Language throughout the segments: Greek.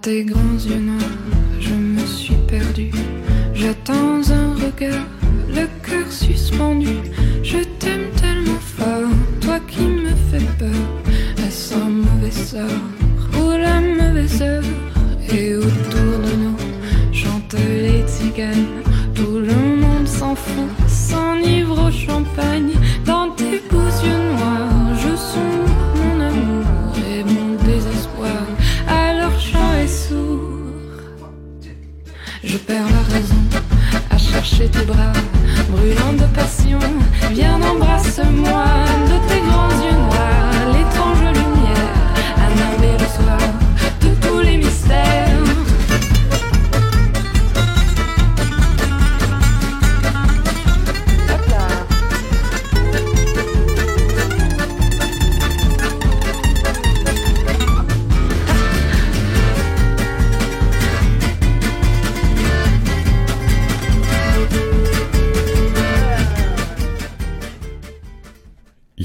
Tes grands yeux noirs, je me suis perdu. J'attends un regard, le cœur suspendu.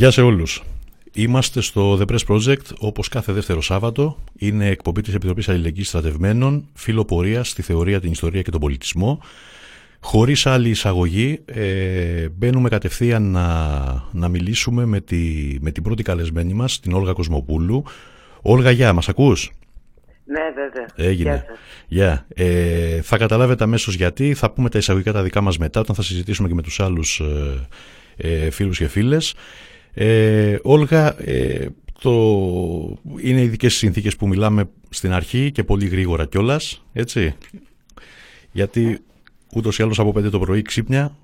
Γεια σε όλους. Είμαστε στο The Press Project, όπως κάθε δεύτερο Σάββατο. Είναι εκπομπή της Επιτροπής Αλληλεγγύης Στρατευμένων, φιλοπορίας στη θεωρία, την ιστορία και τον πολιτισμό. Χωρίς άλλη εισαγωγή, ε, μπαίνουμε κατευθείαν να, να μιλήσουμε με, τη, με την πρώτη καλεσμένη μας, την Όλγα Κοσμοπούλου. Όλγα, γεια, μας ακούς; Ναι, βέβαια. Έγινε. Γεια σας. Γεια. Ε, θα καταλάβετε αμέσως γιατί. Θα πούμε τα εισαγωγικά τα δικά μας μετά, όταν θα συζητήσουμε και με τους άλλους ε, ε, φίλους και φίλες. Ε, Όλγα, ε, το... είναι ειδικές συνθήκες που μιλάμε στην αρχή και πολύ γρήγορα κιόλας, έτσι. Γιατί ούτως ή άλλως από 5 το πρωί ξύπνια,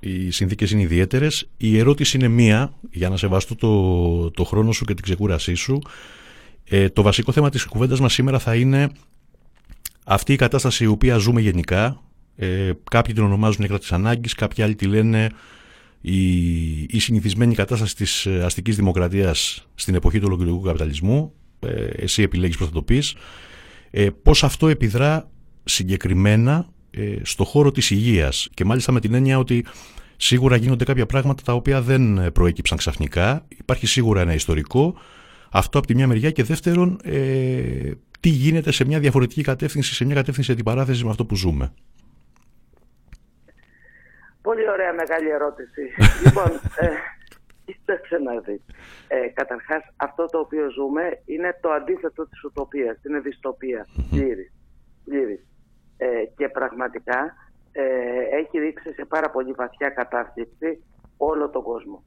οι συνθήκες είναι ιδιαίτερες. Η ερώτηση είναι μία, για να σεβαστώ το, το χρόνο σου και την ξεκούρασή σου. Ε, το βασικό θέμα της κουβέντας μας σήμερα θα είναι αυτή η κατάσταση η οποία ζούμε γενικά. Ε, κάποιοι την ονομάζουν έκρα της ανάγκης, κάποιοι άλλοι τη λένε η, η συνηθισμένη κατάσταση της ε, αστικής δημοκρατίας στην εποχή του ολοκληρωτικού καπιταλισμού. Ε, εσύ επιλέγεις πώς θα το πεις. Ε, πώς αυτό επιδρά συγκεκριμένα ε, στο χώρο της υγείας και μάλιστα με την έννοια ότι σίγουρα γίνονται κάποια πράγματα τα οποία δεν προέκυψαν ξαφνικά. Υπάρχει σίγουρα ένα ιστορικό. Αυτό από τη μια μεριά και δεύτερον ε, τι γίνεται σε μια διαφορετική κατεύθυνση, σε μια κατεύθυνση αντιπαράθεσης με αυτό που ζούμε. Πολύ ωραία μεγάλη ερώτηση. λοιπόν, ε, κοίταξε να δεις. Ε, καταρχάς, αυτό το οποίο ζούμε είναι το αντίθετο της ουτοπίας. Είναι δυστοπίας. Πλήρης. Πλήρης. Ε, και πραγματικά ε, έχει ρίξει σε πάρα πολύ βαθιά κατάσταση όλο τον κόσμο.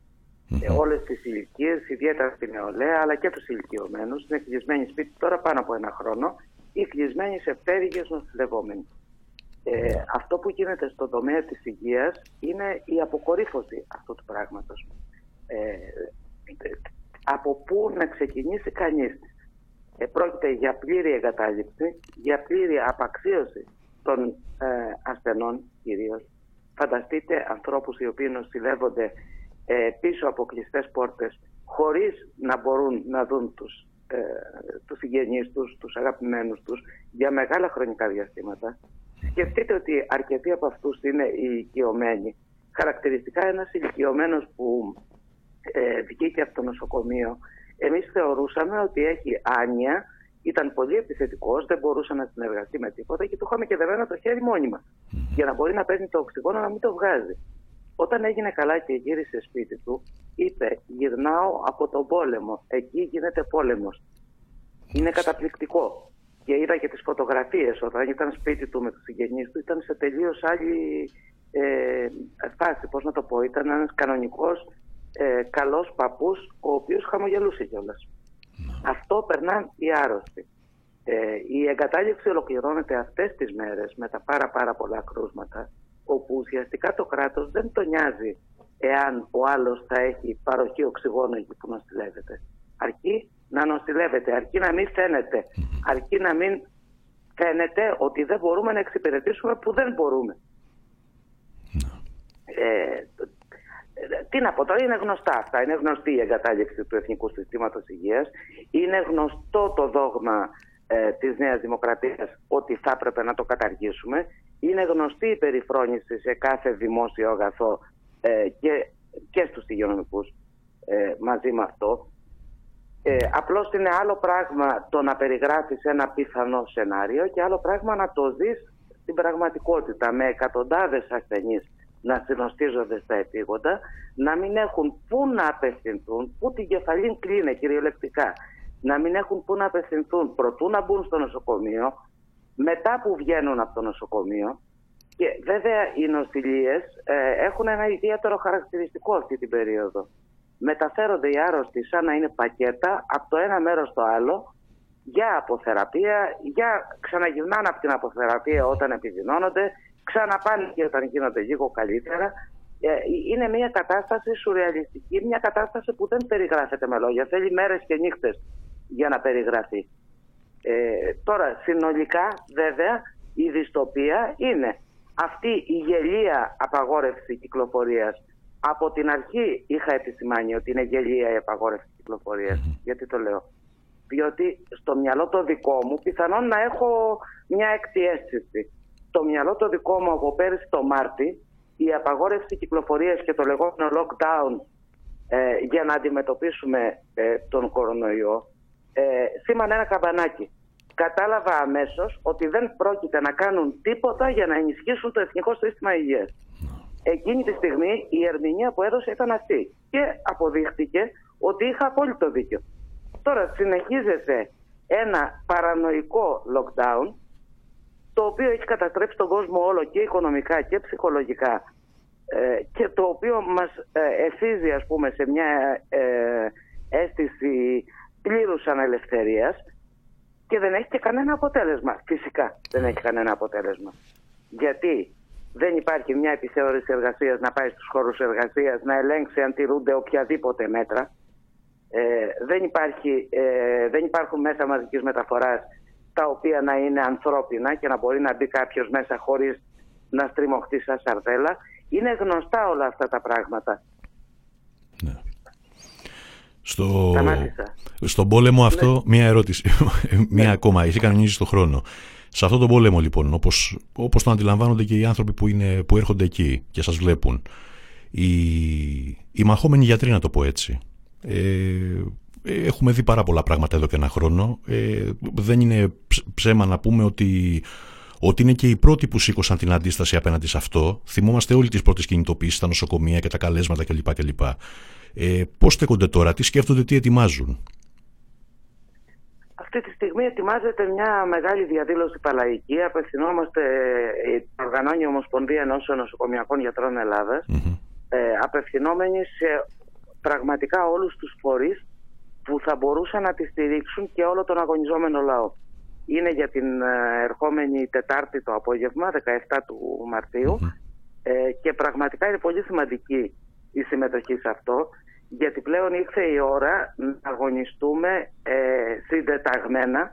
Ε, όλες τις ηλικίες, ιδιαίτερα στην νεολαία, αλλά και τους ηλικιωμένους, είναι κλεισμένοι σπίτι τώρα πάνω από ένα χρόνο ή κλεισμένοι σε πτέρυγες νοσηλευόμενοι. Ε, αυτό που γίνεται στον τομέα της υγείας είναι η αποκορύφωση αυτού του πράγματος. Ε, από πού να ξεκινήσει κανείς. Ε, πρόκειται για πλήρη εγκατάλειψη, για πλήρη απαξίωση των ε, ασθενών κυρίως. Φανταστείτε ανθρώπους οι οποίοι νοσηλεύονται ε, πίσω από κλειστές πόρτες χωρίς να μπορούν να δουν τους, ε, τους συγγενείς τους, τους αγαπημένους τους για μεγάλα χρονικά διαστήματα. Σκεφτείτε ότι αρκετοί από αυτούς είναι οι οικειωμένοι. Χαρακτηριστικά ένας ηλικιωμένος που ε, βγήκε από το νοσοκομείο, εμείς θεωρούσαμε ότι έχει άνοια, ήταν πολύ επιθετικός, δεν μπορούσε να συνεργαστεί με τίποτα και του είχαμε και δεμένο το χέρι μόνιμα για να μπορεί να παίρνει το οξυγόνο να μην το βγάζει. Όταν έγινε καλά και γύρισε σπίτι του, είπε γυρνάω από τον πόλεμο, εκεί γίνεται πόλεμος. Είναι καταπληκτικό και είδα και τις φωτογραφίες όταν ήταν σπίτι του με τους συγγενείς του ήταν σε τελείως άλλη ε, φάση, πώς να το πω, ήταν ένας κανονικός ε, καλός παππούς ο οποίος χαμογελούσε κιόλας. Αυτό περνάνε οι άρρωστοι. Ε, η εγκατάλειψη ολοκληρώνεται αυτές τις μέρες με τα πάρα πάρα πολλά κρούσματα όπου ουσιαστικά το κράτος δεν το νοιάζει εάν ο άλλος θα έχει παροχή οξυγόνου εκεί που νοσηλεύεται. Αρκεί να νοσηλεύεται, αρκεί να μην φαίνεται, αρκεί να μην φαίνεται ότι δεν μπορούμε να εξυπηρετήσουμε που δεν μπορούμε. Ε, τι να πω τώρα, είναι γνωστά αυτά. Είναι γνωστή η εγκατάλειψη του Εθνικού Συστήματος Υγείας. Είναι γνωστό το δόγμα ε, της Νέας Δημοκρατίας ότι θα έπρεπε να το καταργήσουμε. Είναι γνωστή η περιφρόνηση σε κάθε δημόσιο αγαθό ε, και, και στους υγειονομικούς ε, μαζί με αυτό. Ε, απλώς είναι άλλο πράγμα το να περιγράφεις ένα πιθανό σενάριο και άλλο πράγμα να το δεις στην πραγματικότητα με εκατοντάδες ασθενείς να συνοστίζονται στα επίγοντα, να μην έχουν πού να απευθυνθούν, πού την κεφαλή κλείνε κυριολεκτικά, να μην έχουν πού να απευθυνθούν προτού να μπουν στο νοσοκομείο, μετά που βγαίνουν από το νοσοκομείο. Και βέβαια οι νοσηλίες ε, έχουν ένα ιδιαίτερο χαρακτηριστικό αυτή την περίοδο. Μεταφέρονται οι άρρωστοι σαν να είναι πακέτα από το ένα μέρος στο άλλο για αποθεραπεία, για ξαναγυρνάνε από την αποθεραπεία όταν επιδεινώνονται, ξαναπάνε και όταν γίνονται λίγο καλύτερα. Ε, είναι μια κατάσταση σουρεαλιστική, μια κατάσταση που δεν περιγράφεται με λόγια. Θέλει μέρες και νύχτες για να περιγραφεί. Ε, τώρα, συνολικά, βέβαια, η δυστοπία είναι αυτή η γελία απαγόρευση κυκλοφορίας. Από την αρχή είχα επισημάνει ότι είναι γελία η απαγόρευση κυκλοφορίας. Γιατί το λέω. Διότι στο μυαλό το δικό μου πιθανόν να έχω μια εκτιέστηση στο μυαλό το δικό μου από πέρυσι το Μάρτι η απαγόρευση κυκλοφορίας και το λεγόμενο lockdown ε, για να αντιμετωπίσουμε ε, τον κορονοϊό ε, σήμανε ένα καμπανάκι. Κατάλαβα αμέσως ότι δεν πρόκειται να κάνουν τίποτα για να ενισχύσουν το Εθνικό Σύστημα Υγείας. Εκείνη τη στιγμή η ερμηνεία που έδωσε ήταν αυτή και αποδείχτηκε ότι είχα απόλυτο δίκιο. Τώρα συνεχίζεται ένα παρανοϊκό lockdown το οποίο έχει καταστρέψει τον κόσμο όλο και οικονομικά και ψυχολογικά ε, και το οποίο μας ε, ας πούμε σε μια ε, αίσθηση πλήρους ανελευθερίας και δεν έχει και κανένα αποτέλεσμα. Φυσικά δεν έχει κανένα αποτέλεσμα. Γιατί δεν υπάρχει μια επιθεώρηση εργασίας να πάει στους χώρους εργασίας να ελέγξει αν τηρούνται οποιαδήποτε μέτρα. Ε, δεν, υπάρχει, ε, δεν υπάρχουν μέσα μαζικής μεταφοράς τα οποία να είναι ανθρώπινα και να μπορεί να μπει κάποιος μέσα χωρίς να στριμωχτεί σαν σαρδέλα. Είναι γνωστά όλα αυτά τα πράγματα. Ναι. Στο... Στον πόλεμο ναι. αυτό, μία ερώτηση, μία ναι. ακόμα, εσύ κανονίζεις το χρόνο. Σε αυτόν τον πόλεμο λοιπόν, όπως, όπως το αντιλαμβάνονται και οι άνθρωποι που, είναι, που έρχονται εκεί και σας βλέπουν, οι, οι μαχόμενοι γιατροί να το πω έτσι, ε, Έχουμε δει πάρα πολλά πράγματα εδώ και ένα χρόνο. Ε, δεν είναι ψέμα να πούμε ότι, ότι είναι και οι πρώτοι που σήκωσαν την αντίσταση απέναντι σε αυτό. Θυμόμαστε όλοι τις πρώτες κινητοποιήσει στα νοσοκομεία και τα καλέσματα κλπ. κλπ. Ε, Πώς στέκονται τώρα, τι σκέφτονται, τι ετοιμάζουν. Αυτή τη στιγμή ετοιμάζεται μια μεγάλη διαδήλωση παλαϊκή. Απευθυνόμαστε, η οργανώνει Ομοσπονδία Ενώσεων Νοσοκομιακών Γιατρών Ελλάδας, mm-hmm. ε, απευθυνόμενοι σε πραγματικά όλους τους φορείς που θα μπορούσαν να τη στηρίξουν και όλο τον αγωνιζόμενο λαό. Είναι για την ε, ερχόμενη Τετάρτη το απόγευμα, 17 του μαρτιου ε, και πραγματικά είναι πολύ σημαντική η συμμετοχή σε αυτό γιατί πλέον ήρθε η ώρα να αγωνιστούμε ε, συντεταγμένα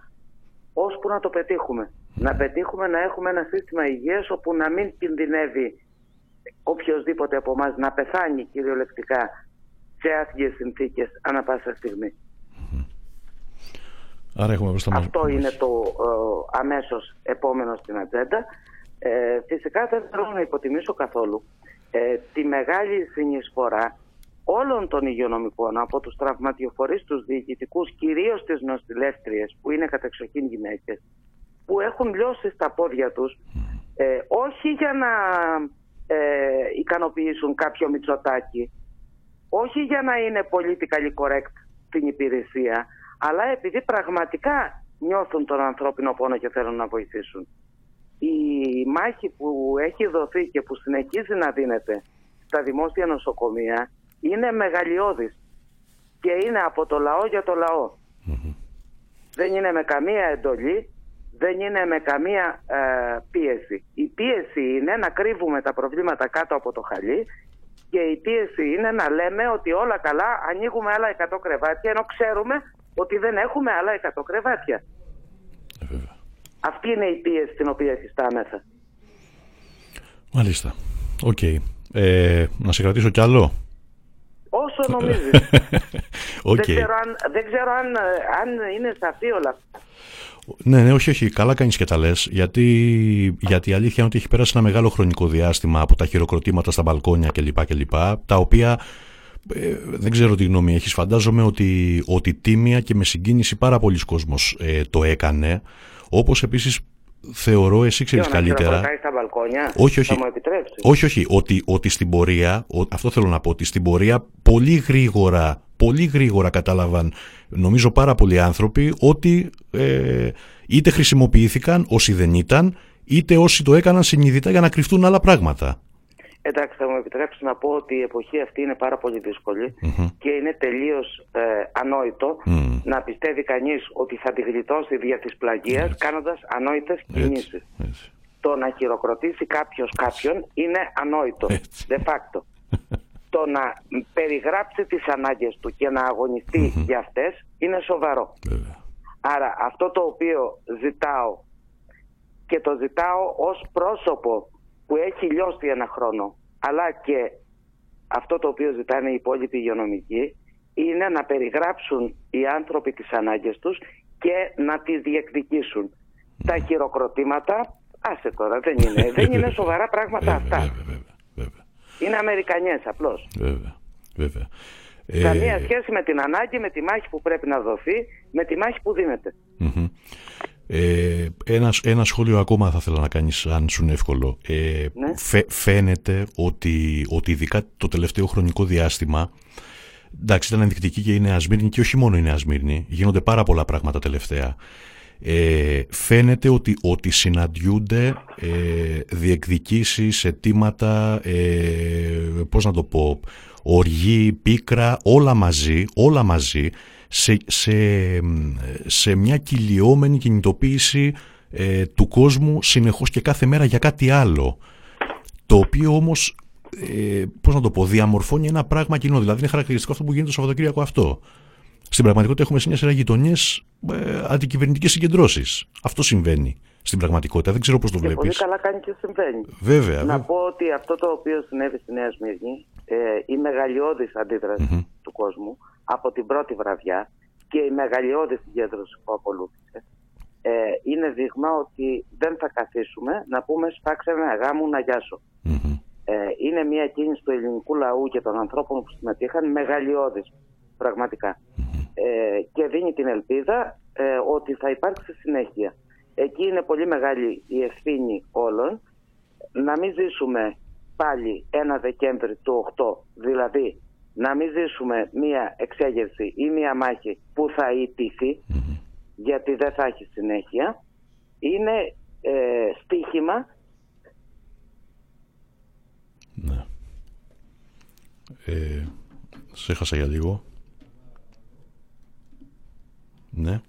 ώσπου να το πετύχουμε. Να πετύχουμε να έχουμε ένα σύστημα υγείας όπου να μην κινδυνεύει οποιοδήποτε από εμάς να πεθάνει κυριολεκτικά σε άθιες συνθήκες ανα πάσα στιγμή. Άρα έχουμε Αυτό είναι το ε, αμέσως επόμενο στην ατζέντα. Ε, φυσικά δεν θέλω να υποτιμήσω καθόλου ε, τη μεγάλη συνεισφορά όλων των υγειονομικών από τους τραυματιοφορείς, τους διοικητικούς, κυρίως τις νοσηλεύτριες που είναι κατεξοχήν γυναίκες που έχουν λιώσει στα πόδια τους ε, όχι για να ε, ικανοποιήσουν κάποιο μυτσοτάκι όχι για να είναι πολιτικά correct την υπηρεσία, αλλά επειδή πραγματικά νιώθουν τον ανθρώπινο πόνο και θέλουν να βοηθήσουν. Η μάχη που έχει δοθεί και που συνεχίζει να δίνεται στα δημόσια νοσοκομεία είναι μεγαλειώδης και είναι από το λαό για το λαο Δεν είναι με καμία εντολή, δεν είναι με καμία ε, πίεση. Η πίεση είναι να κρύβουμε τα προβλήματα κάτω από το χαλί και η πίεση είναι να λέμε ότι όλα καλά, ανοίγουμε άλλα 100 κρεβάτια, ενώ ξέρουμε ότι δεν έχουμε άλλα 100 κρεβάτια. Ε, Αυτή είναι η πίεση την οποία συστάμεθα. Μάλιστα. OK. Okay. Ε, να σε κρατήσω κι άλλο. Όσο νομίζεις. okay. Δεν ξέρω, αν, δεν ξέρω αν, αν είναι σαφή όλα αυτά. Ναι, ναι, όχι, όχι. Καλά κάνεις και τα λες. Γιατί, γιατί η αλήθεια είναι ότι έχει πέρασει ένα μεγάλο χρονικό διάστημα από τα χειροκροτήματα στα μπαλκόνια κλπ. κλπ τα οποία ε, δεν ξέρω τι γνώμη έχεις, φαντάζομαι ότι, ότι τίμια και με συγκίνηση πάρα πολλοί κόσμος ε, το έκανε, όπως επίσης θεωρώ εσύ ξέρεις Ποιο, καλύτερα. Να στα μπαλκόνια, όχι, όχι. θα μου επιτρέψεις. Όχι, όχι. Ότι, ότι στην πορεία, αυτό θέλω να πω, ότι στην πορεία πολύ γρήγορα, πολύ γρήγορα κατάλαβαν, νομίζω πάρα πολλοί άνθρωποι, ότι ε, είτε χρησιμοποιήθηκαν όσοι δεν ήταν, είτε όσοι το έκαναν συνειδητά για να κρυφτούν άλλα πράγματα. Εντάξει, θα μου επιτρέψεις να πω ότι η εποχή αυτή είναι πάρα πολύ δύσκολη και είναι τελείως ε, ανόητο να πιστεύει κανείς ότι θα τη γλιτώσει δια της πλαγίας κάνοντας ανόητες κινήσεις. Το να χειροκροτήσει κάποιος κάποιον είναι ανόητο. De facto. το να περιγράψει τις ανάγκες του και να αγωνιστεί για αυτές είναι σοβαρό. Άρα αυτό το οποίο ζητάω και το ζητάω ως πρόσωπο που έχει λιώσει ένα χρόνο αλλά και αυτό το οποίο ζητάνε οι υπόλοιποι υγειονομικοί είναι να περιγράψουν οι άνθρωποι τις ανάγκες τους και να τις διεκδικήσουν. Τα χειροκροτήματα, άσε τώρα, δεν είναι, δεν είναι σοβαρά πράγματα αυτά. Είναι Αμερικανιές απλώς. Βέβαια, βέβαια. Καμία σχέση με την ανάγκη, με τη μάχη που πρέπει να δοθεί, με τη μάχη που δίνεται. Ε, ένα, ένα σχόλιο ακόμα θα ήθελα να κάνεις αν σου είναι εύκολο. Ε, ναι. φαίνεται ότι, ότι ειδικά το τελευταίο χρονικό διάστημα εντάξει ήταν ενδεικτική και η Νέα Σμύρνη και όχι μόνο η Νέα Σμύρνη γίνονται πάρα πολλά πράγματα τελευταία ε, φαίνεται ότι, ότι συναντιούνται ε, διεκδικήσεις, αιτήματα, ε, πώς να το πω, οργή, πίκρα, όλα μαζί, όλα μαζί σε, σε, σε μια κυλιόμενη κινητοποίηση ε, του κόσμου συνεχώς και κάθε μέρα για κάτι άλλο. Το οποίο όμως, ε, πώς να το πω, διαμορφώνει ένα πράγμα κοινό. Δηλαδή είναι χαρακτηριστικό αυτό που γίνεται το Σαββατοκύριακο αυτό. Στην πραγματικότητα έχουμε σε μια σειρά γειτονιές ε, αντικυβερνητικές συγκεντρώσεις. Αυτό συμβαίνει στην πραγματικότητα. Δεν ξέρω πώς το βλέπει. Πολύ καλά κάνει και συμβαίνει. Βέβαια. Να πω ότι αυτό το οποίο συνέβη στη Νέα Σμύρνη, ε, η μεγαλειώδης του κόσμου από την πρώτη βραδιά και η μεγαλειώδης συγκέντρωση που ακολούθησε, ε, είναι δείγμα ότι δεν θα καθίσουμε να πούμε σπάξε ένα γάμο να γιασω Ε, είναι μια κίνηση του ελληνικού λαού και των ανθρώπων που συμμετείχαν μεγαλειώδης πραγματικά. Ε, και δίνει την ελπίδα ε, ότι θα υπάρξει συνέχεια. Εκεί είναι πολύ μεγάλη η ευθύνη όλων να μην ζήσουμε πάλι ένα Δεκέμβρη του 8, δηλαδή να μην ζήσουμε μία εξέγερση ή μία μάχη που θα ιτηθει γιατί δεν θα έχει συνέχεια. Είναι ε, στίχημα ναι. Ε, σε έχασα για λίγο. Ναι.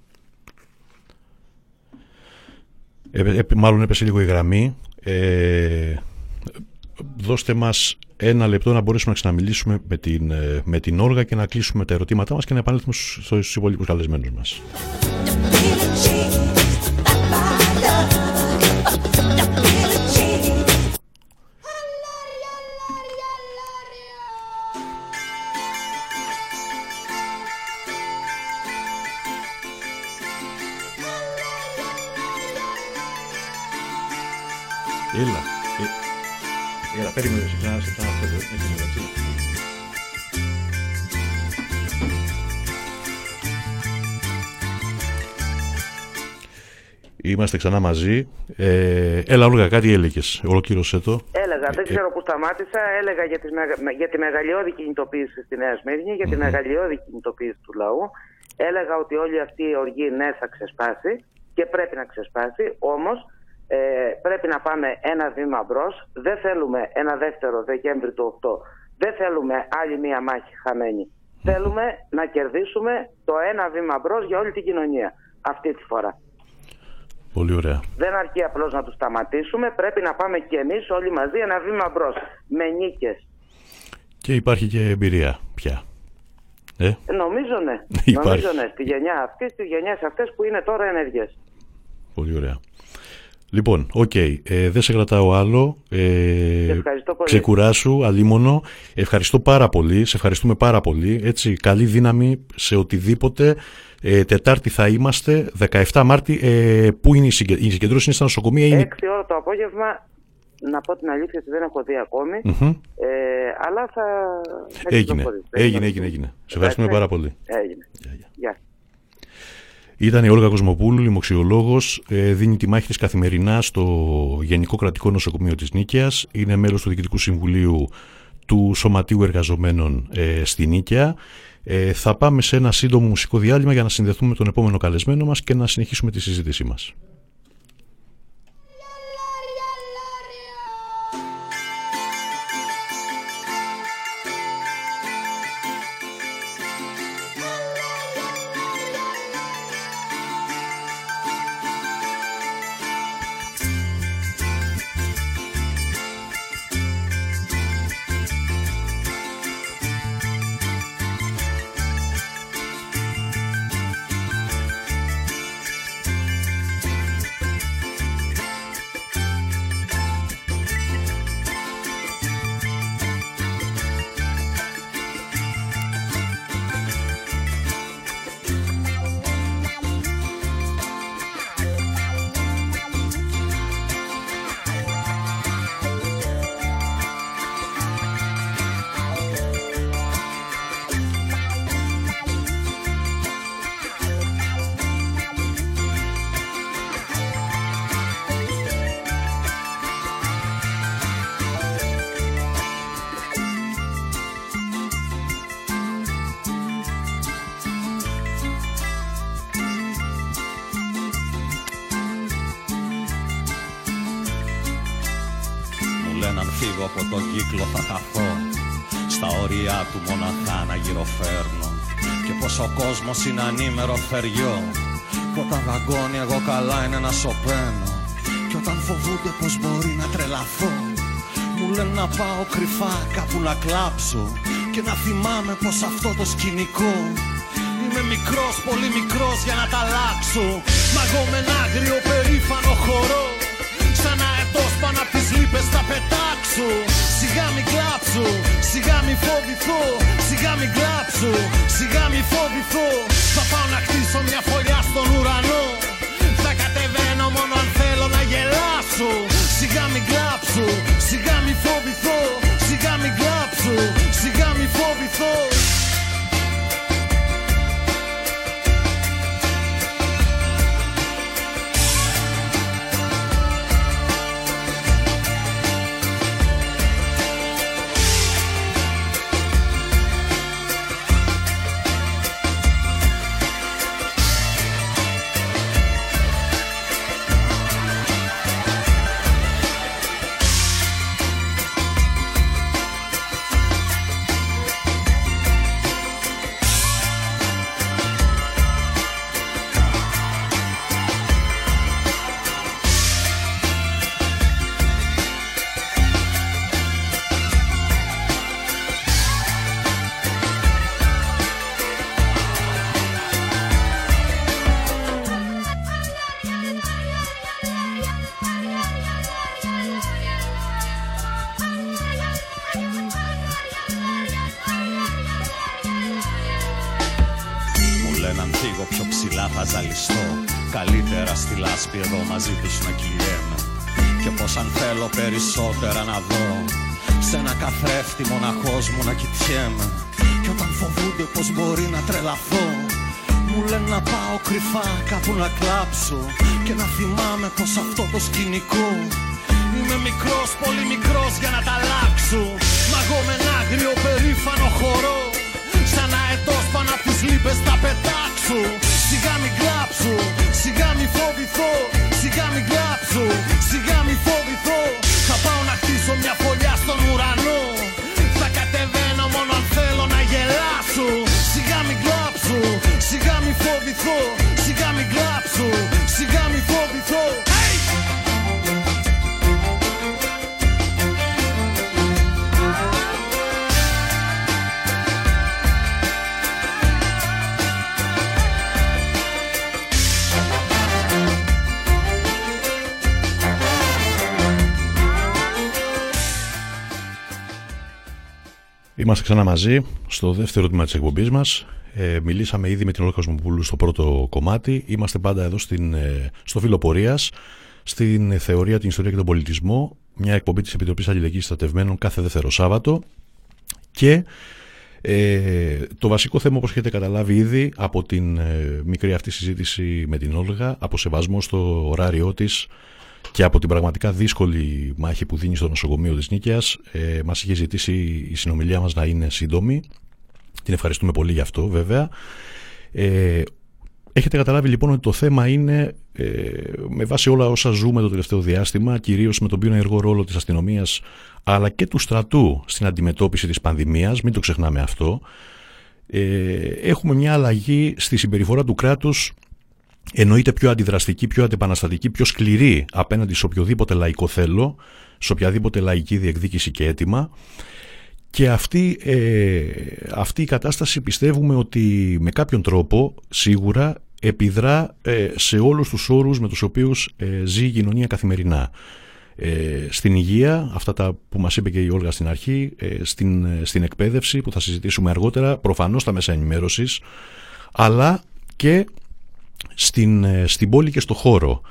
Ε, ε, μάλλον έπεσε λίγο η γραμμή. Ε, δώστε μας ένα λεπτό να μπορέσουμε να ξαναμιλήσουμε με την, ε, με την Όργα και να κλείσουμε τα ερωτήματά μας και να επανέλθουμε στους υπόλοιπους καλεσμένους μας. Έλα. Έλα, περίμενε, Είμαστε ξανά μαζί. Ε, έλα, Όλγα, κάτι έλεγες. Ολοκλήρωσε το. Έλεγα, δεν ξέρω πού σταμάτησα. Έλεγα για, τις, για τη μεγαλειώδη κινητοποίηση στη Νέα Σμύρνη, για τη μεγαλειώδη κινητοποίηση του λαού. Έλεγα ότι όλη αυτή η οργή ναι θα ξεσπάσει και πρέπει να ξεσπάσει. Όμως ε, πρέπει να πάμε ένα βήμα μπρος. Δεν θέλουμε ένα δεύτερο Δεκέμβρη του 8. Δεν θέλουμε άλλη μία μάχη χαμένη. Θέλουμε να κερδίσουμε το ένα βήμα μπρος για όλη την κοινωνία αυτή τη φορά. Πολύ ωραία. Δεν αρκεί απλώς να τους σταματήσουμε. Πρέπει να πάμε κι εμείς όλοι μαζί ένα βήμα μπρος. Με νίκες. Και υπάρχει και εμπειρία πια. Ε; Νομίζω ναι. Νομίζω ναι. Στη γενιά αυτή, στις γενιές αυτές που είναι τώρα ενεργές. Πολύ ωραία. Λοιπόν, OK. Okay. Ε, δεν σε κρατάω άλλο. Ε, ευχαριστώ πολύ. Ξεκουράσου, αλίμονο. Ευχαριστώ πάρα πολύ. Σε ευχαριστούμε πάρα πολύ. Έτσι, καλή δύναμη σε οτιδήποτε. Ε, Τετάρτη θα είμαστε, 17 Μάρτη. Ε, πού είναι η, συγκε... η συγκέντρωση, είναι στα νοσοκομεία. Είναι... 6 ώρα το απόγευμα, να πω την αλήθεια ότι δεν έχω δει ακόμη. Ε, αλλά θα... Έγινε, έγινε, έγινε, έγινε. Σε ευχαριστούμε πάρα πολύ. Έγινε. Γεια. Ήταν η Όλγα Κοσμοπούλου, λοιμοξιολόγος. Ε, δίνει τη μάχη της καθημερινά στο Γενικό Κρατικό Νοσοκομείο της Νίκαιας. Είναι μέλος του Διοικητικού Συμβουλίου του Σωματείου Εργαζομένων ε, στη Νίκαια. Ε, θα πάμε σε ένα σύντομο μουσικό διάλειμμα για να συνδεθούμε με τον επόμενο καλεσμένο μας και να συνεχίσουμε τη συζήτησή μας. Είναι ανήμερο φεριό. Που όταν δαγκώνει εγώ καλά είναι να σωπαίνω. Και όταν φοβούνται πως μπορεί να τρελαθώ. Μου λένε να πάω κρυφά κάπου να κλάψω. Και να θυμάμαι πως αυτό το σκηνικό Είμαι μικρός, πολύ μικρός για να τα αλλάξω. Μα εγώ με ένα άγριο περήφανο χορό. Σαν αετός πάνω απ' τις λύπες θα πετάξω Σιγά μη κλάψω, σιγά μη φοβηθώ. Σιγά μη κλάψω, σιγά μη φοβηθώ. Θα πάω να χτίσω μια φωλιά στον ουρανό. Θα κατεβαίνω μόνο αν θέλω να γελάσω. Σιγά μη κλάψω, σιγά μη φοβηθώ Και ξανά μαζί στο δεύτερο τμήμα της εκπομπής μας. Ε, μιλήσαμε ήδη με την Όλγα Κοσμοπούλου στο πρώτο κομμάτι. Είμαστε πάντα εδώ στην, ε, στο Φιλοπορία, στην θεωρία, την ιστορία και τον πολιτισμό. Μια εκπομπή της Επιτροπής Αλληλεγγύης Στατευμένων κάθε δεύτερο Σάββατο. και ε, το βασικό θέμα όπως έχετε καταλάβει ήδη από την ε, μικρή αυτή συζήτηση με την Όλγα, από σεβασμό στο ωράριό της και από την πραγματικά δύσκολη μάχη που δίνει στο νοσοκομείο της Νίκαιας ε, μας είχε ζητήσει η συνομιλία μας να είναι σύντομη. Την ευχαριστούμε πολύ γι' αυτό βέβαια. Ε, έχετε καταλάβει λοιπόν ότι το θέμα είναι ε, με βάση όλα όσα ζούμε το τελευταίο διάστημα, κυρίως με τον πιο ενεργό ρόλο της αστυνομίας αλλά και του στρατού στην αντιμετώπιση της πανδημίας, μην το ξεχνάμε αυτό, ε, έχουμε μια αλλαγή στη συμπεριφορά του κράτους εννοείται πιο αντιδραστική, πιο αντεπαναστατική, πιο σκληρή απέναντι σε οποιοδήποτε λαϊκό θέλω, σε οποιαδήποτε λαϊκή διεκδίκηση και αίτημα. Και αυτή, ε, αυτή η κατάσταση πιστεύουμε ότι με κάποιον τρόπο σίγουρα επιδρά ε, σε όλους τους όρους με τους οποίους ε, ζει η κοινωνία καθημερινά. Ε, στην υγεία, αυτά τα που μας είπε και η Όλγα στην αρχή, στην, στην εκπαίδευση που θα συζητήσουμε αργότερα, προφανώς στα μέσα ενημέρωσης, αλλά και στην, στην πόλη και στο χώρο.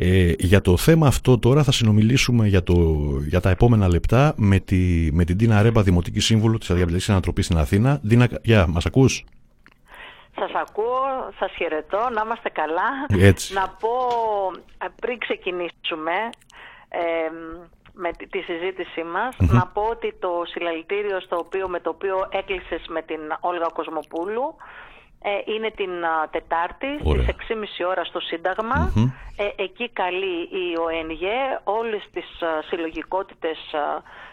Ε, για το θέμα αυτό τώρα θα συνομιλήσουμε για, το, για τα επόμενα λεπτά με, τη, με την Τίνα Ρέμπα, Δημοτική Σύμβουλο της Αδιαπληκτικής Ανατροπής στην Αθήνα. Τίνα, γεια, μας ακούς; Σας ακούω, σας χαιρετώ, να είμαστε καλά. Έτσι. Να πω ε, πριν ξεκινήσουμε ε, με τη συζήτησή μας, να πω ότι το συλλαλητήριο στο οποίο, με το οποίο έκλεισες με την Όλγα Κοσμοπούλου ε, είναι την Τετάρτη στις 6.30 ώρα στο συνταγμα Ε, εκεί καλεί η ΟΕΝΓΕ όλες τις συλλογικότητες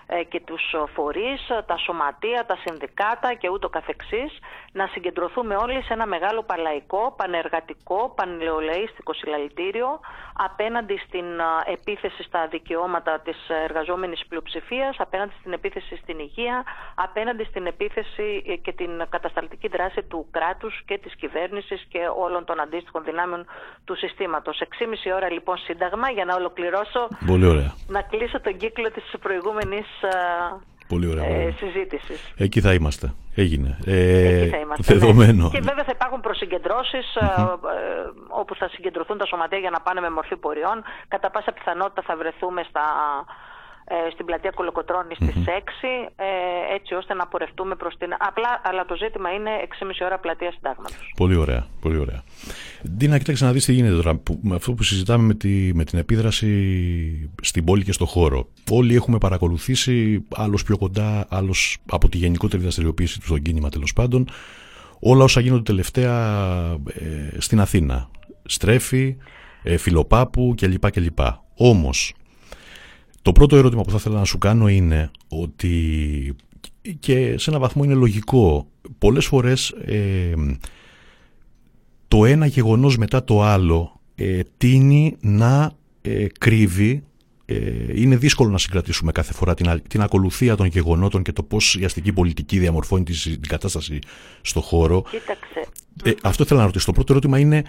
ε, και τους φορείς, τα σωματεία, τα συνδικάτα και ούτω καθεξής να συγκεντρωθούμε όλοι σε ένα μεγάλο παλαϊκό, πανεργατικό, πανελαιολαίστικο συλλαλητήριο απέναντι στην επίθεση στα δικαιώματα της εργαζόμενης πλειοψηφίας, απέναντι στην επίθεση στην υγεία, απέναντι στην επίθεση ε, και την κατασταλτική δράση του κράτους και της κυβέρνησης και όλων των αντίστοιχων δυνάμεων του συστήματος. 6,5 ώρα λοιπόν σύνταγμα για να ολοκληρώσω, να κλείσω τον κύκλο της προηγούμενης Πολύ ωραία. Ε, συζήτησης. Εκεί θα είμαστε. Έγινε. Ε, Εκεί θα είμαστε. Ναι. Δεδομένο. Και βέβαια θα υπάρχουν προσυγκεντρώσεις ε, όπου θα συγκεντρωθούν τα σωματεία για να πάνε με μορφή πορεών. Κατά πάσα πιθανότητα θα βρεθούμε στα ε, στην πλατεία Κολοκοτρώνης στις 6 ε, έτσι ώστε να πορευτούμε προς την... Απλά, αλλά το ζήτημα είναι 6,5 ώρα πλατεία συντάγματος. Πολύ ωραία, πολύ ωραία. Ντίνα, κοίταξε να δεις τι γίνεται τώρα. με αυτό που συζητάμε με, τη, με την επίδραση στην πόλη και στο χώρο. Όλοι έχουμε παρακολουθήσει, άλλος πιο κοντά, άλλος από τη γενικότερη δραστηριοποίηση του στον κίνημα τέλος πάντων, όλα όσα γίνονται τελευταία ε, στην Αθήνα. Στρέφει, ε, Φιλοπάπου κλπ. κλπ. Όμως, το πρώτο ερώτημα που θα ήθελα να σου κάνω είναι ότι και σε ένα βαθμό είναι λογικό. Πολλές φορές ε, το ένα γεγονός μετά το άλλο ε, τίνει να ε, κρύβει ε, είναι δύσκολο να συγκρατήσουμε κάθε φορά την, την ακολουθία των γεγονότων και το πώς η αστική πολιτική διαμορφώνει την κατάσταση στο χώρο. Κοίταξε. Ε, αυτό ήθελα να ρωτήσω. Το πρώτο ερώτημα είναι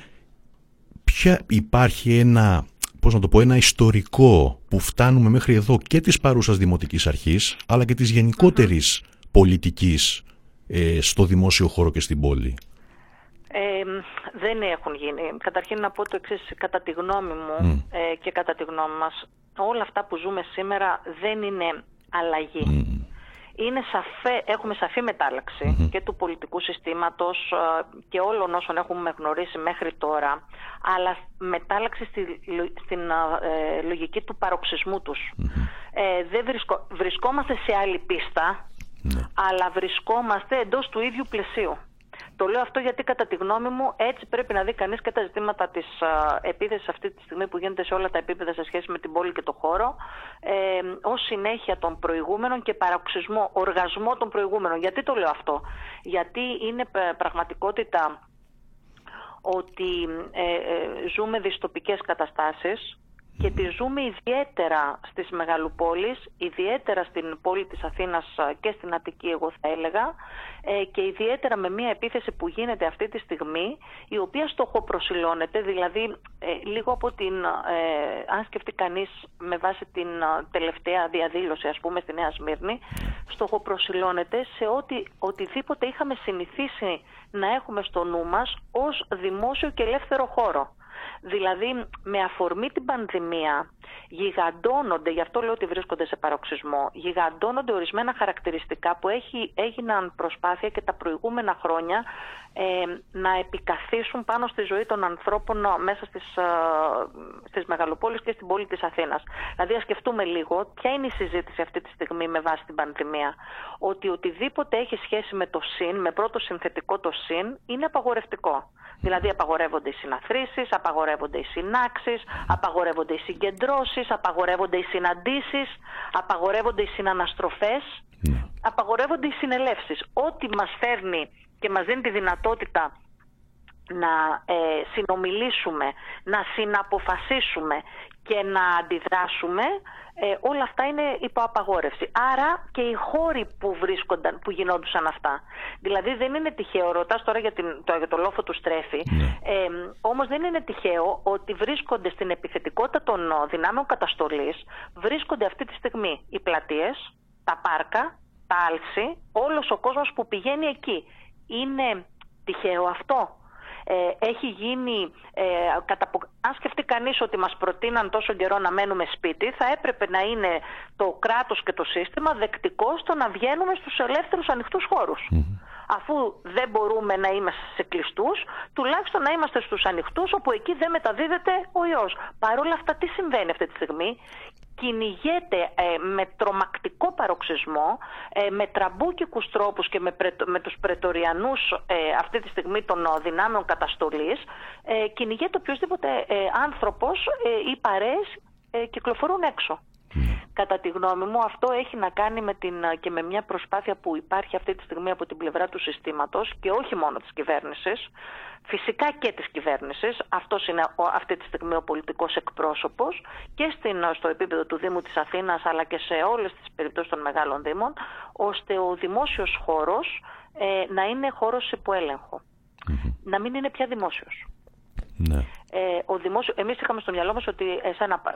ποια υπάρχει ένα πώς να το πω, ένα ιστορικό που φτάνουμε μέχρι εδώ και της παρούσας δημοτικής αρχής, αλλά και της γενικότερης πολιτικής ε, στο δημόσιο χώρο και στην πόλη. Ε, δεν έχουν γίνει. Καταρχήν να πω το εξής, κατά τη γνώμη μου ε, και κατά τη γνώμη μας, όλα αυτά που ζούμε σήμερα δεν είναι αλλαγή είναι σαφέ, έχουμε σαφή και του πολιτικού συστήματος ε, και όλων όσων έχουμε γνωρίσει μέχρι τώρα, αλλά μετάλλαξη στη, στην ε, λογική του παροξισμού τους. Ε, δεν βρισκόμαστε σε άλλη ναι. αλλά βρισκόμαστε εντός του ίδιου πλαισίου. Το λέω αυτό γιατί κατά τη γνώμη μου έτσι πρέπει να δει κανείς και τα ζητήματα της επίθεσης αυτή τη στιγμή που γίνεται σε όλα τα επίπεδα σε σχέση με την πόλη και το χώρο ε, ως συνέχεια των προηγούμενων και παραξισμό, οργασμό των προηγούμενων. Γιατί το λέω αυτό; Γιατί είναι πραγματικότητα ότι ε, ε, ζούμε δυστοπικές καταστάσεις και τη ζούμε ιδιαίτερα στις μεγαλοπόλεις, ιδιαίτερα στην πόλη της Αθήνας και στην Αττική εγώ θα έλεγα ε, και ιδιαίτερα με μια επίθεση που γίνεται αυτή τη στιγμή η οποία στοχοπροσιλώνεται, δηλαδή ε, λίγο από την, ε, αν σκεφτεί κανείς με βάση την τελευταία διαδήλωση ας πούμε στη Νέα Σμύρνη, στοχοπροσιλώνεται σε ότι οτιδήποτε είχαμε συνηθίσει να έχουμε στο νου μας ως δημόσιο και ελεύθερο χώρο. Δηλαδή με αφορμή την πανδημία γιγαντώνονται, γι' αυτό λέω ότι βρίσκονται σε παροξισμό, γιγαντώνονται ορισμένα χαρακτηριστικά που έχει, έγιναν προσπάθεια και τα προηγούμενα χρόνια ε, να επικαθίσουν πάνω στη ζωή των ανθρώπων μέσα στις, ε, στις μεγαλοπόλεις και στην πόλη της Αθήνας. Δηλαδή ας σκεφτούμε λίγο ποια είναι η συζήτηση αυτή τη στιγμή με βάση την πανδημία. Ότι οτιδήποτε έχει σχέση με το συν, με πρώτο συνθετικό το συν, είναι απαγορευτικό. Δηλαδή απαγορεύονται οι συναθρήσεις, απαγορεύονται οι συνάξεις, απαγορεύονται οι συγκεντρώσεις, απαγορεύονται οι συναντήσεις, απαγορεύονται οι συναναστροφές, ναι. απαγορεύονται οι συνελεύσεις. Ό,τι μας φέρνει και μας δίνει τη δυνατότητα να ε, συνομιλήσουμε, να συναποφασίσουμε και να αντιδράσουμε, ε, όλα αυτά είναι υπό απαγόρευση. Άρα και οι χώροι που βρίσκονταν, που γινόντουσαν αυτά. Δηλαδή δεν είναι τυχαίο, ρωτάς τώρα για, την, το, για το λόφο του στρέφει, ναι. ε, όμως δεν είναι τυχαίο ότι βρίσκονται στην επιθετικότητα των δυνάμεων καταστολής, βρίσκονται αυτή τη στιγμή οι πλατείες, τα πάρκα, τα άλση, όλος ο κόσμος που πηγαίνει εκεί. Είναι τυχαίο αυτό; Ε, έχει γίνει, ε, αν σκεφτεί κανείς ότι μας προτείναν τόσο καιρό να μένουμε σπίτι, θα έπρεπε να είναι το κράτος και το σύστημα δεκτικό στο να βγαίνουμε στους ελεύθερους ανοιχτούς Αφού δεν μπορούμε να είμαστε σε κλειστούς, τουλάχιστον να είμαστε στους ανοιχτούς, όπου εκεί δεν μεταδίδεται ο ιός. Παρ' όλα αυτά, τι συμβαίνει αυτή τη στιγμή; Κυνηγιέται ε, με τρομακτικό παροξισμό, ε, με τραμπούκικους τρόπους και με, με τους πραιτωριανούς ε, αυτή τη στιγμή των δυνάμεων καταστολής, ε, κυνηγιέται οποιοδήποτε ε, άνθρωπος ή παρέες κυκλοφορούν έξω. Κατά τη γνώμη μου αυτό έχει να κάνει με την, και με μια προσπάθεια που υπάρχει αυτή τη στιγμή από την πλευρά του συστήματος και όχι μόνο της κυβέρνησης, φυσικά και της κυβέρνησης, αυτός είναι αυτή τη στιγμή ο πολιτικός εκπρόσωπος και στην, στο επίπεδο του Δήμου της Αθήνας αλλά και σε όλες τις περιπτώσεις των μεγάλων Δήμων, ώστε ο δημόσιος χώρος ε, να είναι χώρος υπό Να μην είναι πια δημόσιος. Ναι. Ε, ο δημόσιο, εμείς είχαμε στο μυαλό μας ότι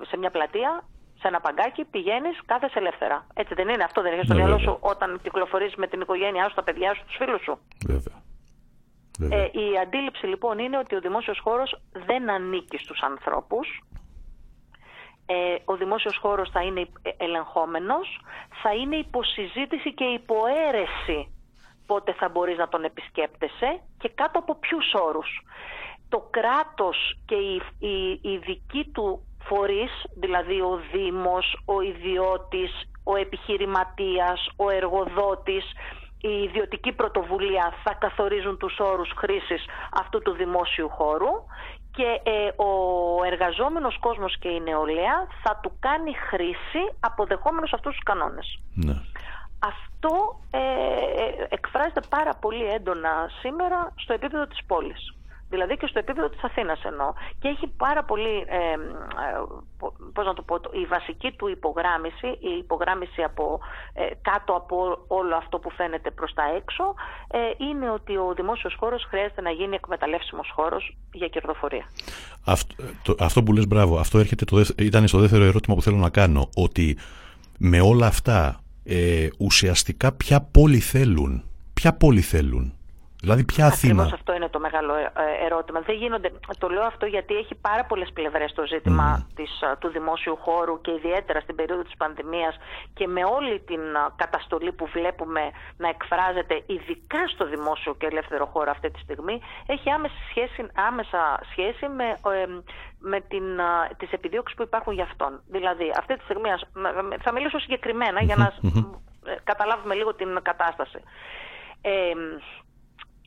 σε μια πλατεία σε ένα παγκάκι, πηγαίνεις, κάθεσαι ελεύθερα. Έτσι δεν είναι, αυτό δεν είναι στο ναι, μυαλό σου όταν κυκλοφορείς με την οικογένειά σου, τα παιδιά σου, τους φίλους σου. Βέβαια. Ε, η αντίληψη λοιπόν είναι ότι ο δημόσιος χώρος δεν ανήκει στους ανθρώπους. Ε, ο δημόσιος χώρος θα είναι ελεγχόμενος, θα είναι υποσυζήτηση και υποαίρεση πότε θα μπορείς να τον επισκέπτεσαι και κάτω από ποιους όρους. Το κράτος και η, η, η δική του φορείς, δηλαδή ο Δήμος, ο ιδιώτης, ο επιχειρηματίας, ο εργοδότης, η ιδιωτική πρωτοβουλία θα καθορίζουν τους όρους χρήσης αυτού του δημόσιου χώρου και ε, ο εργαζόμενος κόσμος και η νεολαία θα του κάνει χρήση αποδεχόμενος αυτούς τους κανόνες. Ναι. Αυτό ε, ε, εκφράζεται πάρα πολύ έντονα σήμερα στο επίπεδο της πόλης δηλαδή και στο επίπεδο της Αθήνας εννοώ. Και έχει πάρα πολύ, ε, πώς να το πω, η βασική του υπογράμμιση, η υπογράμμιση από, ε, κάτω από όλο αυτό που φαίνεται προς τα έξω, ε, είναι ότι ο δημόσιος χώρος χρειάζεται να γίνει εκμεταλλεύσιμος χώρος για κερδοφορία. Αυτό, το, αυτό που λες μπράβο, αυτό έρχεται το, ήταν στο δεύτερο ερώτημα που θέλω να κάνω, ότι με όλα αυτά ε, ουσιαστικά ποια πόλη θέλουν, ποια πόλη θέλουν; Δηλαδή, ποια Αθήνα; αυτό είναι το μεγάλο ε, ε, ερώτημα. Δεν γίνονται, το λέω αυτό γιατί έχει πάρα πολλές πλευρές το ζήτημα της, ε, του δημόσιου χώρου και ιδιαίτερα στην περίοδο της πανδημίας και με όλη την καταστολή που βλέπουμε να εκφράζεται ειδικά στο δημόσιο και ελεύθερο χώρο αυτή τη στιγμή, έχει άμεση σχέση, άμεσα σχέση με, με την, τις επιδίωξεις που υπάρχουν για αυτόν. Δηλαδή, αυτή τη στιγμή, θα μιλήσω συγκεκριμένα για να καταλάβουμε λίγο την κατάσταση. Ε,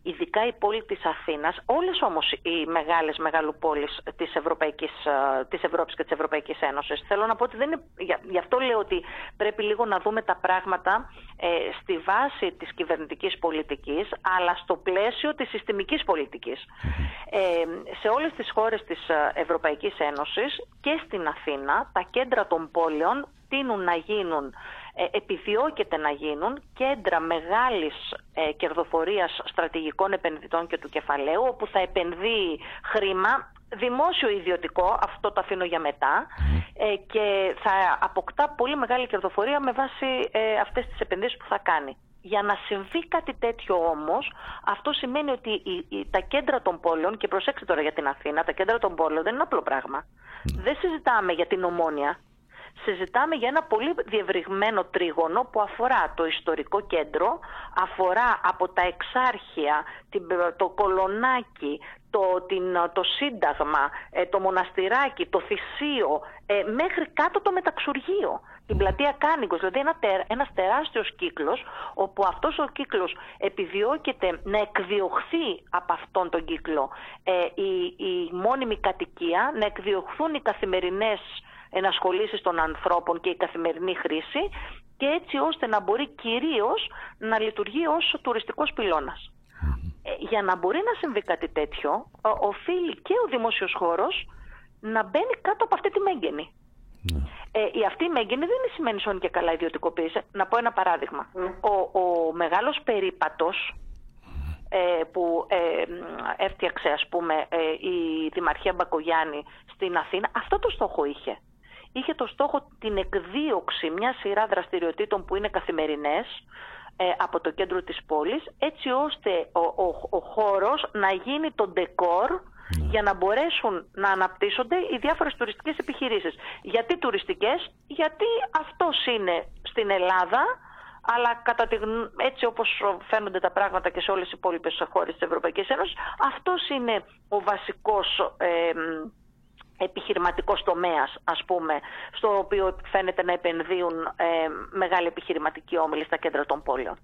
ειδικά η πόλη της Αθήνας, όλες όμως οι μεγάλες μεγαλοπόλεις της, Ευρωπαϊκής, ε, της Ευρώπης και της Ευρωπαϊκής Ένωσης. Θέλω να πω ότι δεν είναι, γι' αυτό λέω ότι πρέπει λίγο να δούμε τα πράγματα ε, στη βάση της κυβερνητικής πολιτικής, αλλά στο πλαίσιο της συστημικής πολιτικής. Ε, σε όλες τις χώρες της ε, Ευρωπαϊκής Ένωσης και στην Αθήνα, τα κέντρα των πόλεων τείνουν να γίνουν ε, επιδιώκεται να γίνουν κέντρα μεγάλης ε, κερδοφορίας στρατηγικών επενδυτών και του κεφαλαίου όπου θα επενδύει χρήμα δημόσιο ιδιωτικό, αυτό το αφήνω για μετά, ε, και θα αποκτά πολύ μεγάλη κερδοφορία με βάση ε, αυτές τις επενδύσεις που θα κάνει. Για να συμβεί κάτι τέτοιο όμως, αυτό σημαίνει ότι η, τα κέντρα των πόλεων, και προσέξτε τώρα για την Αθήνα, τα κέντρα των πόλεων δεν είναι απλό πράγμα. Δεν συζητάμε για την ομόνια, συζητάμε για ένα πολύ διευρυγμένο τρίγωνο που αφορά το ιστορικό κέντρο, αφορά από τα εξάρχεια, το κολονάκι, το, την, το σύνταγμα, ε, το μοναστηράκι, το θυσίο, ε, μέχρι κάτω το μεταξουργείο, την πλατεία Κάνικος, δηλαδή ένα, ένας τεράστιος κύκλος, όπου αυτός ο κύκλος επιδιώκεται να εκδιωχθεί από αυτόν τον κύκλο. Ε, η, η μόνιμη κατοικία, να εκδιωχθούν οι καθημερινές ενασχολήσεις των ανθρώπων και η καθημερινή χρήση και έτσι ώστε να μπορεί κυρίως να λειτουργεί ως τουριστικός πυλώνας. Ε, για να μπορεί να συμβεί κάτι τέτοιο, οφείλει και ο δημόσιος χώρος να μπαίνει κάτω από αυτή τη μέγενη. Ναι. Ε, η αυτή η μέγενη δεν σημαίνει σώνη και καλά ιδιωτικοποίηση. Να πω ένα παράδειγμα. Ο, ο μεγάλος περίπατος ε, που ε, έφτιαξε ας πούμε ε, η Δημαρχία Μπακογιάννη στην Αθήνα, αυτό το στόχο είχε είχε το στόχο την εκδίωξη μιας σειρά δραστηριοτήτων που είναι καθημερινές ε, από το κέντρο της πόλης έτσι ώστε ο, ο, ο χώρος να γίνει το ντεκόρ ναι. για να μπορέσουν να αναπτύσσονται οι διάφορες τουριστικές επιχειρήσεις. Γιατί τουριστικές, γιατί αυτός είναι στην Ελλάδα αλλά κατά τη, έτσι όπως φαίνονται τα πράγματα και σε όλες οι υπόλοιπες χώρες της Ευρωπαϊκής Ένωσης, αυτός είναι ο βασικός ε, επιχειρηματικός τομέας ας πούμε στο οποίο φαίνεται να επενδύουν ε, μεγάλη επιχειρηματική όμιλη στα κέντρα των πόλεων.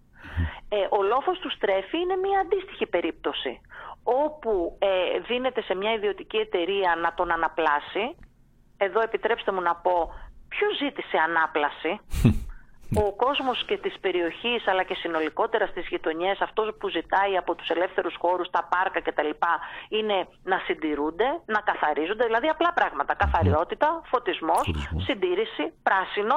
Ε, ο λόφος του στρέφει είναι μια αντίστοιχη περίπτωση όπου ε, δίνεται σε μια ιδιωτική εταιρεία να τον αναπλάσει. Εδώ επιτρέψτε μου να πω ποιος ζήτησε ανάπλαση; Ο κόσμος και της περιοχής αλλά και συνολικότερα στις γειτονιές αυτός που ζητάει από τους ελεύθερους χώρους, τα πάρκα κτλ είναι να συντηρούνται, να καθαρίζονται, δηλαδή απλά πράγματα, καθαριότητα, φωτισμός, συντήρηση, πράσινο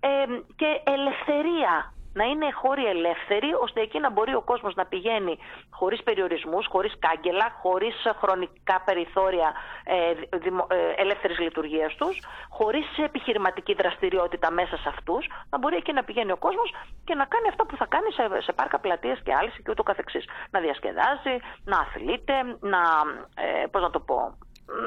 ε, και ελευθερία να είναι χώροι ελεύθεροι, ώστε εκεί να μπορεί ο κόσμος να πηγαίνει χωρίς περιορισμούς, χωρίς κάγκελα, χωρίς χρονικά περιθώρια ε, δημο, ε, ελεύθερης λειτουργίας τους, χωρίς επιχειρηματική δραστηριότητα μέσα σε αυτούς, να μπορεί εκεί να πηγαίνει ο κόσμος και να κάνει αυτά που θα κάνει σε, σε πάρκα πλατείες και άλλες και ούτω καθεξής. Να διασκεδάζει, να αθλείται, να, ε, πώς να το πω,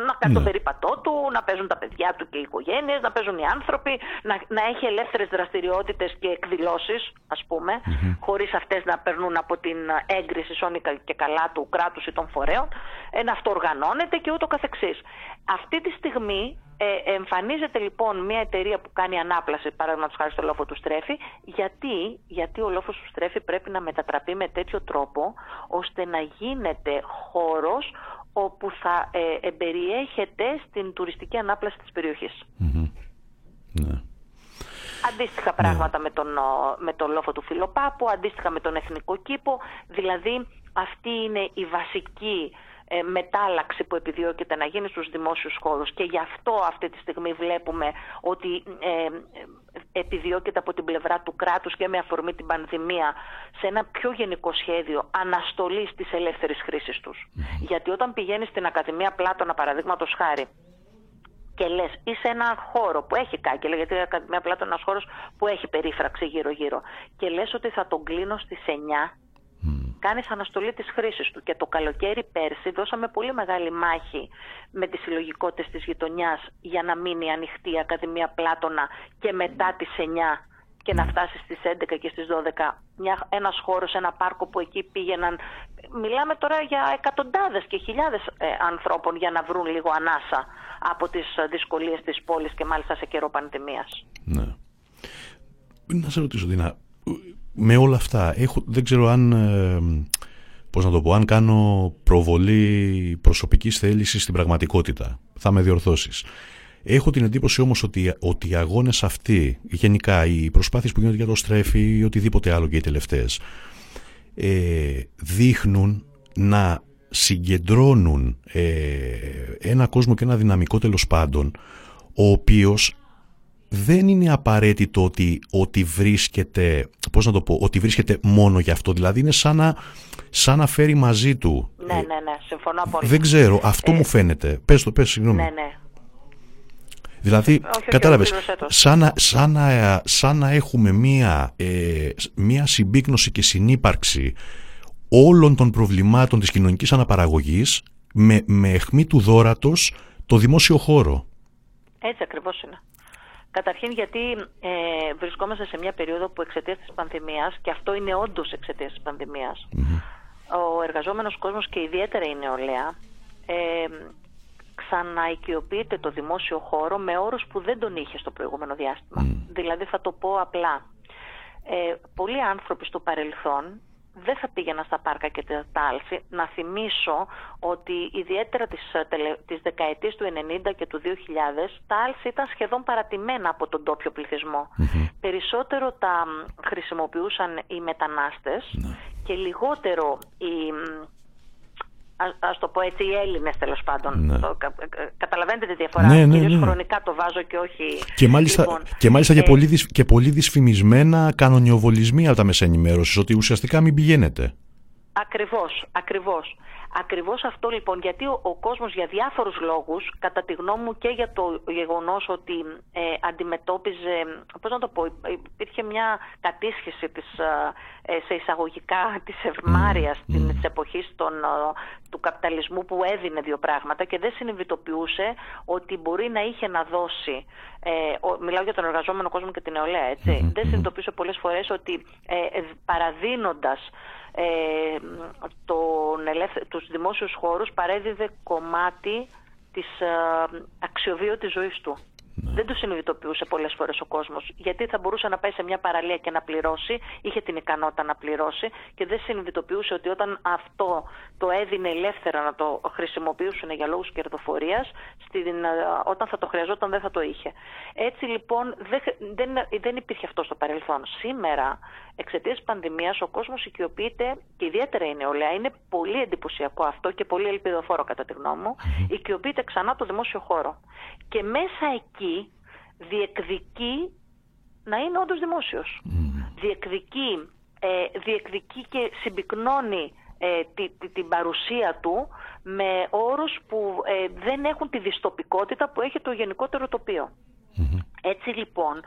να κάνει ναι. το περίπατό του, να παίζουν τα παιδιά του και οι οικογένειες, να παίζουν οι άνθρωποι, να, να έχει ελεύθερες δραστηριότητες και εκδηλώσεις, ας πούμε, mm-hmm. χωρίς αυτές να περνούν από την έγκριση σώνικα και καλά του κράτους ή των φορέων, ε, να αυτοοργανώνεται και ούτω καθεξής. Αυτή τη στιγμή ε, εμφανίζεται λοιπόν μια εταιρεία που κάνει ανάπλαση, παράδειγμα χάρη στο λόφο του στρέφη, γιατί, γιατί ο λόφος του στρέφη πρέπει να μετατραπεί με τέτοιο τρόπο ώστε να γίνεται χώρος όπου θα ε, εμπεριέχεται στην τουριστική ανάπλαση της περιοχής. Ναι. Αντίστοιχα ναι. πράγματα με, τον, με τον λόφο του Φιλοπάπου, αντίστοιχα με τον Εθνικό Κήπο, δηλαδή αυτή είναι η βασική ε, μετάλλαξη που επιδιώκεται να γίνει στους δημόσιους χώρους και γι' αυτό αυτή τη στιγμή βλέπουμε ότι ε, επιδιώκεται από την πλευρά του κράτους και με αφορμή την πανδημία σε ένα πιο γενικό σχέδιο αναστολής της ελεύθερης χρήσης τους. Γιατί όταν πηγαίνεις στην Ακαδημία Πλάτωνα παραδείγματος χάρη και λες είσαι ένα χώρο που έχει κάγκελα, γιατί η Ακαδημία Πλάτωνα είναι ένας χώρος που έχει περίφραξη γύρω-γύρω και λες ότι θα τον κλείνω στις 9 κάνεις αναστολή της χρήσης του. Και το καλοκαίρι πέρσι δώσαμε πολύ μεγάλη μάχη με τις συλλογικότητες της γειτονιάς για να μείνει ανοιχτή η Ακαδημία Πλάτωνα και μετά τις 9 και να φτάσει στις 11 και στις 12 μια, ένας χώρος, ένα πάρκο που εκεί πήγαιναν μιλάμε τώρα για εκατοντάδες και χιλιάδες ε, ανθρώπων για να βρουν λίγο ανάσα από τις δυσκολίες της πόλης και μάλιστα σε καιρό πανδημίας. Ναι. Να σε ρωτήσω Δίνα, με όλα αυτά έχω, δεν ξέρω αν ε, πώς να το πω αν κάνω προβολή προσωπικής θέλησης στην πραγματικότητα. Θα με διορθώσεις. Έχω την εντύπωση όμως ότι, ότι οι αγώνες αυτοί γενικά οι προσπάθειες που γίνονται για το στρέφει ή οτιδήποτε άλλο και οι τελευταίες ε, δείχνουν να συγκεντρώνουν ε, ένα κόσμο και ένα δυναμικό τέλος πάντων ο οποίος δεν είναι απαραίτητο ότι, ότι βρίσκεται, πώς να το πω, ότι βρίσκεται μόνο γι' αυτό. Δηλαδή είναι σαν να, σαν να φέρει μαζί του Ναι, ναι, ναι, συμφωνώ απόλυτα. Δεν ξέρω, αυτό μου φαίνεται. Πες το, πες, συγγνώμη. Ναι, ναι. Δηλαδή, όχι, κατάλαβες, ολοκλήρωσέ το. σαν να, σαν, να, σαν να έχουμε μία, ε, μία συμπίκνωση και συνύπαρξη όλων των προβλημάτων της κοινωνικής αναπαραγωγής με, με αιχμή του δόρατος το δημόσιο χώρο. Έτσι ακριβώς είναι. Καταρχήν γιατί ε, βρισκόμαστε σε μια περίοδο που εξαιτίας της πανδημίας, και αυτό είναι όντως εξαιτίας της πανδημιας ο εργαζόμενος κόσμος και ιδιαίτερα η νεολαία ε, ξαναοικειοποιείται το δημόσιο χώρο με όρους που δεν τον είχε στο προηγούμενο διάστημα. Δηλαδή θα το πω απλά. Ε, πολλοί άνθρωποι στο παρελθόν δεν θα πήγαιναν στα πάρκα και τα τάλση. Να θυμίσω ότι ιδιαίτερα τις, ε, τελε, τις δεκαετίες του 90 και του 2000 τα άλση ήταν σχεδόν παρατημένα από τον τόπιο πληθυσμό. Περισσότερο τα μ, χρησιμοποιούσαν οι μετανάστες και λιγότερο οι μ, ας, ας το πω έτσι, οι Έλληνες τέλος πάντων. Ναι. Το, κα- κα- καταλαβαίνετε τη διαφορά. Ναι, ναι, Κυρίως ναι. χρονικά το βάζω και όχι. Και μάλιστα, Λοιπόν, και, μάλιστα ε, και, πολύ, δυσ- και πολύ δυσφημισμένα κανονιοβολισμοί από τα μέσα ενημέρωσης, ότι ουσιαστικά μην πηγαίνετε. Ακριβώς, ακριβώς. Ακριβώς αυτό λοιπόν, γιατί ο, ο κόσμος για διάφορους λόγους, κατά τη γνώμη μου και για το γεγονός ότι ε, αντιμετώπιζε, πώς να το πω, υπήρχε μια κατήσχεση της, ε, ε, σε εισαγωγικά της ευμάρειας mm. της εποχής των, ε, του καπιταλισμού που έδινε δύο πράγματα και δεν συνειδητοποιούσε ότι μπορεί να είχε να δώσει, ε, ο, μιλάω για τον εργαζόμενο κόσμο και την νεολαία, έτσι, δεν συνειδητοποιούσε πολλές φορές ότι ε, ε, παραδίνοντας ε, τον ελεύθε, τους δημόσιους χώρους παρέδιδε κομμάτι της ε, αξιοβίωτης ζωής του. Δεν το συνειδητοποιούσε πολλές φορές ο κόσμος, γιατί θα μπορούσε να πάει σε μια παραλία και να πληρώσει, είχε την ικανότητα να πληρώσει και δεν συνειδητοποιούσε ότι όταν αυτό το έδινε ελεύθερα να το χρησιμοποιήσουν για λόγους κερδοφορίας, στην, ε, όταν θα το χρειαζόταν δεν θα το είχε. Έτσι λοιπόν δεν, δεν, δεν υπήρχε αυτό στο παρελθόν. Σήμερα, εξαιτίας της πανδημίας, ο κόσμος οικειοποιείται και ιδιαίτερα η νεολαία. Είναι πολύ εντυπωσιακό αυτό και πολύ ελπιδοφόρο κατά τη γνώμη μου. Οικειοποιείται ξανά το δημόσιο χώρο. Και μέσα εκεί διεκδικεί να είναι όντως δημόσιος. Διεκδικεί, ε, διεκδικεί και συμπυκνώνει ε, τη, τη- την παρουσία του με όρους που ε, δεν έχουν τη δυστοπικότητα που έχει το γενικότερο τοπίο. Έτσι λοιπόν,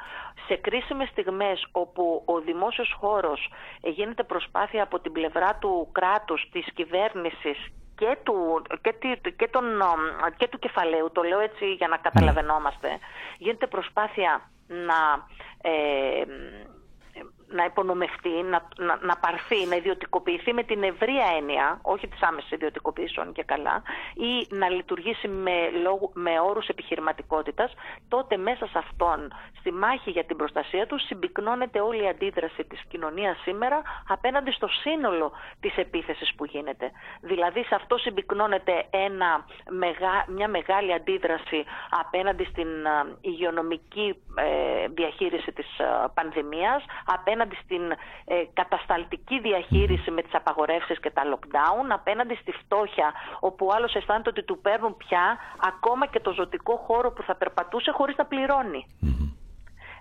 σε κρίσιμες στιγμές όπου ο δημόσιος χώρος ε, γίνεται προσπάθεια από την πλευρά του κράτους, της κυβέρνησης και του, και, τη- και, τον, ομ, και του κεφαλαίου, το λέω έτσι για να καταλαβαίνόμαστε, γίνεται προσπάθεια να, ε, να υπονομευτεί, να, να, να πάρθει, να ιδιωτικοποιηθεί με την ευρεία έννοια, όχι της άμεσης ιδιωτικοποίησεων και καλά, ή να λειτουργήσει με, λόγου, με όρους επιχειρηματικότητας, τότε μέσα σε αυτόν, στη μάχη για την προστασία του, συμπυκνώνεται όλη η αντίδραση της κοινωνίας σήμερα απέναντι στο σύνολο της επίθεσης που γίνεται. Δηλαδή σε αυτό συμπυκνώνεται ένα, μεγα, μια μεγάλη αντίδραση απέναντι στην α, υγειονομική ε, διαχείριση της α, πανδημίας, απέναντι στην ε, κατασταλτική διαχείριση με τις απαγορεύσεις και τα lockdown, απέναντι στη φτώχεια όπου ο άλλος αισθάνεται ότι του παίρνουν πια ακόμα και το ζωτικό χώρο που θα περπατούσε χωρίς να πληρώνει.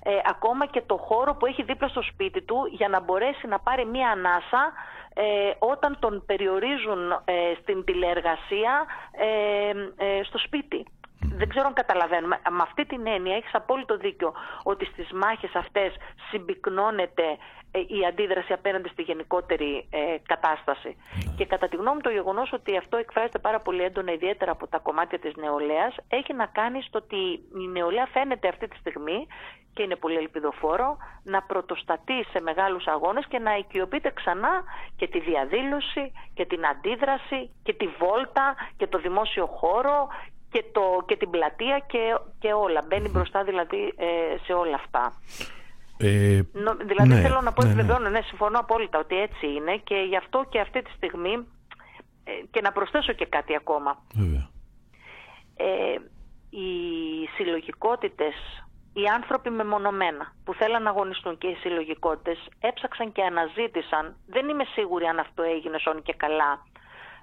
Ε, ακόμα και το χώρο που έχει δίπλα στο σπίτι του για να μπορέσει να πάρει μία ανάσα ε, όταν τον περιορίζουν ε, στην τηλεεργασία ε, ε, στο σπίτι. Δεν ξέρω αν καταλαβαίνουμε. Με αυτή την έννοια έχεις απόλυτο δίκιο ότι στις μάχες αυτές συμπυκνώνεται ε, η αντίδραση απέναντι στη γενικότερη ε, κατάσταση. Και κατά τη γνώμη μου το γεγονός ότι αυτό εκφράζεται πάρα πολύ έντονα ιδιαίτερα από τα κομμάτια της νεολαίας έχει να κάνει στο ότι η νεολαία φαίνεται αυτή τη στιγμή και είναι πολύ ελπιδοφόρο να πρωτοστατεί σε μεγάλους αγώνες και να οικειοποιείται ξανά και τη διαδήλωση και την αντίδραση και τη βόλτα και το δημόσιο χώρο και, το, και την πλατεία και, και όλα. Μπαίνει μπροστά δηλαδή ε, σε όλα αυτά. Ε, Νο- δηλαδή ναι, θέλω να πω ναι, ότι ναι. βεβαιώνω, ναι, συμφωνώ απόλυτα ότι έτσι είναι και γι' αυτό και αυτή τη στιγμή ε, και να προσθέσω και κάτι ακόμα. βέβαια. Ε, οι συλλογικότητες, οι άνθρωποι μεμονωμένα που θέλαν να αγωνιστούν και οι συλλογικότητες έψαξαν και αναζήτησαν, δεν είμαι σίγουρη αν αυτό έγινε σώνει και καλά,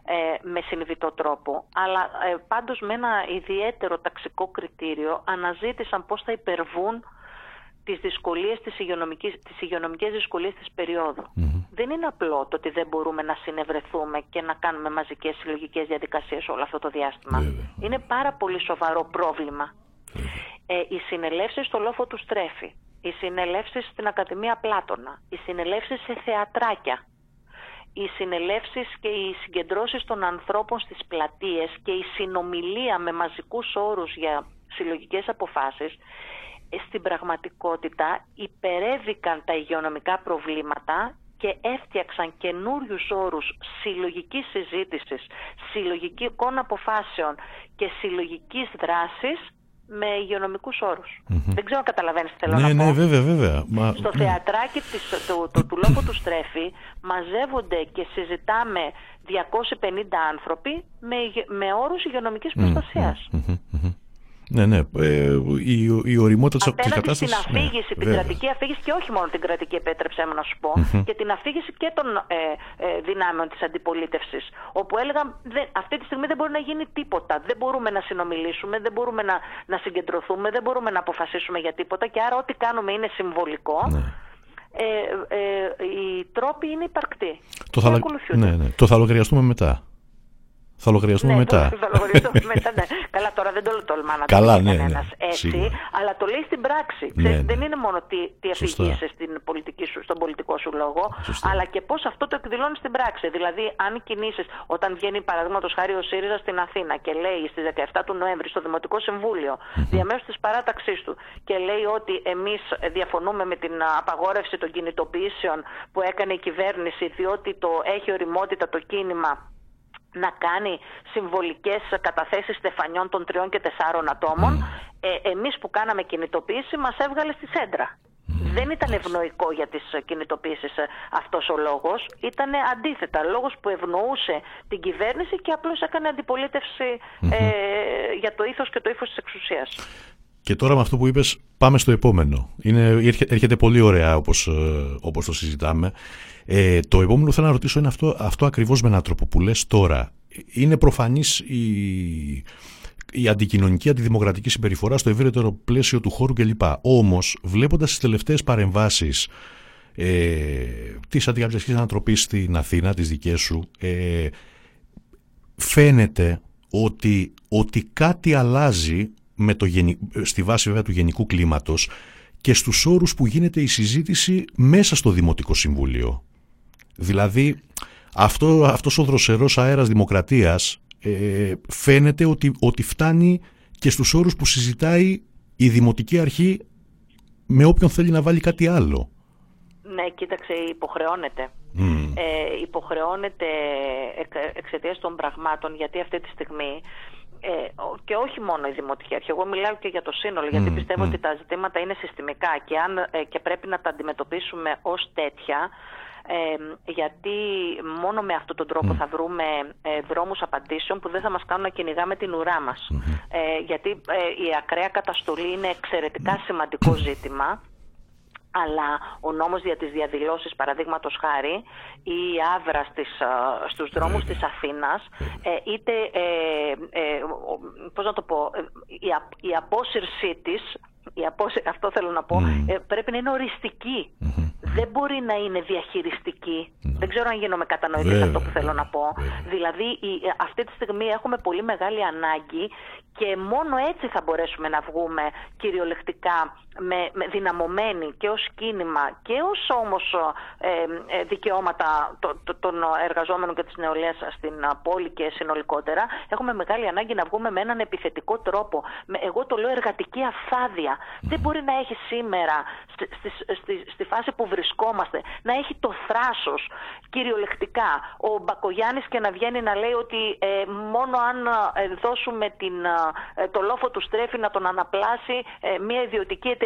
ε, με συνειδητό τρόπο, αλλά ε, πάντως με ένα ιδιαίτερο ταξικό κριτήριο αναζήτησαν πώς θα υπερβούν τις δυσκολίες, τις, υγειονομικές, τις υγειονομικές δυσκολίες της περιοδου Δεν είναι απλό το ότι δεν μπορούμε να συνευρεθούμε και να κάνουμε μαζικές συλλογικές διαδικασίες όλο αυτό το διάστημα. Είναι πάρα πολύ σοβαρό πρόβλημα. Ε, οι συνελεύσεις στο λόφο του Στρέφη, οι συνελεύσεις στην Ακαδημία Πλάτωνα, οι συνελεύσεις σε θεατράκια, οι συνελεύσεις και οι συγκεντρώσεις των ανθρώπων στις πλατείες και η συνομιλία με μαζικούς όρους για συλλογικές αποφάσεις ε, στην πραγματικότητα υπερέβηκαν τα υγειονομικά προβλήματα και έφτιαξαν καινούριους όρους συλλογικής συζήτησης, συλλογικών αποφάσεων και συλλογικής δράσης με υγειονομικούς Δεν ξέρω αν καταλαβαίνεις τι θέλω ναι, να ναι πω. Ναι, βέβαια, βέβαια. Στο ναι. θεατράκι της, το, το, του λόγου του Στρέφη μαζεύονται και συζητάμε 250 άνθρωποι με, με όρους υγειονομικής προστασίας. Ναι, ναι. Ε, η, η οριμότητα της κατάστασης. Στην ναι, αφήγηση, ναι, την κρατική αφήγηση και όχι μόνο την κρατική, επέτρεψέ μου να σου πω, και την αφήγηση και των ε, ε, δυνάμεων της αντιπολίτευσης. Όπου έλεγαν αυτή τη στιγμή δεν μπορεί να γίνει τίποτα. Δεν μπορούμε να συνομιλήσουμε, δεν μπορούμε να, να συγκεντρωθούμε, δεν μπορούμε να αποφασίσουμε για τίποτα. Και άρα, ό,τι κάνουμε είναι συμβολικό. Ναι. Ε, ε, οι τρόποι είναι υπαρκτοί. Το θα, ναι, ναι. το θα λογαριαστούμε μετά. Θα λογαριαστούμε ναι, μετά. Θα λογαριαστούμε μετά, ναι. Καλά, τώρα δεν το τολμά να Καλά, το ναι, ναι, έτσι, σίγουρα. αλλά το λέει στην πράξη. Ναι, ναι. Δεν είναι μόνο τι, τι αφηγείσαι στην πολιτική σου, στον πολιτικό σου λόγο, Σωστά. αλλά και πώς αυτό το εκδηλώνεις στην πράξη. Δηλαδή, αν κινήσεις, όταν βγαίνει παραδείγματος χάρη ο ΣΥΡΙΖΑ στην Αθήνα και λέει στις 17 του Νοέμβρη στο Δημοτικό Συμβούλιο, mm-hmm. διαμέσου της παράταξής του, και λέει ότι εμείς διαφωνούμε με την απαγόρευση των κινητοποιήσεων που έκανε η κυβέρνηση, διότι το έχει οριμότητα το κίνημα να κάνει συμβολικές καταθέσεις στεφανιών των τριών και τεσσάρων ατόμων. Ε, εμείς που κάναμε κινητοποίηση μας έβγαλε στη σέντρα. Δεν ήταν ευνοϊκό για τις κινητοποίησεις ε, αυτός ο λόγος. Ήταν αντίθετα, λόγος που ευνοούσε την κυβέρνηση και απλώς έκανε ε, για το ήθος και το ύφος της εξουσίας. Και τώρα με αυτό που είπες πάμε στο επόμενο. Είναι, έρχεται πολύ ωραία όπως, ε, όπως το συζητάμε. Ε, το επόμενο θέλω να ρωτήσω είναι αυτό, αυτό ακριβώς με έναν τρόπο που λες τώρα. Είναι προφανής η, η αντικοινωνική, αντιδημοκρατική συμπεριφορά στο ευρύτερο πλαίσιο του χώρου κλπ. Όμως, βλέποντας τις τελευταίες παρεμβάσεις ε, της αντικαπιστικής ανατροπής στην Αθήνα, τις δικές σου, ε, φαίνεται ότι, ότι κάτι αλλάζει με το, στη βάση βέβαια του γενικού κλίματος και στους όρους που γίνεται η συζήτηση μέσα στο Δημοτικό Συμβούλιο. Δηλαδή αυτό, αυτός ο δροσερός αέρας δημοκρατίας ε, φαίνεται ότι, ότι φτάνει και στους όρους που συζητάει η Δημοτική Αρχή με όποιον θέλει να βάλει κάτι άλλο. Ναι, κοίταξε, υποχρεώνεται. Ε, υποχρεώνεται εξαιτίας των πραγμάτων, γιατί αυτή τη στιγμή ε, και όχι μόνο η Δημοτική Αρχή. Εγώ μιλάω και για το σύνολο, γιατί πιστεύω ότι τα ζητήματα είναι συστημικά και, αν, ε, και πρέπει να τα αντιμετωπίσουμε ως τέτοια, ε, γιατί μόνο με αυτόν τον τρόπο θα βρούμε ε, δρόμους απαντήσεων που δεν θα μας κάνουν να κυνηγάμε την ουρά μας. Ε, γιατί η ακραία καταστολή είναι εξαιρετικά σημαντικό ζήτημα αλλά ο νόμος για τις διαδηλώσεις παραδείγματος χάρη ή η άβρα στις, στους δρόμους της Αθήνας ε, είτε, ε, ε, πώς να το πω, η, η απόσυρσή της η αυτό θέλω να πω, ε, πρέπει να είναι Δεν μπορεί να είναι διαχειριστική. Δεν ξέρω αν γίνομαι κατανοητής αυτό που θέλω να πω. Δηλαδή, η, αυτή τη στιγμή έχουμε πολύ μεγάλη ανάγκη και μόνο έτσι θα μπορέσουμε να βγούμε κυριολεκτικά με, με δυναμωμένοι και ως κίνημα και ως όμως ε, ε, δικαιώματα των εργαζόμενων και της νεολαίας στην πόλη και συνολικότερα έχουμε μεγάλη ανάγκη να βγούμε με έναν επιθετικό τρόπο. εγώ το λέω εργατική αφάδεια. Δεν μπορεί να έχει σήμερα στη, στη, στη, φάση που βρισκόμαστε να έχει το θράσος κυριολεκτικά ο Μπακογιάννης και να βγαίνει να λέει ότι ε, μόνο αν δώσουμε την ε, το λόφο του στρέφει να τον αναπλάσει ε, μια ιδιωτική εταιρεία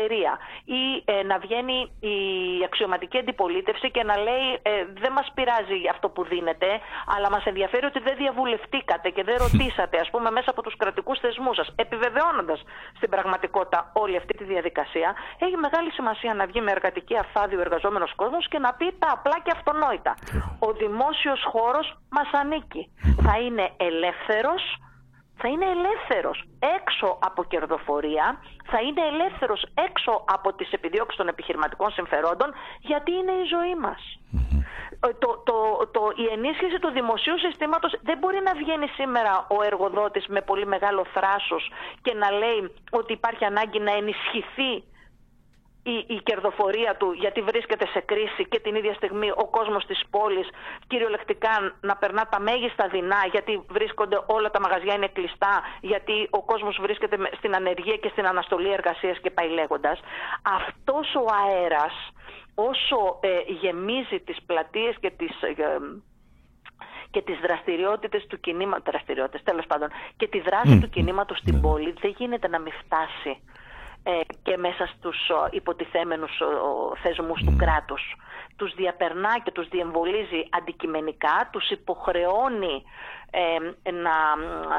ή ε, να βγαίνει η αξιωματική αντιπολίτευση και να λέει δεν μας πειράζει αυτό που δίνετε αλλά μας ενδιαφέρει ότι δεν διαβουλευτήκατε και δεν ρωτήσατε ας πούμε μέσα από τους κρατικούς θεσμούς σας επιβεβαιώνοντας στην πραγματικότητα όλη αυτή τη διαδικασία έχει μεγάλη σημασία να βγει με εργατική αφάδη ο εργαζόμενος κόσμος και να πει τα απλά και αυτονόητα. Ο δημόσιος χώρος μας ανήκει. Θα είναι ελεύθερος θα είναι ελεύθερος έξω από κερδοφορία, θα είναι ελεύθερος έξω από τις επιδιώξεις των επιχειρηματικών συμφερόντων, γιατί είναι η ζωή μας. Ε, το, το, το, η ενίσχυση του δημοσίου συστήματος δεν μπορεί να βγαίνει σήμερα ο εργοδότης με πολύ μεγάλο θράσος και να λέει ότι υπάρχει ανάγκη να ενισχυθεί η, η κερδοφορία του γιατί βρίσκεται σε κρίση και την ίδια στιγμή ο κόσμος της πόλης κυριολεκτικά να περνά τα μέγιστα δεινά γιατί βρίσκονται όλα τα μαγαζιά είναι κλειστά γιατί ο κόσμος βρίσκεται στην ανεργία και στην αναστολή εργασίας και πάει λέγοντας. Αυτός ο αέρας όσο ε, γεμίζει τις πλατείες και τις... Ε, και τις δραστηριότητες του κινήματος, δραστηριότητες τέλος πάντων, και τη δράση του κινήματος στην ναι. πόλη δεν γίνεται να μην φτάσει ε, και μέσα στους υποτιθέμενους θεσμούς του κράτους. Τους διαπερνά και τους διεμβολίζει αντικειμενικά, τους υποχρεώνει ε, να,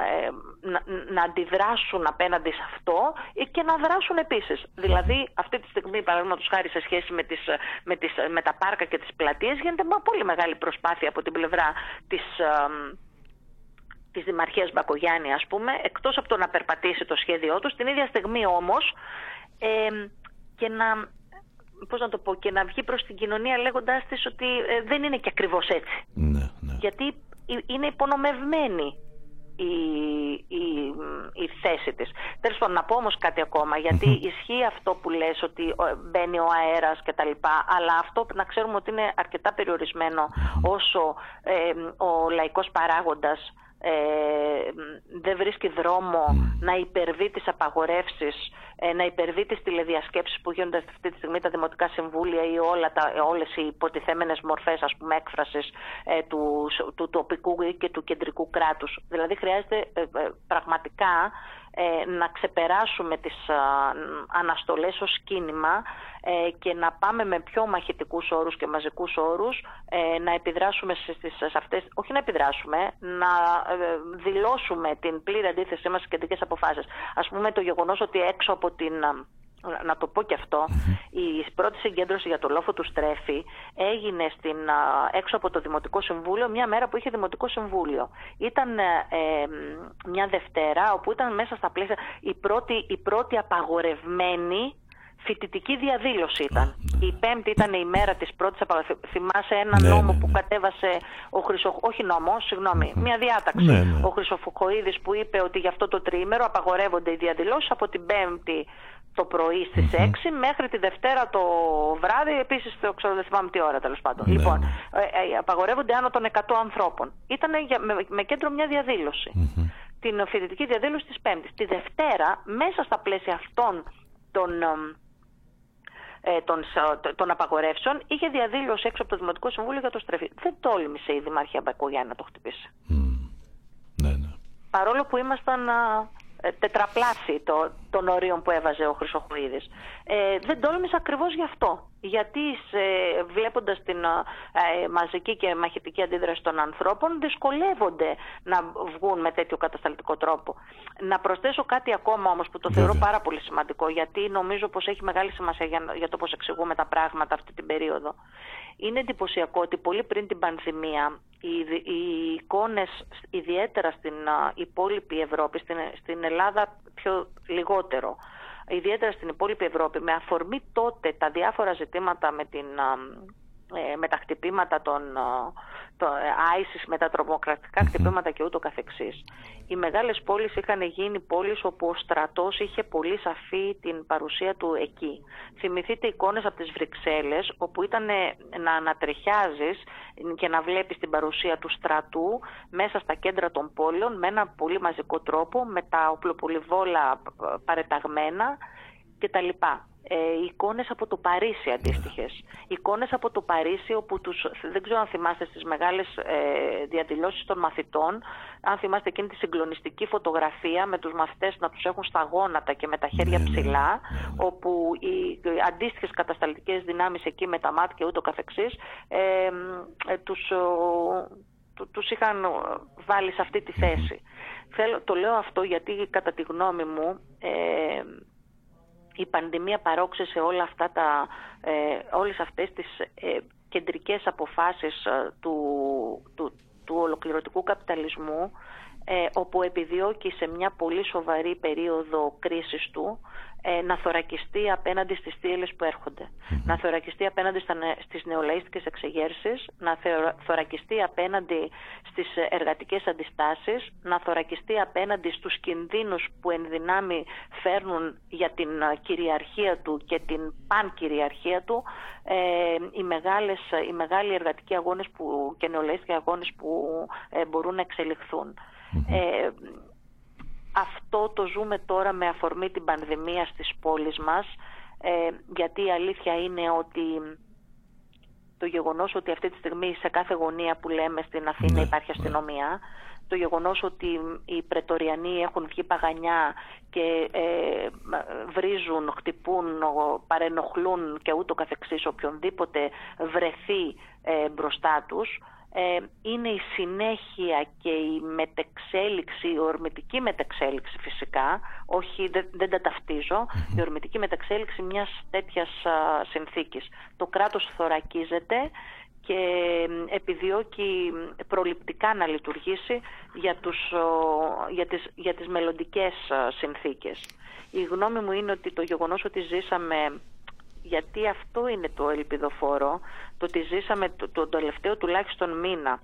ε, να, να, αντιδράσουν απέναντι σε αυτό και να δράσουν επίσης. Δηλαδή αυτή τη στιγμή παραδείγματος χάρη σε σχέση με, τις, με, τις, με τα πάρκα και τις πλατείες γίνεται μια πολύ μεγάλη προσπάθεια από την πλευρά της της Δημαρχίας Μπακογιάννη ας πούμε, εκτός από το να περπατήσει το σχέδιό του, την ίδια στιγμή όμως και να, πώς να το πω, και να βγει προς την κοινωνία λέγοντάς της ότι ε, δεν είναι και ακριβώς έτσι. Ναι, ναι. Γιατί είναι υπονομευμένη η, η, η θέση της. Τέλος πάντων, να πω όμως κάτι ακόμα, ισχύει αυτό που λες ότι μπαίνει ο αέρας και τα λοιπά, αλλά αυτό να ξέρουμε ότι είναι αρκετά όσο ο λαϊκός παράγοντας ε, δεν βρίσκει δρόμο να υπερβεί τις απαγορεύσεις, ε, να υπερβεί τις τηλεδιασκέψεις που γίνονται αυτή τη στιγμή τα δημοτικά συμβούλια ή όλα τα, όλες οι υποτιθέμενες μορφές ας πούμε έκφρασης ε, του, του τοπικού και του κεντρικού κράτους. Δηλαδή χρειάζεται ε, πραγματικά να ξεπεράσουμε τις αναστολές ως κίνημα ε, και να πάμε με πιο μαχητικούς όρους και μαζικούς όρους ε, να επιδράσουμε σε, σε αυτές, όχι να επιδράσουμε, να ε, δηλώσουμε την πλήρη αντίθεσή μας στις κεντρικές αποφάσεις. Ας πούμε το γεγονός ότι έξω από την να το πω και αυτό, η πρώτη συγκέντρωση για το λόφο του Στρέφη έγινε στην, έξω από το Δημοτικό Συμβούλιο μια μέρα που είχε Δημοτικό Συμβούλιο. Ήταν μια Δευτέρα όπου ήταν μέσα στα πλαίσια η πρώτη, η πρώτη απαγορευμένη φοιτητική διαδήλωση ήταν. Ναι. Η πέμπτη ήταν η μέρα της πρώτης Θυμάσαι ένα ναι, νόμο ναι, που κατέβασε ο Χρυσο... όχι νόμο, συγγνώμη, μια διάταξη. Ο Χρυσοφοκοίδης που είπε ότι για αυτό το τρίμερο απαγορεύονται οι διαδηλώσεις από την πέμπτη το πρωί στις 6 μέχρι τη Δευτέρα το βράδυ, επίσης το ξέρω δεν θυμάμαι τι ώρα τέλος πάντων. Λοιπόν, ε, ε, απαγορεύονται άνω των 100 ανθρώπων. Ήταν με, με κέντρο μια διαδήλωση. Την φοιτητική διαδήλωση της Πέμπτης. Τη Δευτέρα, μέσα στα πλαίσια αυτών των ε, των, των απαγορεύσεων, είχε διαδήλωση έξω από το Δημοτικό Συμβούλιο για το στρεφή. Δεν τόλμησε η Δημαρχία Μπακογιάννη να το χτυπήσει. Ναι, ναι. Παρόλο που ήμασταν ε, τετραπλάσι το, των ορίων που έβαζε ο Χρυσοχοίδης. Ε, δεν τόλμησε ακριβώς γι' αυτό. Γιατί σε, βλέποντας την ε, μαζική και μαχητική αντίδραση των ανθρώπων δυσκολεύονται να βγουν με τέτοιο κατασταλτικό τρόπο. Να προσθέσω κάτι ακόμα όμως που το θεωρώ πάρα πολύ σημαντικό γιατί νομίζω πως έχει μεγάλη σημασία για, για το πώς εξηγούμε τα πράγματα αυτή την περίοδο. Είναι εντυπωσιακό ότι πολύ πριν την πανδημία οι, οι εικόνες ιδιαίτερα στην υπόλοιπη Ευρώπη, στην, στην Ελλάδα πιο λιγότερο, ιδιαίτερα στην υπόλοιπη Ευρώπη, με αφορμή τότε τα διάφορα ζητήματα με την ε, με τα χτυπήματα των το ISIS, με τα τρομοκρατικά χτυπήματα και ούτω καθεξής. Οι μεγάλες πόλεις είχαν γίνει πόλεις όπου ο στρατός είχε πολύ σαφή την παρουσία του εκεί. Θυμηθείτε εικόνες από τις Βρυξέλλες όπου ήταν να ανατρεχιάζεις και να βλέπεις την παρουσία του στρατού μέσα στα κέντρα των πόλεων με ένα πολύ μαζικό τρόπο με τα οπλοπολιβόλα παρεταγμένα κτλ ε, εικόνες από το Παρίσι αντίστοιχες. Εικόνες από το Παρίσι όπου τους, δεν ξέρω αν θυμάστε στις μεγάλες ε, διαδηλώσεις των μαθητών, αν θυμάστε εκείνη τη συγκλονιστική φωτογραφία με τους μαθητές να τους έχουν στα γόνατα και με τα χέρια ναι, ναι, ψηλά, ναι, όπου οι αντίστοιχες κατασταλτικές δυνάμεις εκεί με τα μάτια και ούτω καθεξής, ε, ε, τους, τους είχαν βάλει σε αυτή τη θέση. Θέλω, το λέω αυτό γιατί κατά τη γνώμη μου ε, η πανδημία παρόξεσε όλα αυτά τα, ε, όλες αυτές τις ε, κεντρικές αποφάσεις ε, του, του, του ολοκληρωτικού καπιταλισμού όπου επιδιώκει σε μια πολύ σοβαρή περίοδο κρίσης του ε, να θωρακιστεί απέναντι στις θύελες που ερχονται Να θωρακιστεί απέναντι στα, στις νεολαίστικες εξεγέρσεις, να θωρακιστεί απέναντι στις εργατικές αντιστάσεις, να θωρακιστεί απέναντι στους κινδύνους που εν δυνάμει φέρνουν για την κυριαρχία του και την πανκυριαρχία του ε, οι, μεγάλες, οι μεγάλοι εργατικοί αγώνες που, και νεολαίστικοι αγώνες που ε, μπορούν να εξελιχθούν. Ε, αυτό το ζούμε τώρα με αφορμή την πανδημία στις πόλεις μας ε, γιατί η αλήθεια είναι ότι το γεγονός ότι αυτή τη στιγμή σε κάθε γωνία που λέμε στην Αθήνα ναι, υπάρχει ναι. αστυνομία το γεγονός ότι οι πρετοριανοί έχουν βγει παγανιά και ε, βρίζουν, χτυπούν, παρενοχλούν και ούτω καθεξής οποιονδήποτε βρεθεί ε, μπροστά τους ε, είναι η συνέχεια και η μετεξέλιξη, η ορμητική μετεξέλιξη φυσικά, όχι δεν, τα ταυτιζω η ορμητική μετεξέλιξη μιας τέτοιας α, συνθήκης. Το κράτος θωρακίζεται και επιδιώκει προληπτικά να λειτουργήσει για, τους, για, τις, για τις μελλοντικές συνθήκες. Η γνώμη μου είναι ότι το γεγονός ότι ζήσαμε γιατί αυτό είναι το ελπιδοφόρο, το ότι ζήσαμε το, το τελευταίο τουλάχιστον μήνα.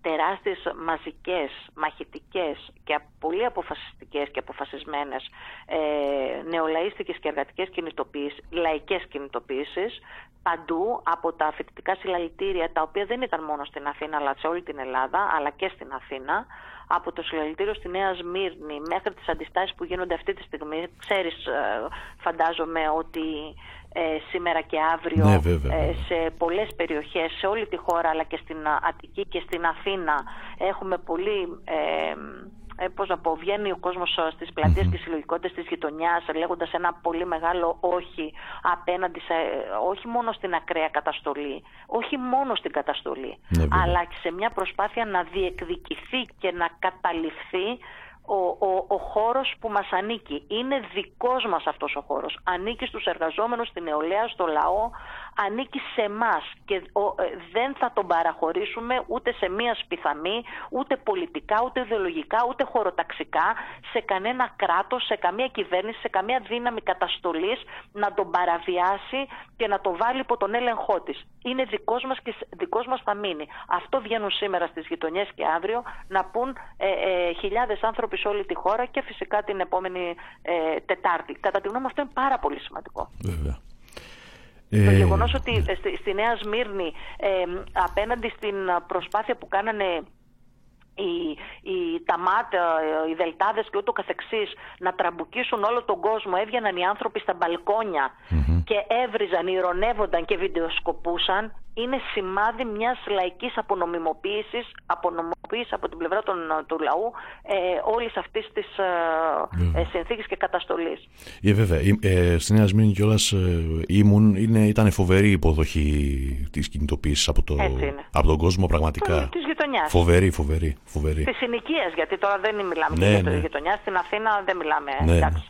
Τεράστιες μαζικές, μαχητικές και πολύ αποφασιστικές και αποφασισμένες ε, νεολαίστικες και εργατικές κινητοποίησεις, λαϊκές κινητοποίησεις παντού από τα φοιτητικά συλλαλητήρια τα οποία δεν ήταν μόνο στην Αθήνα αλλά σε όλη την Ελλάδα αλλά και στην Αθήνα από το συλλαλητήριο στη Νέα Σμύρνη μέχρι τις αντιστάσεις που γίνονται αυτή τη στιγμή. Ξέρεις, ε, φαντάζομαι ότι ε, σήμερα και αύριο ναι, ε, σε πολλές περιοχές, σε όλη τη χώρα αλλά και στην Αττική και στην Αθήνα έχουμε πολύ ε, πώς να πω, βγαίνει ο κόσμος ε, στις πλατείες και συλλογικότητες της γειτονιάς λέγοντας ένα πολύ μεγάλο όχι απέναντι σε, όχι μόνο στην ακραία καταστολή, όχι μόνο στην καταστολή, ναι, αλλά και σε μια προσπάθεια να διεκδικηθεί και να καταληφθεί ο, ο, ο χώρος που μας ανήκει. Είναι δικός μας αυτός ο χώρος. Ανήκει στους εργαζόμενους, στην νεολαία, στο λαό, ανήκει σε εμάς και ε, δεν θα τον παραχωρήσουμε ούτε σε μία σπιθαμή, ούτε πολιτικά, ούτε ιδεολογικά, ούτε χωροταξικά σε κανένα κράτος, σε καμία κυβέρνηση, σε καμία δύναμη καταστολής να τον παραβιάσει και να το βάλει υπό τον έλεγχό της. Είναι δικός μας και δικός μας θα μείνει. Αυτό βγαίνουν σήμερα στις γειτονιές και αύριο να πούν ε, ε, χιλιάδες άνθρωποι σε όλη τη χώρα και φυσικά την επόμενη ε, Τετάρτη. Κατά τη γνώμη μου αυτό είναι πάρα πολύ σημαντικό. Βέβαια. Το ε, γεγονός ότι στη, στη Νέα Σμύρνη ε, απέναντι στην προσπάθεια που κάνανε οι, οι ταμάτ, οι δελτάδες και ούτω καθεξής να τραμπουκίσουν όλο τον κόσμο έβγαιναν οι άνθρωποι στα μπαλκόνια και έβριζαν, ηρωνεύονταν και βιντεοσκοπούσαν είναι σημάδι μιας λαϊκής απονομιμοποίησης, απονομιμοποίησης από την πλευρά των, του λαού ε, όλης αυτής της ε, ε συνθήκης και καταστολής. Ε, βέβαια. Ε, στη Νέα Σμήνη κιόλας ε, ήμουν, είναι, ήταν φοβερή υποδοχή της κινητοποίησης από, το, από τον κόσμο πραγματικά. Της της γειτονιάς. Φοβερή, φοβερή. φοβερή. Της συνοικίας, γιατί τώρα δεν μιλάμε ναι, για ναι. γειτονιά. Στην Αθήνα δεν μιλάμε. Ναι, εντάξει.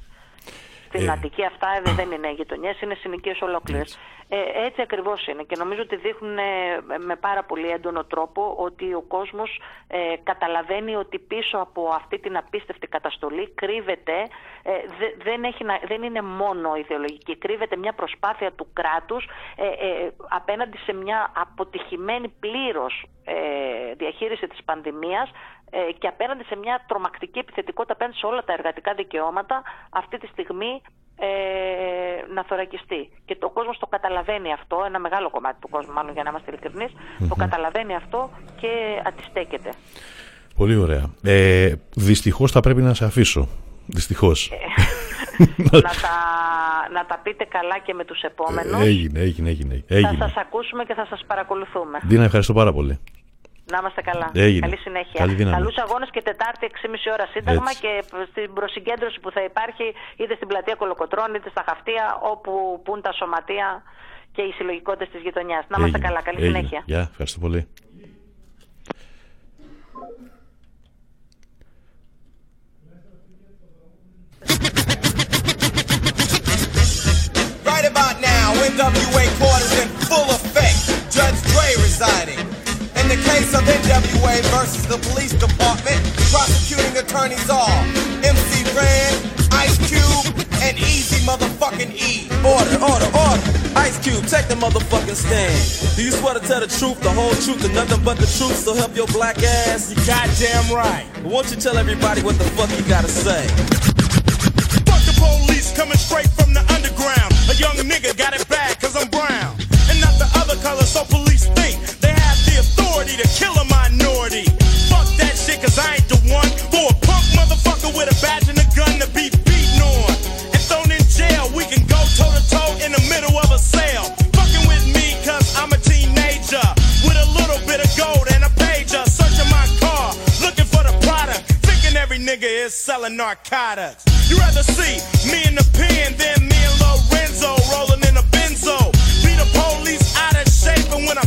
Ναι. Στην Αττική αυτά δεν είναι γειτονιές, είναι συνοικίε ολόκληρες. Ε, έτσι ακριβώς είναι και νομίζω ότι δείχνουν ε, με πάρα πολύ έντονο τρόπο ότι ο κόσμος ε, καταλαβαίνει ότι πίσω από αυτή την απίστευτη καταστολή κρύβεται, ε, δεν, έχει, δεν είναι μόνο ιδεολογική, κρύβεται μια προσπάθεια του κράτους απέναντι σε μια αποτυχημένη πλήρως διαχείριση της πανδημίας και απέναντι σε μια τρομακτική επιθετικότητα απέναντι σε όλα τα εργατικά δικαιώματα αυτή τη στιγμή ε, να θωρακιστεί. Και το κόσμος το καταλαβαίνει αυτό, ένα μεγάλο κομμάτι του κόσμου, μάλλον για να είμαστε το καταλαβαίνει αυτό και αντιστέκεται. Πολύ ωραία. Ε, δυστυχώς θα πρέπει να σε αφήσω. Δυστυχώς. Ε, να, τα, να τα πείτε καλά και με τους επόμενους. Έγινε, έγινε, έγινε. έγινε. Θα σας ακούσουμε και θα σας παρακολουθούμε. Δίνα, ευχαριστώ πάρα πολύ. Να είμαστε καλά. Έγινε. Καλή συνέχεια. Καλούς αγώνες και Τετάρτη 6,5 ώρα Σύνταγμα Έτσι. και στην προσυγκέντρωση που θα υπάρχει είτε στην πλατεία Κολοκοτρών είτε στα Χαυτία όπου πούν τα σωματεία και οι συλλογικότητες της γειτονιάς. Να είμαστε καλά. Καλή Έγινε. συνέχεια. Γεια, ευχαριστώ πολύ. Right about now, NWA quarters in full effect. Judge Dre residing. The case of NWA versus the police department, prosecuting attorneys are MC Ren, Ice Cube, and Easy motherfucking E. Order, order, order. Ice Cube, take the motherfucking stand. Do you swear to tell the truth, the whole truth, and nothing but the truth, so help your black ass? You goddamn right. Won't you tell everybody what the fuck you gotta say? Fuck the police coming straight from the underground. A young nigga got it bad cause I'm brown. And not the other color, so police think they have the authority to kill a minority. Fuck that shit cause I ain't the one for a punk motherfucker with a badge and a gun to be beaten on. And thrown in jail, we can go toe to toe in the middle of a sale. Fucking with me cause I'm a teenager. With a little bit of gold and a pager. Searching my car, looking for the product. Thinking every nigga is selling narcotics. You rather see me in the pen than me and Lorenzo rolling in a benzo. Be the police out of shape, and when I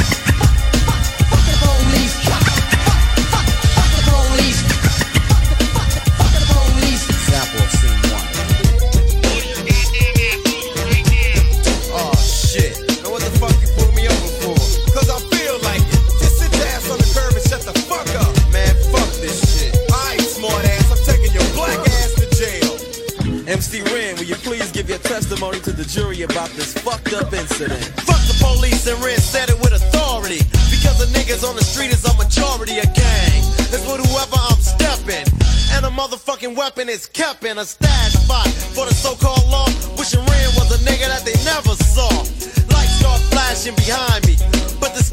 MC Ren, will you please give your testimony to the jury about this fucked up incident? Fuck the police and Red said it with authority. Because the niggas on the street is a majority of gang. It's with whoever I'm stepping. And a motherfucking weapon is kept in a stash spot for the so-called law. Wishing Ren was a nigga that they never saw. Lights start flashing behind me. But they're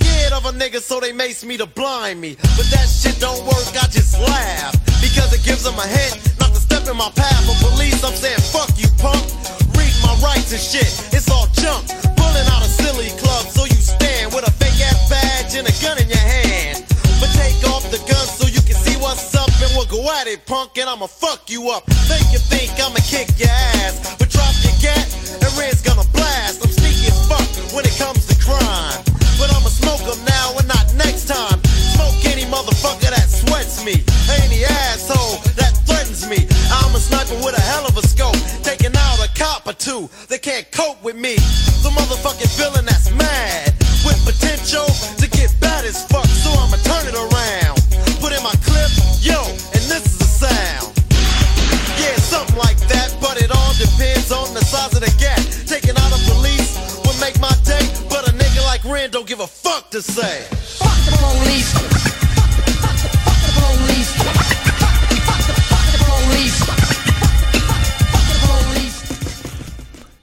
scared of a nigga, so they mace me to blind me. But that shit don't work, I just laugh. Because it gives them a hint not to step in my path. For police, I'm saying, fuck you, punk. Read my rights and shit, it's all junk. Pulling out a silly club, so you stand with a fake ass badge and a gun in your hand. But take off the gun so you can see what's up, and we'll go at it, punk, and I'ma fuck you up. Think you think I'ma kick your ass, but drop your gat, and Red's gonna blast. I'm sneaky as fuck when it comes to crime. Smoke 'em now and not next time. Smoke any motherfucker that sweats me, any asshole that threatens me. I'm a sniper with a hell of a scope, taking out a cop or two. They can't cope with me. The motherfucking villain that's mad with potential to get bad as fuck. So I'ma turn it around. Put in my clip, yo, and this is the sound. Yeah, something like that, but it all depends on the size of the gap. Taking out a police would make my day, like Ren don't give a fuck to say. Fuck the police. Fuck the police. Fuck the police. Fuck the police.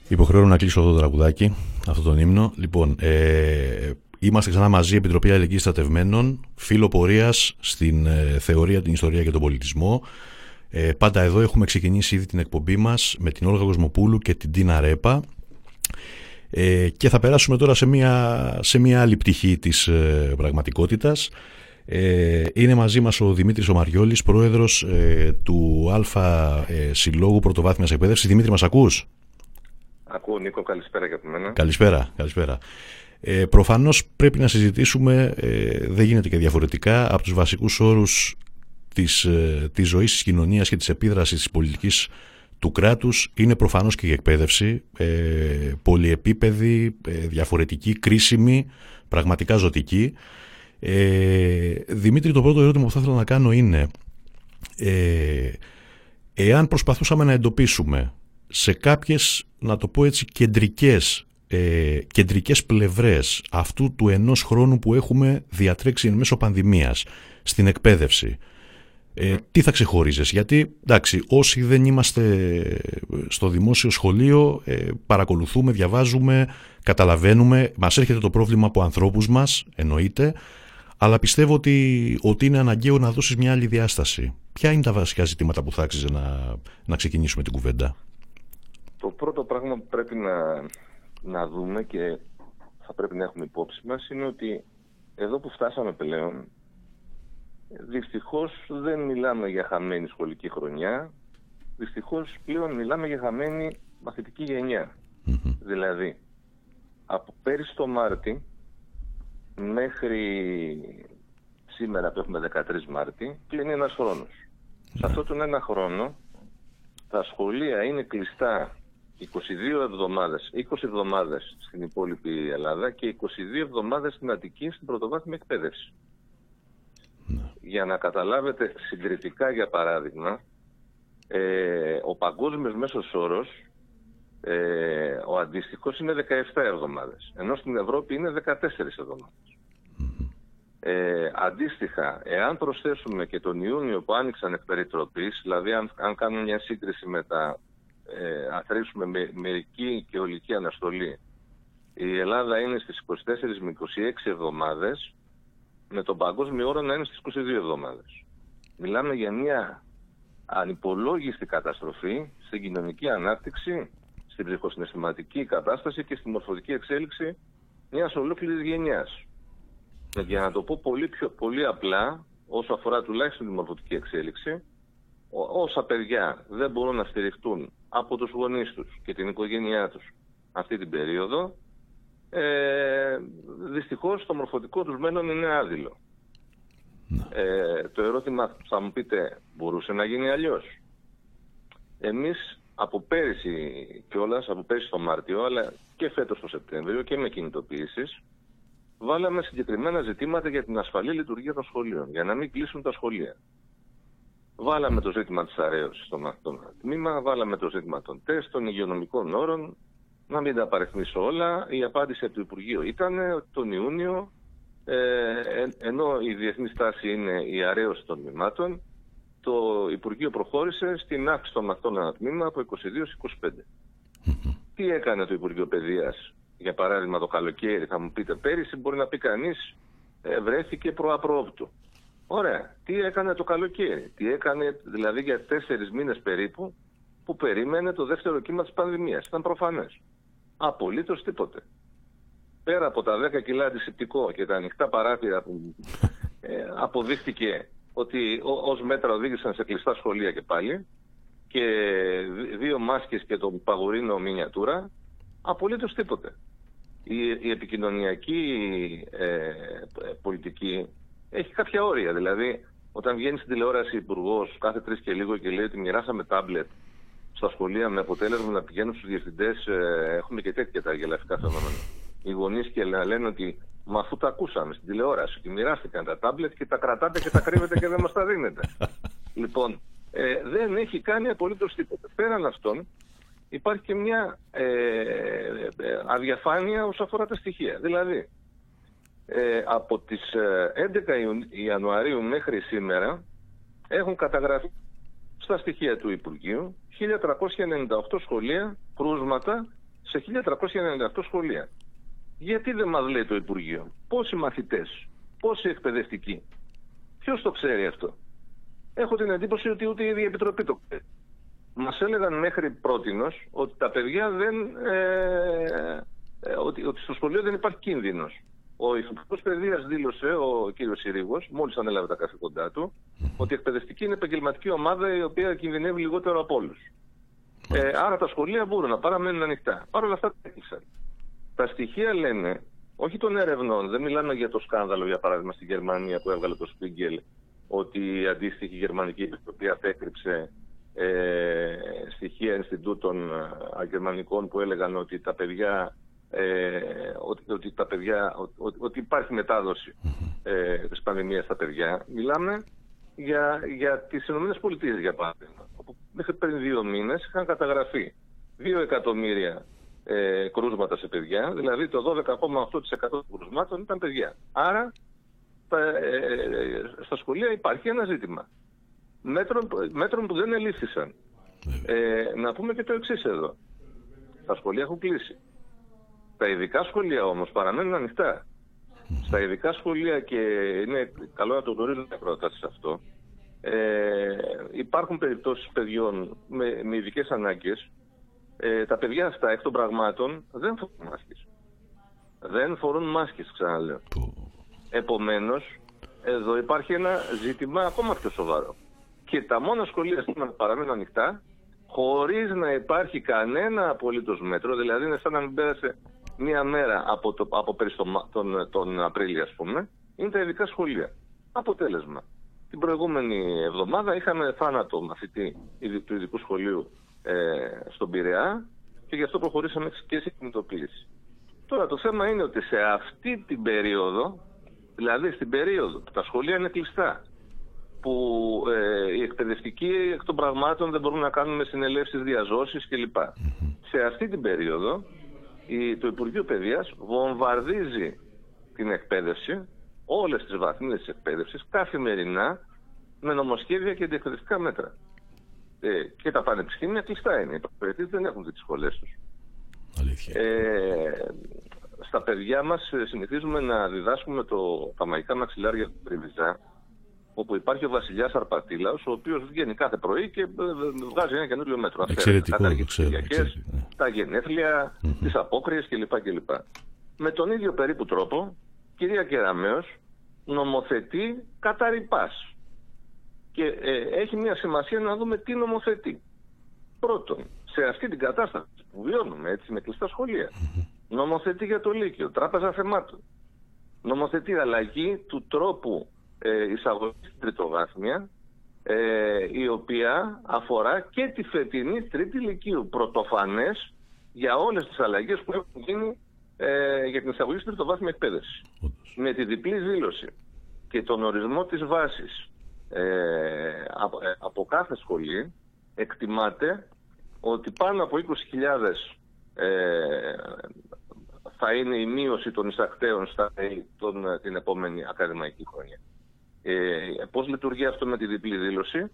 Υποχρεώνω να κλείσω αυτό το τραγουδάκι, αυτό τον ύμνο. Λοιπόν, ε, είμαστε ξανά μαζί, Επιτροπή Αλληλεγγύης Στρατευμένων, φίλο πορείας στην ε, θεωρία, την ιστορία και τον πολιτισμό. Ε, πάντα εδώ έχουμε ξεκινήσει ήδη την εκπομπή μας με την Όλγα Κοσμοπούλου και την Τίνα Ρέπα. Ε, και θα περάσουμε τώρα σε μια, σε μια άλλη πτυχή της ε, πραγματικότητας. Ε, είναι μαζί μας ο Δημήτρης Ομαριόλης, πρόεδρος ε, του Α ε, Συλλόγου Πρωτοβάθμιας Εκπαίδευσης. Δημήτρη, μας ακούς; Ακούω Νίκο, καλησπέρα και από μένα. Καλησπέρα, καλησπέρα. Ε, προφανώς πρέπει να συζητήσουμε, ε, δεν γίνεται και διαφορετικά, από τους βασικούς όρους της, ε, της ζωής της κοινωνίας και της επίδρασης της πολιτικής του κράτους είναι προφανώς και η εκπαίδευση, ε, πολυεπίπεδη, ε, διαφορετική, κρίσιμη, πραγματικά ζωτική. Ε, Δημήτρη, το πρώτο ερώτημα που θα ήθελα να κάνω είναι ε, εάν προσπαθούσαμε να εντοπίσουμε σε κάποιες, να το πω έτσι, κεντρικές, ε, κεντρικές πλευρές αυτού του ενός χρόνου που έχουμε διατρέξει εν μέσω πανδημίας στην εκπαίδευση. Ε, τι θα ξεχωρίζεις, γιατί εντάξει, όσοι δεν είμαστε στο δημόσιο σχολείο ε, παρακολουθούμε, διαβάζουμε, καταλαβαίνουμε, μας έρχεται το πρόβλημα από ανθρώπους μας, εννοείται, αλλά πιστεύω ότι, ότι είναι αναγκαίο να δώσεις μια άλλη διάσταση. Ποια είναι τα βασικά ζητήματα που θα άξιζε να, να ξεκινήσουμε την κουβέντα; Το πρώτο πράγμα που πρέπει να, να δούμε και θα πρέπει να έχουμε υπόψη μας είναι ότι εδώ που φτάσαμε πλέον δυστυχώς δεν μιλάμε για χαμένη σχολική χρονιά δυστυχώς πλέον μιλάμε για χαμένη μαθητική γενιά. Δηλαδή, από πέρυσι το Μάρτι μέχρι σήμερα που έχουμε 13 Μάρτη κλείνει ένας χρόνος. Σε αυτόν τον ένα χρόνο τα σχολεία είναι κλειστά 22 εβδομάδες, 20 εβδομάδες στην υπόλοιπη Ελλάδα και 22 εβδομάδες στην Αττική στην πρωτοβάθμια εκπαίδευση. Για να καταλάβετε συγκριτικά για παράδειγμα, ε, ο παγκόσμιος μέσος όρος, ε, ο αντίστοιχος είναι 17 εβδομάδες, ενώ στην Ευρώπη είναι 14 εβδομάδες. Ε, αντίστοιχα, εάν προσθέσουμε και τον Ιούνιο που άνοιξαν εκ περιτροπής, δηλαδή αν, αν κάνουμε μια σύγκριση με τα, ε, αν με μερική και ολική αναστολή, η Ελλάδα είναι στις 24 με 26 εβδομάδες, με τον παγκόσμιο όρο να είναι στις 22 εβδομάδες. Μιλάμε για μια ανυπολόγιστη καταστροφή στην κοινωνική ανάπτυξη, στην ψυχοσυναισθηματική κατάσταση και στη μορφωτική εξέλιξη μιας ολόκληρης γενιάς. Για να το πω πολύ, πιο, πολύ απλά, όσο αφορά τουλάχιστον τη μορφωτική εξέλιξη, ό, όσα παιδιά δεν μπορούν να στηριχτούν από τους γονείς τους και την οικογένειά τους αυτή την περίοδο, ε, δυστυχώς το μορφωτικό τους μέλλον είναι άδειλο. Ε, το ερώτημα θα μου πείτε, μπορούσε να γίνει αλλιώς; Εμείς από πέρυσι κιόλας, από πέρυσι το Μάρτιο, αλλά και φέτος το Σεπτέμβριο και με κινητοποιήσεις, βάλαμε συγκεκριμένα ζητήματα για την ασφαλή λειτουργία των σχολείων, για να μην κλείσουν τα σχολεία. Βάλαμε το ζήτημα της αρέωσης στο μαθητών τμήμα, βάλαμε το ζήτημα των τεστ, των υγειονομικών όρων, να μην τα παρεθμίσω όλα. Η απάντηση από το Υπουργείο ήταν ότι τον Ιούνιο ε, ενώ η διεθνής στάση είναι η αρέωση των μημάτων, το Υπουργείο προχώρησε στην αύξηση των μαθητών ανατμήμα από 22 25. Τι έκανε το Υπουργείο Παιδείας, για παράδειγμα το καλοκαίρι, θα μου πείτε πέρυσι, μπορεί να πει κανείς, ε, βρέθηκε προαπρόοπτου. Ωραία. Τι έκανε το καλοκαίρι, τι έκανε δηλαδή για τέσσερις μήνες περίπου, που περίμενε το δεύτερο κύμα της πανδημίας. Ήταν προφανές. Απολύτως τίποτε πέρα από τα 10 κιλά αντισηπτικό και τα ανοιχτά παράθυρα που ε, αποδείχτηκε ότι ως μέτρα οδήγησαν σε κλειστά σχολεία και πάλι και δύο μάσκες και τον παγουρίνο μινιατούρα, απολύτως τίποτε. Η, η επικοινωνιακή ε, πολιτική έχει κάποια όρια. Δηλαδή, όταν βγαίνει στην τηλεόραση υπουργός κάθε τρεις και λίγο και λέει ότι μοιράσαμε τάμπλετ στα σχολεία με αποτέλεσμα να πηγαίνουν στους διευθυντές, ε, έχουμε και τέτοια τα γελαφικά φαινόμενα οι γονείς και να λένε ότι Μα αφού τα ακούσαμε στην τηλεόραση και μοιράστηκαν τα τάμπλετ και τα κρατάτε και τα κρύβετε και δεν μας τα δίνετε. λοιπόν, ε, δεν έχει κάνει απολύτως τίποτα. Πέραν αυτών, υπάρχει και μια ε, ε, αδιαφάνεια όσον αφορά τα στοιχεία. Δηλαδή, ε, από τις 11 ε, Ιανουαρίου μέχρι σήμερα έχουν καταγραφεί στα στοιχεία του Υπουργείου 1398 σχολεία, κρούσματα σε 1398 σχολεία. Γιατί δεν μας λέει το Υπουργείο; Πόσοι μαθητές, πόσοι εκπαιδευτικοί; Ποιος το ξέρει αυτό; Έχω την εντύπωση ότι ούτε η ίδια Επιτροπή το ξέρει. Μας έλεγαν μέχρι πρότινος ότι τα παιδιά δεν... Ε, ε, ότι, ότι στο σχολείο δεν υπάρχει κίνδυνος. Ο Υπουργό Παιδείας δήλωσε, ο κ. Συρίγος, μόλις ανέλαβε τα καθήκοντά του, ότι η εκπαιδευτική είναι επαγγελματική ομάδα η οποία κινδυνεύει λιγότερο από όλους. Ε, άρα τα σχολεία μπορούν να παραμένουν ανοιχτά. Παρ' όλα αυτά έκλεισαν. Τα στοιχεία λένε, όχι των ερευνών, δεν μιλάμε για το σκάνδαλο για παράδειγμα στη Γερμανία που έβγαλε το Σπίγκελ, ότι η αντίστοιχη γερμανική επιτροπή απέκρυψε ε, στοιχεία Ινστιτούτων ε, γερμανικών που έλεγαν ότι τα παιδιά ε, ότι, ότι, τα παιδιά, ότι, ότι υπάρχει μετάδοση ε, της πανδημίας στα παιδιά. Μιλάμε για, για τις ΗΠΑ για παράδειγμα, όπου μέχρι πριν δύο μήνες είχαν καταγραφεί 2 εκατομμύρια ε, κρούσματα σε παιδιά, δηλαδή το 12,8% των κρούσματων ήταν παιδιά. Άρα τα, ε, ε, στα σχολεία υπάρχει ένα ζήτημα. Μέτρων, μέτρων που δεν ελήφθησαν. Ε, να πούμε και το εξής εδώ. Τα σχολεία έχουν κλείσει. Τα ειδικά σχολεία όμως παραμένουν ανοιχτά. Στα ειδικά σχολεία και είναι καλό να το γνωρίζουν τα πρόταση αυτό, ε, υπάρχουν περιπτώσεις παιδιών με, με ειδικές ανάγκες. Ε, τα παιδιά αυτά εκ των πραγμάτων δεν φορούν μάσκες. Δεν φορούν μάσκες, ξαναλέω. Επομένως, εδώ υπάρχει ένα ζήτημα ακόμα πιο σοβαρό. Και τα μόνα σχολεία σήμερα παραμένουν ανοιχτά, χωρίς να υπάρχει κανένα απολύτως μέτρο, δηλαδή είναι σαν να μην πέρασε μία μέρα από, το, από πέρυσι τον, Μα- τον, τον Απρίλιο, ας πούμε, είναι τα ειδικά σχολεία. Αποτέλεσμα. Την προηγούμενη εβδομάδα είχαμε θάνατο μαθητή ειδι- του ειδικού σχολείου ε, στον Πειραιά και γι' αυτό προχωρήσαμε και σε κινητοποίηση. Τώρα το θέμα είναι ότι σε αυτή την περίοδο, δηλαδή στην περίοδο που τα σχολεία είναι κλειστά, που ε, οι εκπαιδευτικοί εκ των πραγμάτων δεν μπορούν να κάνουν συνελεύσεις διαζώσεις κλπ. Σε αυτή την περίοδο η, το Υπουργείο Παιδείας βομβαρδίζει την εκπαίδευση, όλες τις βαθμίδες της εκπαίδευσης, καθημερινά με νομοσχέδια και αντιεκπαιδευτικά μέτρα. Ε, και τα πανεπιστήμια κλειστά είναι. Οι προπαιδευτικοί δεν έχουν δει τις σχολές τους. Αλήθεια. Ε, στα παιδιά μας ε, συνηθίζουμε να διδάσκουμε το, τα μαγικά μαξιλάρια του Τριβιζά, όπου υπάρχει ο βασιλιάς Αρπατήλαος, ο οποίος βγαίνει κάθε πρωί και ε, ε, βγάζει ένα καινούριο μέτρο. Αυτά Εξαιρετικό, καταργεί το τις ξέρω, Κυριακές, εξαιρετικό, ναι. τα γενέθλια, τις απόκριες κλπ. κλπ. Με τον ίδιο περίπου τρόπο, κυρία Κεραμέως νομοθετεί κατά ρηπάς. Και ε, έχει μια σημασία να δούμε τι νομοθετεί. Πρώτον, σε αυτή την κατάσταση που βιώνουμε έτσι με κλειστά σχολεία, νομοθετεί για το Λύκειο, τράπεζα θεμάτων. Νομοθετεί αλλαγή του τρόπου ε, εισαγωγής στην τριτοβάθμια, ε, η οποία αφορά και τη φετινή τρίτη Λυκείου. Πρωτοφανές για όλες τις αλλαγές που έχουν γίνει ε, για την εισαγωγή στην τριτοβάθμια εκπαίδευση. Με τη διπλή δήλωση και τον ορισμό της βάσης ε, από, ε, από κάθε σχολή εκτιμάται ότι πάνω από 20.000 ε, θα είναι η μείωση των εισακτέων στα ΕΗ τον, ε, την επόμενη ακαδημαϊκή χρονιά. Ε, πώς λειτουργεί αυτό με τη διπλή δήλωση;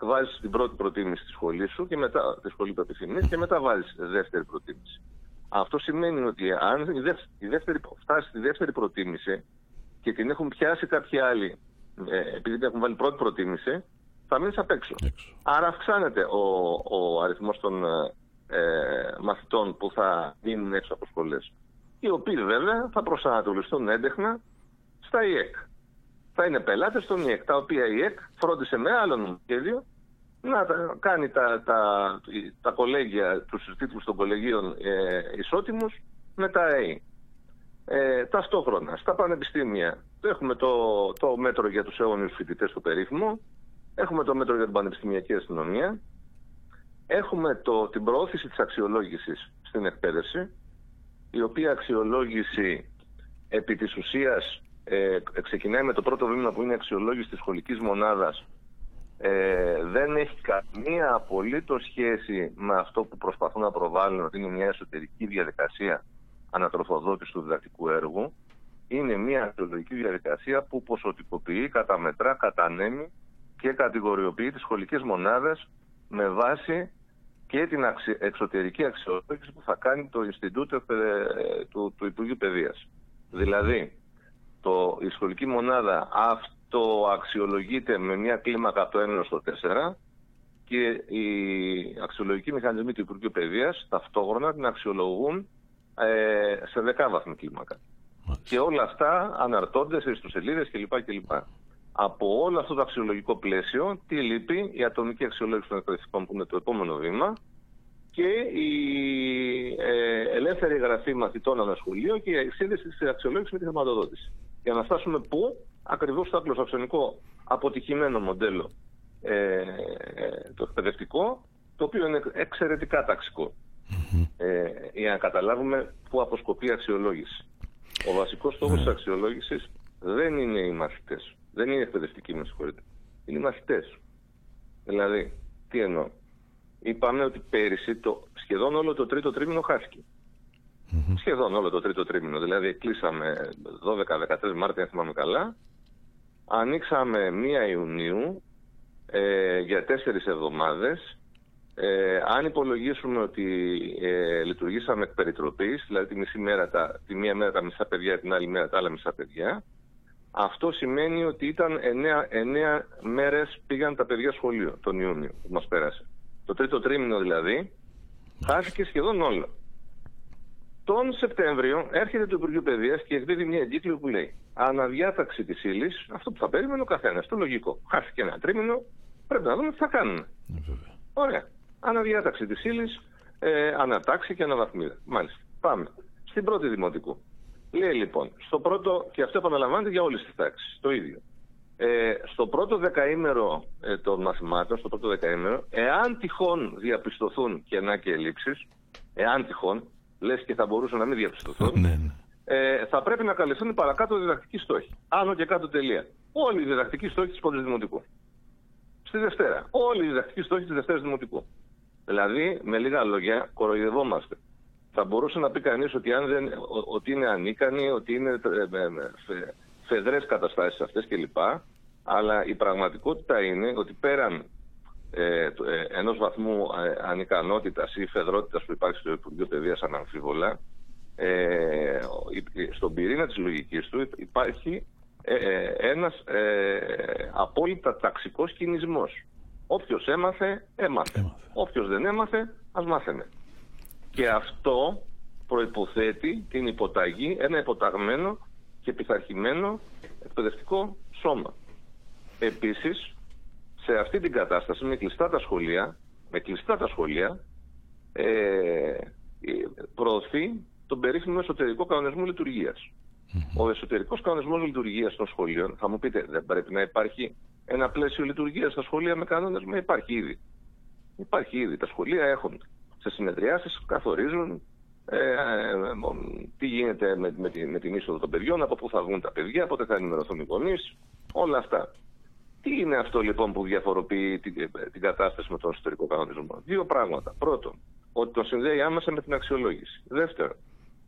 Βάζεις την πρώτη προτίμηση στη σχολή σου και μετά τη σχολή που επιθυμείς και μετά βάζεις δεύτερη προτίμηση. Αυτό σημαίνει ότι αν η δεύτερη, η δεύτερη φτάσει στη δεύτερη προτίμηση και την έχουν πιάσει κάποιοι άλλοι ε, επειδή την έχουν βάλει πρώτη προτίμηση, θα μείνεις απ' έξω. Άρα αυξάνεται ο, ο αριθμός των ε, μαθητών που θα μείνουν έξω από σχολές. Οι οποίοι βέβαια θα προσανατολιστούν έντεχνα στα ΙΕΚ. Θα είναι πελάτες των ΙΕΚ, τα οποία η ΙΕΚ φρόντισε με άλλο νομοσχέδιο να τα- κάνει τα, τα, τα κολέγια, τους τίτλους των κολεγίων ε, ισότιμους με τα ΑΕΗ. Ε, ταυτόχρονα, στα πανεπιστήμια έχουμε το, το μέτρο για τους αιώνιους φοιτητές του περίφημο, έχουμε το μέτρο για την πανεπιστημιακή αστυνομία, έχουμε το, την προώθηση της αξιολόγησης στην εκπαίδευση, η οποία αξιολόγηση επί της ουσίας ε, ξεκινάει με το πρώτο βήμα που είναι η αξιολόγηση της σχολικής μονάδας ε, δεν έχει καμία απολύτως σχέση με αυτό που προσπαθούν να προβάλλουν ότι είναι μια εσωτερική διαδικασία ανατροφοδότησης του διδακτικού έργου. Είναι μια αξιολογική διαδικασία που ποσοτικοποιεί, καταμετρά, κατανέμει και κατηγοριοποιεί τις σχολικές μονάδες με βάση και την αξι- εξωτερική αξιολόγηση που θα κάνει το Ινστιτούτο Εκπαιδε- του, του Υπουργείου Παιδείας. Δηλαδή, το, η σχολική μονάδα αυτοαξιολογείται με μια κλίμακα από το 1 στο 4 και οι αξιολογικοί μηχανισμοί του Υπουργείου Παιδείας ταυτόχρονα την αξιολογούν ε, σε δεκάβαθμη κλίμακα. Και όλα αυτά αναρτώνται σε ιστοσελίδες κλπ. κλπ. Από όλο αυτό το αξιολογικό πλαίσιο, τι λείπει, η ατομική αξιολόγηση των εκπαιδευτικών που είναι το επόμενο βήμα και η ε, ελεύθερη εγγραφή μαθητών ανά σχολείο και η σύνδεση της αξιολόγησης με τη χρηματοδότηση. Για να φτάσουμε πού, ακριβώς στο αγγλοσαξονικό αποτυχημένο μοντέλο ε, ε, το εκπαιδευτικό, το οποίο είναι εξαιρετικά ταξικό. Ε, για να καταλάβουμε πού αποσκοπεί η αξιολόγηση. Ο βασικός στόχος της αξιολόγησης δεν είναι οι μαθητές. Δεν είναι οι εκπαιδευτικοί, με συγχωρείτε. Είναι οι μαθητές. Δηλαδή, τι εννοώ; Είπαμε ότι πέρυσι το, σχεδόν όλο το τρίτο τρίμηνο χάθηκε. Σχεδόν όλο το τρίτο τρίμηνο. Δηλαδή, κλείσαμε 12-13 Μάρτια, αν θυμάμαι καλά. Ανοίξαμε 1 Ιουνίου ε, για τέσσερις εβδομάδες Ε, αν υπολογίσουμε ότι ε, λειτουργήσαμε εκ περιτροπής, δηλαδή τη, μισή μέρα τα, τη μία μέρα τα μισά παιδιά, την άλλη μέρα τα άλλα μισά παιδιά, αυτό σημαίνει ότι ήταν 9, 9 μέρες πήγαν τα παιδιά σχολείο τον Ιούνιο που μας πέρασε. Το τρίτο τρίμηνο δηλαδή, χάθηκε σχεδόν όλο. Τον Σεπτέμβριο έρχεται το Υπουργείο Παιδείας και εκδίδει μια εγκύκλιο που λέει Αναδιάταξη της ύλης, αυτό που θα περίμενε ο καθένας, το λογικό. Χάθηκε ένα τρίμηνο, πρέπει να δούμε τι θα κάνουμε. Ε, βέβαια. Ωραία. Αναδιάταξη της ύλης, ε, ανατάξη και αναβαθμίδα. Μάλιστα. Πάμε. Στην πρώτη δημοτικού. Λέει λοιπόν, στο πρώτο, και αυτό επαναλαμβάνεται για όλες τις τάξεις, το ίδιο. Ε, στο πρώτο δεκαήμερο ε, των μαθημάτων, στο πρώτο δεκαήμερο, εάν τυχόν διαπιστωθούν κενά και ελλείψεις, εάν τυχόν, λες και θα μπορούσαν να μην διαπιστωθούν, Ναι, ναι. ε, θα πρέπει να καλυφθούν οι παρακάτω διδακτικοί στόχοι. Άνω και κάτω τελεία. Όλοι οι διδακτικοί στόχοι της πρώτης δημοτικού. Στη Δευτέρα. Όλοι οι διδακτικοί στόχοι της Δευτέρας δημοτικού. Δηλαδή, με λίγα λόγια, κοροϊδευόμαστε. Θα μπορούσε να πει κανείς ότι, αν δεν, ο- ότι είναι ανίκανοι, ότι είναι ε, με- με φε, φεδρές καταστάσεις αυτές κλπ. Αλλά η πραγματικότητα είναι ότι πέραν ε, το- ε, ενός βαθμού ε, ανικανότητας ή φεδρότητας που υπάρχει στο Υπουργείο Παιδείας αναμφίβολα, ε, ο- η- στον πυρήνα της λογικής του υπάρχει ε, ε, ένας ε, απόλυτα ταξικός κινησμός. Όποιος έμαθε, έμαθε. Έμαθε. Όποιος δεν έμαθε, ας μάθαινε. Και αυτό προϋποθέτει την υποταγή, ένα υποταγμένο και πειθαρχημένο εκπαιδευτικό σώμα. Επίσης, σε αυτή την κατάσταση, με κλειστά τα σχολεία, με κλειστά τα σχολεία, ε, ε, προωθεί τον περίφημο εσωτερικό κανονισμό λειτουργίας. Ο εσωτερικός κανονισμός λειτουργίας των σχολείων, θα μου πείτε, δεν πρέπει να υπάρχει ένα πλαίσιο λειτουργίας στα σχολεία με κανόνες, μα υπάρχει ήδη. Υπάρχει ήδη. Τα σχολεία έχουν σε συνεδριάσεις, καθορίζουν ε, ε, ε, τι γίνεται με, με, τη- με την είσοδο των παιδιών, από πού θα βγουν τα παιδιά, πότε θα ενημερωθούν οι γονείς, όλα αυτά. Τι είναι αυτό λοιπόν που διαφοροποιεί την, την κατάσταση με τον εσωτερικό κανονισμό; Δύο πράγματα. Πρώτον, ότι τον συνδέει άμεσα με την αξιολόγηση. Δεύτερον,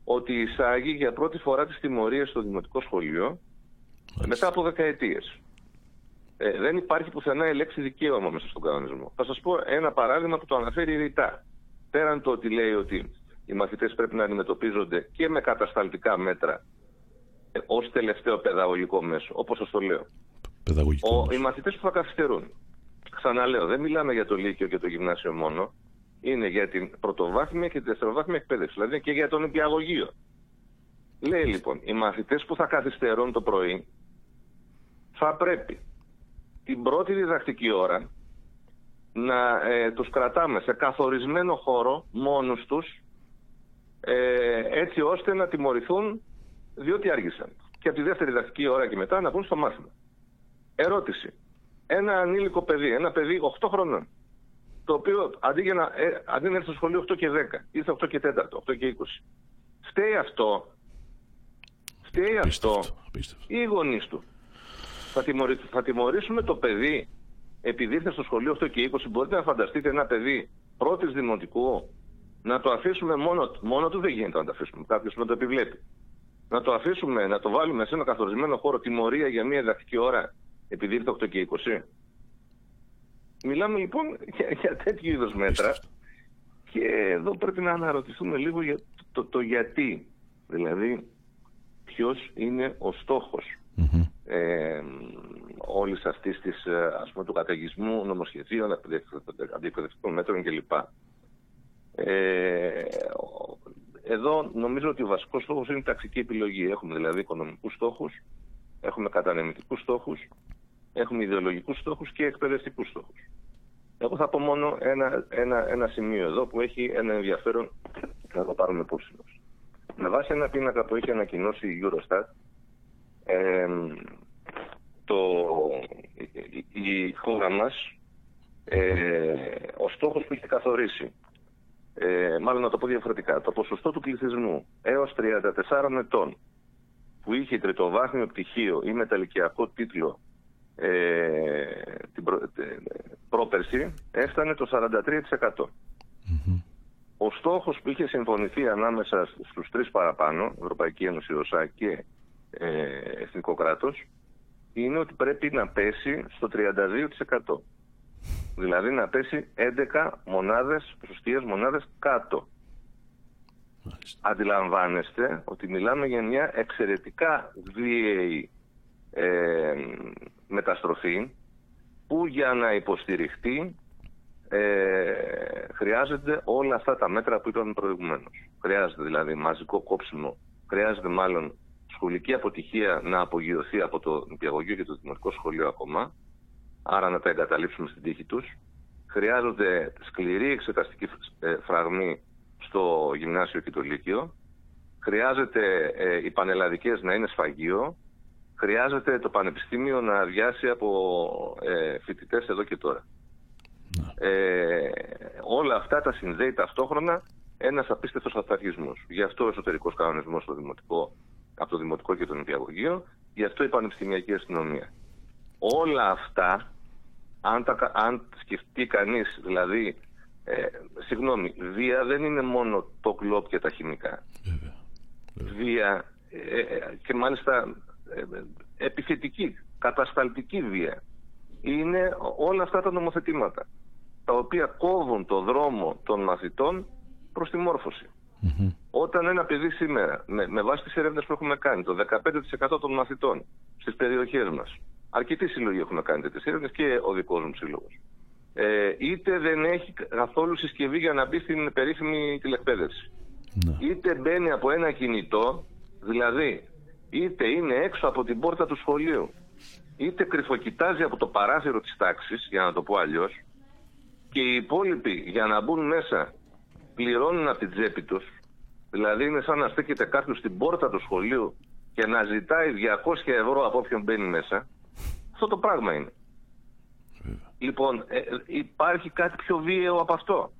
ότι εισάγει για πρώτη φορά τις τιμωρίες στο δημοτικό σχολείο μετά από δεκαετίες. Ε, δεν υπάρχει πουθενά η λέξη δικαίωμα μέσα στον κανονισμό. Θα σας πω ένα παράδειγμα που το αναφέρει ρητά. Πέραν το ότι λέει ότι οι μαθητές πρέπει να αντιμετωπίζονται και με κατασταλτικά μέτρα ε, ως τελευταίο παιδαγωγικό μέσο, όπως σας το λέω. Παιδαγωγικό. Ο, όμως. οι μαθητές που θα καθυστερούν. Ξαναλέω, δεν μιλάμε για το Λύκειο και το Γυμνάσιο μόνο. Είναι για την πρωτοβάθμια και τη δευτεροβάθμια εκπαίδευση. Δηλαδή είναι και για τον υπηαγωγείο. Λέει λοιπόν, οι μαθητές που θα καθυστερούν το πρωί θα πρέπει την πρώτη διδακτική ώρα να ε, τους κρατάμε σε καθορισμένο χώρο μόνους τους ε, έτσι ώστε να τιμωρηθούν διότι άργησαν. Και από τη δεύτερη διδακτική ώρα και μετά να πούν στο μάθημα. Ερώτηση. Ένα ανήλικο παιδί, ένα παιδί 8 χρονών, το οποίο αντί, για να, ε, αντί να έρθει στο σχολείο 8 και 10, ήρθε 8 και 4, 8 και 20. Φταίει αυτό. Φταίει αυτό Απίστευτο. απίστευτο. ή οι γονείς του. Θα, τιμωρη- θα τιμωρήσουμε το παιδί επειδή ήρθε στο σχολείο 8 και 20. Μπορείτε να φανταστείτε ένα παιδί πρώτης δημοτικού να το αφήσουμε μόνο, μόνο του δεν γίνεται να το αφήσουμε. Κάποιος να το επιβλέπει. Να το αφήσουμε, να το βάλουμε σε ένα καθορισμένο χώρο τιμωρία για μια διδακτική ώρα επειδή ήρθε 8 και 20. Μιλάμε λοιπόν για, για τέτοιου είδους μέτρα και εδώ πρέπει να αναρωτηθούμε λίγο για το, το, το γιατί. Δηλαδή, ποιος είναι ο στόχος Μμμ. ε, όλης αυτής της, ε, ας πούμε, του καταιγισμού νομοσχεδίων, αντιεκπαιδευτικών μέτρων κλπ. Ε, ο- εδώ νομίζω ότι ο βασικός στόχος είναι η ταξική επιλογή. Έχουμε δηλαδή οικονομικούς στόχους, έχουμε κατανεμητικούς στόχους, έχουμε ιδεολογικούς στόχους και εκπαιδευτικούς στόχους. Εγώ θα πω μόνο ένα, ένα, ένα σημείο εδώ που έχει ένα ενδιαφέρον να το πάρουμε υπόψη μας. Με βάση ένα πίνακα που έχει ανακοινώσει η Eurostat, ε, το, η, η χώρα μας, ε, ο στόχος που έχει καθορίσει, ε, μάλλον να το πω διαφορετικά, το ποσοστό του πληθυσμού έως 34 ετών που είχε τριτοβάθμιο πτυχίο ή μεταλλικιακό τίτλο ε, την προ, ε, πρόπερση έφτανε το 43%. Ο στόχος που είχε συμφωνηθεί ανάμεσα στους τρεις παραπάνω, Ευρωπαϊκή Ένωση, ΟΣΑ και ε, Εθνικό κράτος, είναι ότι πρέπει να πέσει στο 32%. Δηλαδή να πέσει 11 μονάδες, ποσοστιαίες μονάδες κάτω. Αντιλαμβάνεστε ότι μιλάμε για μια εξαιρετικά βίαιη ε, μεταστροφή που για να υποστηριχτεί ε, χρειάζεται όλα αυτά τα μέτρα που είπαμε προηγουμένως. Χρειάζεται δηλαδή μαζικό κόψιμο, χρειάζεται μάλλον σχολική αποτυχία να απογειωθεί από το νηπιαγωγείο και το δημοτικό σχολείο ακόμα, άρα να τα εγκαταλείψουμε στην τύχη τους. Χρειάζονται σκληρή εξεταστική ε, φραγμή στο γυμνάσιο και το λύκειο. Χρειάζεται ε, οι πανελλαδικές να είναι σφαγείο. Χρειάζεται το πανεπιστήμιο να αδειάσει από ε, φοιτητές εδώ και τώρα. Ε, όλα αυτά τα συνδέει ταυτόχρονα ένας απίστευτος αυταρχισμός. Γι' αυτό ο εσωτερικός κανονισμός στο δημοτικό, από το δημοτικό και το νηπιαγωγείο, γι' αυτό η πανεπιστημιακή αστυνομία. Όλα αυτά, αν, τα, κα- αν σκεφτεί κανείς, δηλαδή, ε, συγγνώμη, βία δεν είναι μόνο το κλόπ και τα χημικά. Βία ε, ε, και μάλιστα ε, ε, επιθετική, κατασταλτική βία. Είναι όλα αυτά τα νομοθετήματα τα οποία κόβουν το δρόμο των μαθητών προς τη μόρφωση. Όταν ένα παιδί σήμερα, με, με βάση τις έρευνες που έχουμε κάνει, το 15% των μαθητών στις περιοχές μας, αρκετοί σύλλογοι έχουν κάνει τέτοιες έρευνες και ο δικός μου σύλλογος, ε, είτε δεν έχει καθόλου συσκευή για να μπει στην περίφημη τηλεκπαίδευση, είτε μπαίνει από ένα κινητό, δηλαδή είτε είναι έξω από την πόρτα του σχολείου, είτε κρυφοκοιτάζει από το παράθυρο της τάξης, για να το πω αλλιώς, και οι υπόλοιποι για να μπουν μέσα πληρώνουν από την τσέπη τους, δηλαδή είναι σαν να στέκεται κάποιος στην πόρτα του σχολείου και να ζητάει 200 ευρώ από όποιον μπαίνει μέσα, αυτό το πράγμα είναι. Λοιπόν, ε, ε, υπάρχει κάτι πιο βίαιο από αυτό.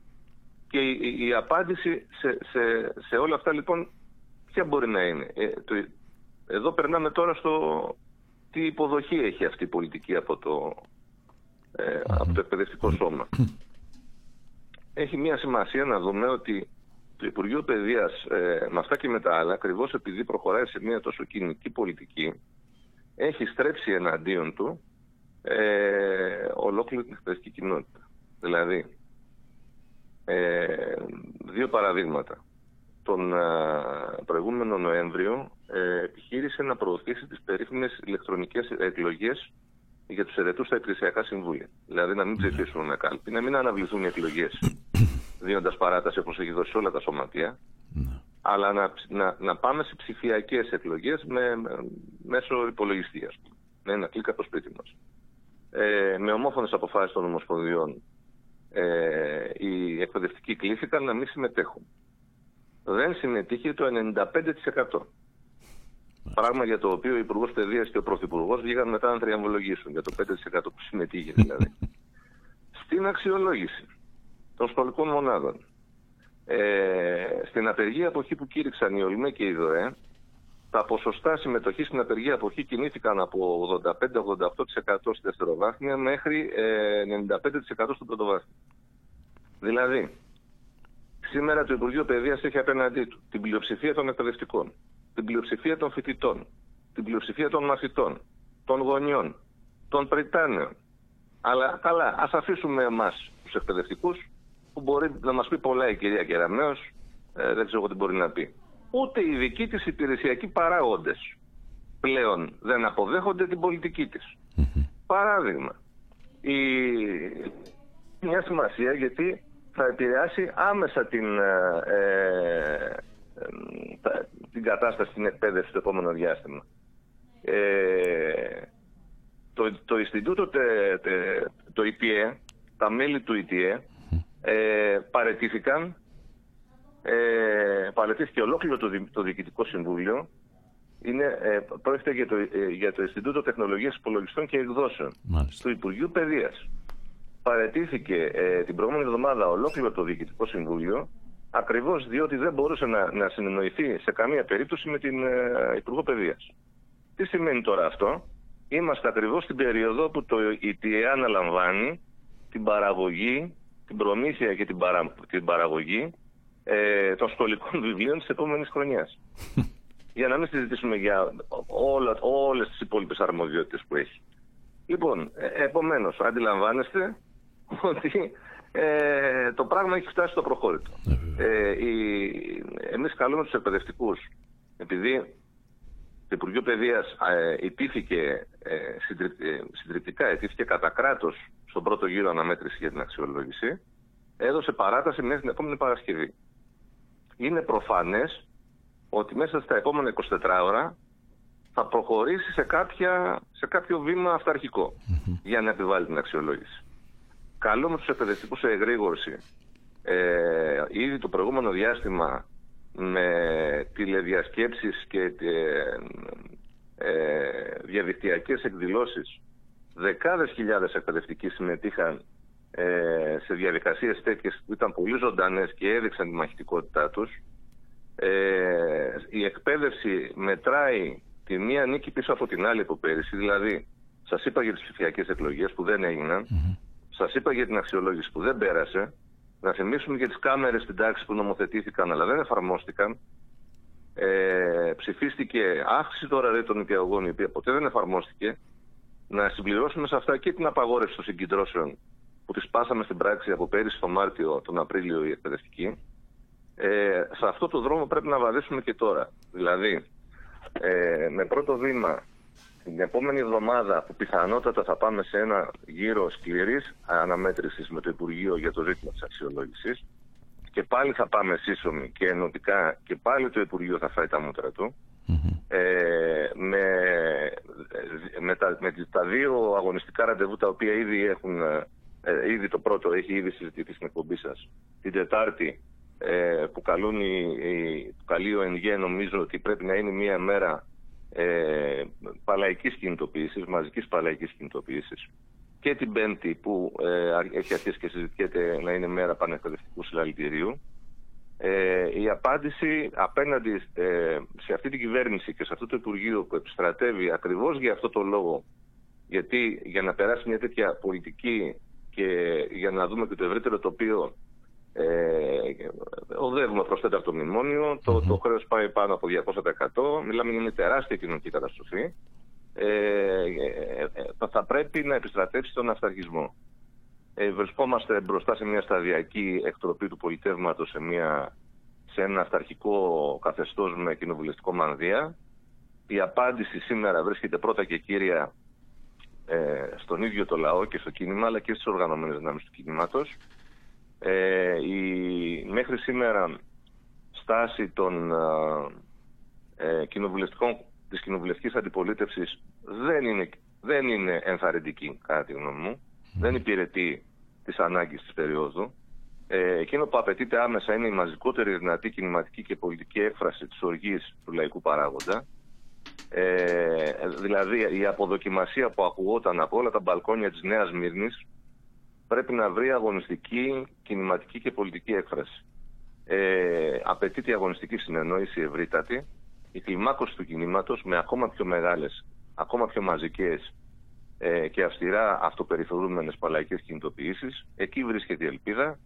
Και η, η- η απάντηση σε, σε, σε όλα αυτά λοιπόν ποια μπορεί να είναι. Ε, το, εδώ περνάμε τώρα στο τι υποδοχή έχει αυτή η πολιτική από το, ε, από το εκπαιδευτικό σώμα. Έχει μια σημασία να δούμε ότι το Υπουργείο Παιδείας ε, με αυτά και με τα άλλα, ακριβώς επειδή προχωράει σε μια τόσο κοινική πολιτική, έχει στρέψει εναντίον του ε, ολόκληρη την εκπαιδευτική κοινότητα. Δηλαδή, ε, δύο παραδείγματα. Τον α, προηγούμενο Νοέμβριο ε, επιχείρησε να προωθήσει τις περίφημες ηλεκτρονικές εκλογές για τους ερετούς στα εκκλησιακά συμβούλια. Δηλαδή να μην ψηφίσουν με κάλπη, να μην αναβληθούν οι εκλογές δίνοντας παράταση όπως έχει δώσει σε όλα τα σωματεία, αλλά να, ψ- να, να πάμε σε ψηφιακές εκλογές με, με- μέσω υπολογιστή, ας πούμε, με ένα κλικ από το σπίτι μας. Ε, με ομόφωνες αποφάσεις των Ομοσπονδιών ε, οι εκπαιδευτικοί κλήθηκαν να μην συμμετέχουν. Δεν συμμετείχε το 95%. Πράγμα για το οποίο ο Υπουργός Παιδείας και ο Πρωθυπουργός βγήκαν μετά να τριαμβολογήσουν για το 5% που συμμετείχε δηλαδή. Στην αξιολόγηση των σχολικών μονάδων. Ε, στην απεργία εποχή που κήρυξαν οι ΟΛΜΕ και οι ΔΟΕ, τα ποσοστά συμμετοχής στην απεργία εποχή κινήθηκαν από 85-88% στη δευτεροβάθμια μέχρι ε, 95% στον πρωτοβάθμιο. Δηλαδή, σήμερα το Υπουργείο Παιδείας έχει απέναντί του την πλειοψηφία των εκπαιδευτικών, την πλειοψηφία των φοιτητών, την πλειοψηφία των μαθητών, των γονιών, των πριτάνεων. Αλλά καλά, ας αφήσουμε εμάς τους εκπαιδευτικούς που μπορεί να μας πει πολλά η κυρία Κεραμέως, ε, δεν ξέρω εγώ τι μπορεί να πει. Ούτε οι δικοί της υπηρεσιακοί παράγοντες πλέον δεν αποδέχονται την πολιτική της. Παράδειγμα, η... μια σημασία γιατί θα επηρεάσει άμεσα την, ε, ε, ε, τα- την κατάσταση στην εκπαίδευση το επόμενο διάστημα. Ε, το, το Ινστιτούτο, τε- τε- το EPA, τα μέλη του ETA, ε, παρετήθηκαν, ε, παρετήθηκε ολόκληρο το, δι- το Διοικητικό Συμβούλιο, είναι, ε, πρόκειται για το, ε, για το Ινστιτούτο Τεχνολογίας Υπολογιστών και Εκδόσεων Μάλιστα. του Υπουργείου Παιδείας. Παρετήθηκε ε, την προηγούμενη εβδομάδα ολόκληρο το Διοικητικό Συμβούλιο, ακριβώς διότι δεν μπορούσε να, να συνεννοηθεί σε καμία περίπτωση με την ε, Υπουργό Παιδείας. Τι σημαίνει τώρα αυτό; Είμαστε ακριβώς στην περίοδο που το ETA αναλαμβάνει την παραγωγή, την προμήθεια και την, παρα, την παραγωγή ε, των σχολικών βιβλίων της επόμενης χρονιάς. για να μην συζητήσουμε για όλα, όλες τις υπόλοιπες αρμοδιότητες που έχει. Λοιπόν, ε, επομένως, αντιλαμβάνεστε ότι ε, το πράγμα έχει φτάσει στο προχώρητο. Ε, η, εμείς καλούμε τους εκπαιδευτικούς, επειδή το Υπουργείο Παιδείας ε, ιτήθηκε ε, συντρι- ε, συντριπτικά, ιτήθηκε κατά κράτος στον πρώτο γύρο αναμέτρηση για την αξιολόγηση, έδωσε παράταση μέχρι την επόμενη Παρασκευή. Είναι προφανές ότι μέσα στα επόμενα 24 ώρα θα προχωρήσει σε, κάποια, σε κάποιο βήμα αυταρχικό για να επιβάλλει την αξιολόγηση. Καλούμε τους εκπαιδευτικούς σε εγρήγορση. Ε, ήδη το προηγούμενο διάστημα με τηλεδιασκέψεις και ε, ε, διαδικτυακές εκδηλώσεις δεκάδες χιλιάδες εκπαιδευτικοί συμμετείχαν ε, σε διαδικασίες τέτοιες που ήταν πολύ ζωντανές και έδειξαν τη μαχητικότητά τους. Ε, η εκπαίδευση μετράει τη μία νίκη πίσω από την άλλη από πέρυσι. Δηλαδή, σας είπα για τις ψηφιακές εκλογές που δεν έγιναν. Σας είπα για την αξιολόγηση που δεν πέρασε. Να θυμίσουμε για τις κάμερες στην τάξη που νομοθετήθηκαν αλλά δεν εφαρμόστηκαν. Ε, ψηφίστηκε αύξηση τώρα ρε, των νηπιαγωγών η οποία ποτέ δεν εφαρμόστηκε. Να συμπληρώσουμε σε αυτά και την απαγόρευση των συγκεντρώσεων που τις πάσαμε στην πράξη από πέρυσι το Μάρτιο, τον Απρίλιο οι εκπαιδευτικοί. Ε, σε αυτό το δρόμο πρέπει να βαδίσουμε και τώρα. Δηλαδή, ε, με πρώτο βήμα την επόμενη εβδομάδα που πιθανότατα θα πάμε σε ένα γύρο σκληρής αναμέτρησης με το Υπουργείο για το ζήτημα της αξιολόγησης και πάλι θα πάμε σύσσωμοι και ενωτικά και πάλι το Υπουργείο θα φάει τα μούτρα του ε, με, με, τα, με τις- τα δύο αγωνιστικά ραντεβού τα οποία ήδη έχουν ε, ήδη το πρώτο έχει ήδη συζητηθεί στην εκπομπή σας. Την Τετάρτη ε, που, καλούν οι, οι, που καλεί ο ΕΝΓΕ νομίζω ότι πρέπει να είναι μία μέρα ε, παλαϊκής κινητοποίησης, μαζικής παλαϊκής κινητοποίησης και την Πέμπτη που ε, αρ- έχει αρχίσει και συζητιέται να είναι μέρα πανεκπαιδευτικού συλλαλητηρίου. Ε, η απάντηση απέναντι ε, σε αυτή την κυβέρνηση και σε αυτό το Υπουργείο που επιστρατεύει ακριβώς για αυτό το λόγο γιατί για να περάσει μια τέτοια πολιτική και για να δούμε και το ευρύτερο τοπίο ε, οδεύουμε προς τέταρτο μνημόνιο, το, το χρέος πάει πάνω από 200%, μιλάμε για μια τεράστια κοινωνική καταστροφή. Ε, ε, ε, θα πρέπει να επιστρατεύσει τον αυταρχισμό. Ε, βρισκόμαστε μπροστά σε μια σταδιακή εκτροπή του πολιτεύματος σε, μια, σε ένα αυταρχικό καθεστώς με κοινοβουλευτικό μανδύα. Η απάντηση σήμερα βρίσκεται πρώτα και κύρια ε, στον ίδιο το λαό και στο κίνημα αλλά και στις οργανωμένες δυνάμεις του κινήματος. Ε, η μέχρι σήμερα στάση των ε, κοινοβουλευτικών, της κοινοβουλευτικής αντιπολίτευσης δεν είναι, δεν είναι ενθαρρυντική κατά τη γνώμη μου. Δεν υπηρετεί τις ανάγκες της περίοδου. Ε, εκείνο που απαιτείται άμεσα είναι η μαζικότερη δυνατή κινηματική και πολιτική έκφραση της οργής του λαϊκού παράγοντα. Ε, δηλαδή η αποδοκιμασία που ακουγόταν από όλα τα μπαλκόνια της Νέας Μύρνης πρέπει να βρει αγωνιστική, κινηματική και πολιτική έκφραση. Ε, απαιτείται η αγωνιστική συνεννόηση ευρύτατη, η κλιμάκωση του κινήματος με ακόμα πιο μεγάλες, ακόμα πιο μαζικές ε, και αυστηρά αυτοπεριφορούμενες παλαϊκές κινητοποιήσεις. Εκεί βρίσκεται η ελπίδα,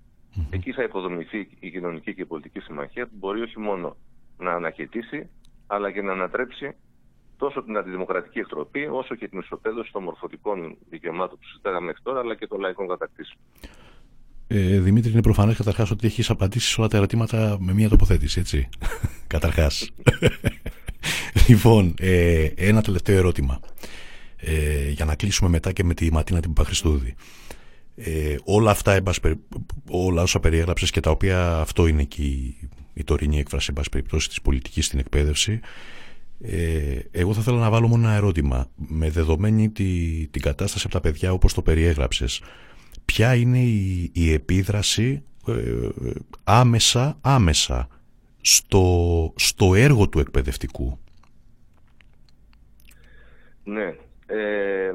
εκεί θα υποδομηθεί η κοινωνική και η πολιτική συμμαχία που μπορεί όχι μόνο να αναχαιτήσει, αλλά και να ανατρέψει τόσο την αντιδημοκρατική εκτροπή, όσο και την ισοπαίδωση των μορφωτικών δικαιωμάτων που συζητάγαμε μέχρι τώρα, αλλά και των λαϊκών κατακτήσεων. Ε, Δημήτρη, είναι προφανές καταρχάς ότι έχεις απαντήσει σε όλα τα ερωτήματα με μια τοποθέτηση, έτσι. καταρχάς. λοιπόν, ε, ένα τελευταίο ερώτημα. Ε, για να κλείσουμε μετά και με τη Ματίνα την Παπαχρηστούδη. Ε, όλα αυτά, εν πάση περι- όλα όσα περιέγραψες και τα οποία αυτό είναι και η, η τωρινή έκφραση, εν πάση περιπτώσει, της πολιτικής στην εκπαίδευση, ε, εγώ θα ήθελα να βάλω μόνο ένα ερώτημα. Με δεδομένη τη, την κατάσταση από τα παιδιά όπως το περιέγραψες, ποια είναι η, η επίδραση ε, άμεσα, άμεσα στο, στο έργο του εκπαιδευτικού; Ναι. Ε,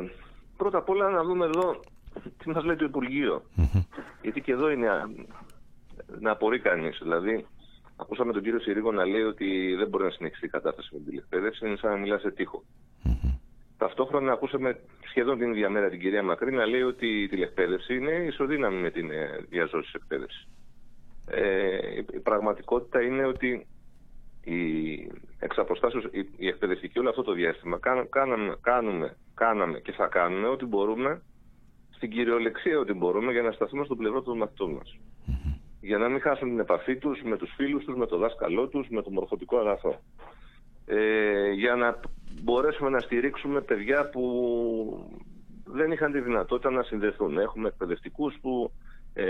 πρώτα απ' όλα να δούμε εδώ τι μας λέει το Υπουργείο. Γιατί και εδώ είναι α, να απορεί κανείς. Δηλαδή, ακούσαμε τον κύριο Συρίγο να λέει ότι δεν μπορεί να συνεχιστεί η κατάσταση με την τηλεκπαίδευση, είναι σαν να μιλάς σε τοίχο. Ταυτόχρονα ακούσαμε σχεδόν την ίδια μέρα την κυρία Μακρύ να λέει ότι η τηλεκπαίδευση είναι ισοδύναμη με την ε, διαζώση εκπαίδευσης. Ε, η- η πραγματικότητα είναι ότι η εξ αποστάσεως, η, η εκπαιδευτική όλο αυτό το διάστημα κάνα- κάναμε, κάνουμε, κάναμε και θα κάνουμε ό,τι μπορούμε στην κυριολεξία ότι μπορούμε για να σταθούμε στο πλευρό των μαθητών μας. Για να μην χάσουν την επαφή τους με τους φίλους τους, με το δάσκαλό τους, με το μορφωτικό αγαθό. Ε, για να μπορέσουμε να στηρίξουμε παιδιά που δεν είχαν τη δυνατότητα να συνδεθούν. Έχουμε εκπαιδευτικούς που ε,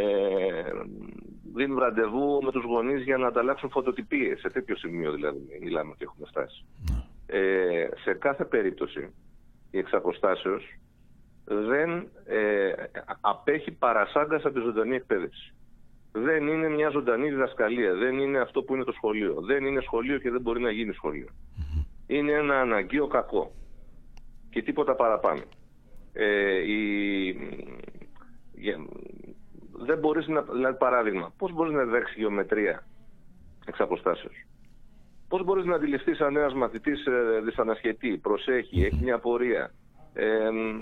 δίνουν ραντεβού με τους γονείς για να ανταλλάξουν φωτοτυπίες. Σε τέτοιο σημείο δηλαδή μιλάμε ότι έχουμε φτάσει. Ε, σε κάθε περίπτωση η εξαποστάσεως δεν ε, απέχει παρασάγκας από τη ζωντανή εκπαίδευση. Δεν είναι μια ζωντανή διδασκαλία. Δεν είναι αυτό που είναι το σχολείο. Δεν είναι σχολείο και δεν μπορεί να γίνει σχολείο. Είναι ένα αναγκαίο κακό. Και τίποτα παραπάνω. Ε, η, για- δεν μπορείς να... Δηλαδή, παράδειγμα, πώς μπορείς να διδάξεις γεωμετρία εξ αποστάσεως; Πώς μπορείς να αντιληφθείς αν ένας μαθητής ε, δυσανασχετεί, προσέχει, έχει μια πορεία, ε, μ,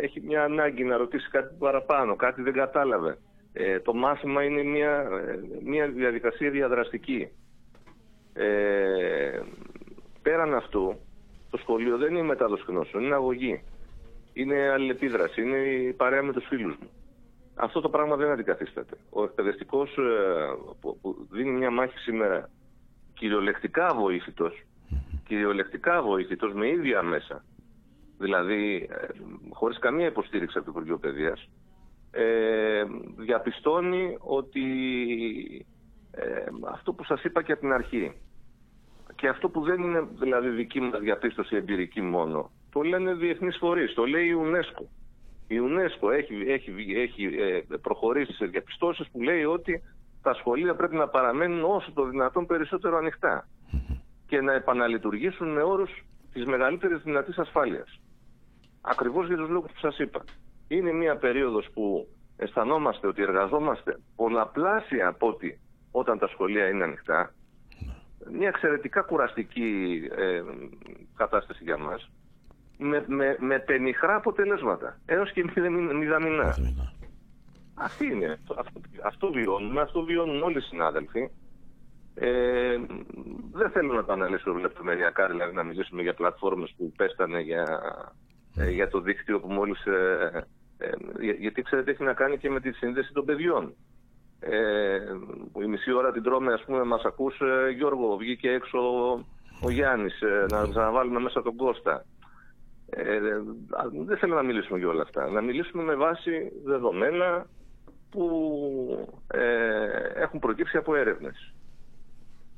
έχει μια ανάγκη να ρωτήσεις κάτι παραπάνω, κάτι δεν κατάλαβε; Ε, το μάθημα είναι μια, ε, μια διαδικασία διαδραστική. Ε, πέραν αυτού, το σχολείο δεν είναι η μετάδοση γνώσεων, είναι αγωγή. Είναι αλληλεπίδραση, είναι η παρέα με τους φίλους μου. Αυτό το πράγμα δεν αντικαθίσταται. Ο εκπαιδευτικός ε, που, που δίνει μια μάχη σήμερα κυριολεκτικά βοήθητος, κυριολεκτικά βοήθητος με ίδια μέσα, δηλαδή ε, χωρίς καμία υποστήριξη από το Υπουργείο Παιδείας, ε, διαπιστώνει ότι ε, αυτό που σας είπα και από την αρχή και αυτό που δεν είναι δηλαδή δική μας διαπίστωση εμπειρική μόνο, το λένε διεθνείς φορείς, το λέει η UNESCO. Η UNESCO έχει, έχει, έχει ε, προχωρήσει σε διαπιστώσεις που λέει ότι τα σχολεία πρέπει να παραμένουν όσο το δυνατόν περισσότερο ανοιχτά και να επαναλειτουργήσουν με όρους της μεγαλύτερης δυνατής ασφάλειας. Ακριβώς για τους λόγους που σας είπα. Είναι μια περίοδος που αισθανόμαστε ότι εργαζόμαστε πολλαπλάσια από ότι όταν τα σχολεία είναι ανοιχτά. Μια εξαιρετικά κουραστική ε, κατάσταση για μας με, με, με πενιχρά αποτελέσματα έως και μηδαμι- μηδαμινά. Αυτή είναι. Αυτό, αυτό βιώνουμε, αυτό βιώνουν όλοι οι συνάδελφοι. Ε, δεν θέλω να το αναλύσω λεπτομεριακά, δηλαδή να μιλήσουμε για πλατφόρμες που πέστανε για, ε, για το δίκτυο που μόλις... Ε, ε, για- γιατί ξέρετε έχει να κάνει και με τη σύνδεση των παιδιών. Ε, που η μισή ώρα την τρώμε, ας πούμε, μας ακούς, ε, Γιώργο, βγήκε έξω ο Γιάννης, ε, να ξαναβάλουμε μέσα τον Κώστα. Ε, α, δεν θέλω να μιλήσουμε για όλα αυτά. Να μιλήσουμε με βάση δεδομένα που ε, έχουν προκύψει από έρευνες.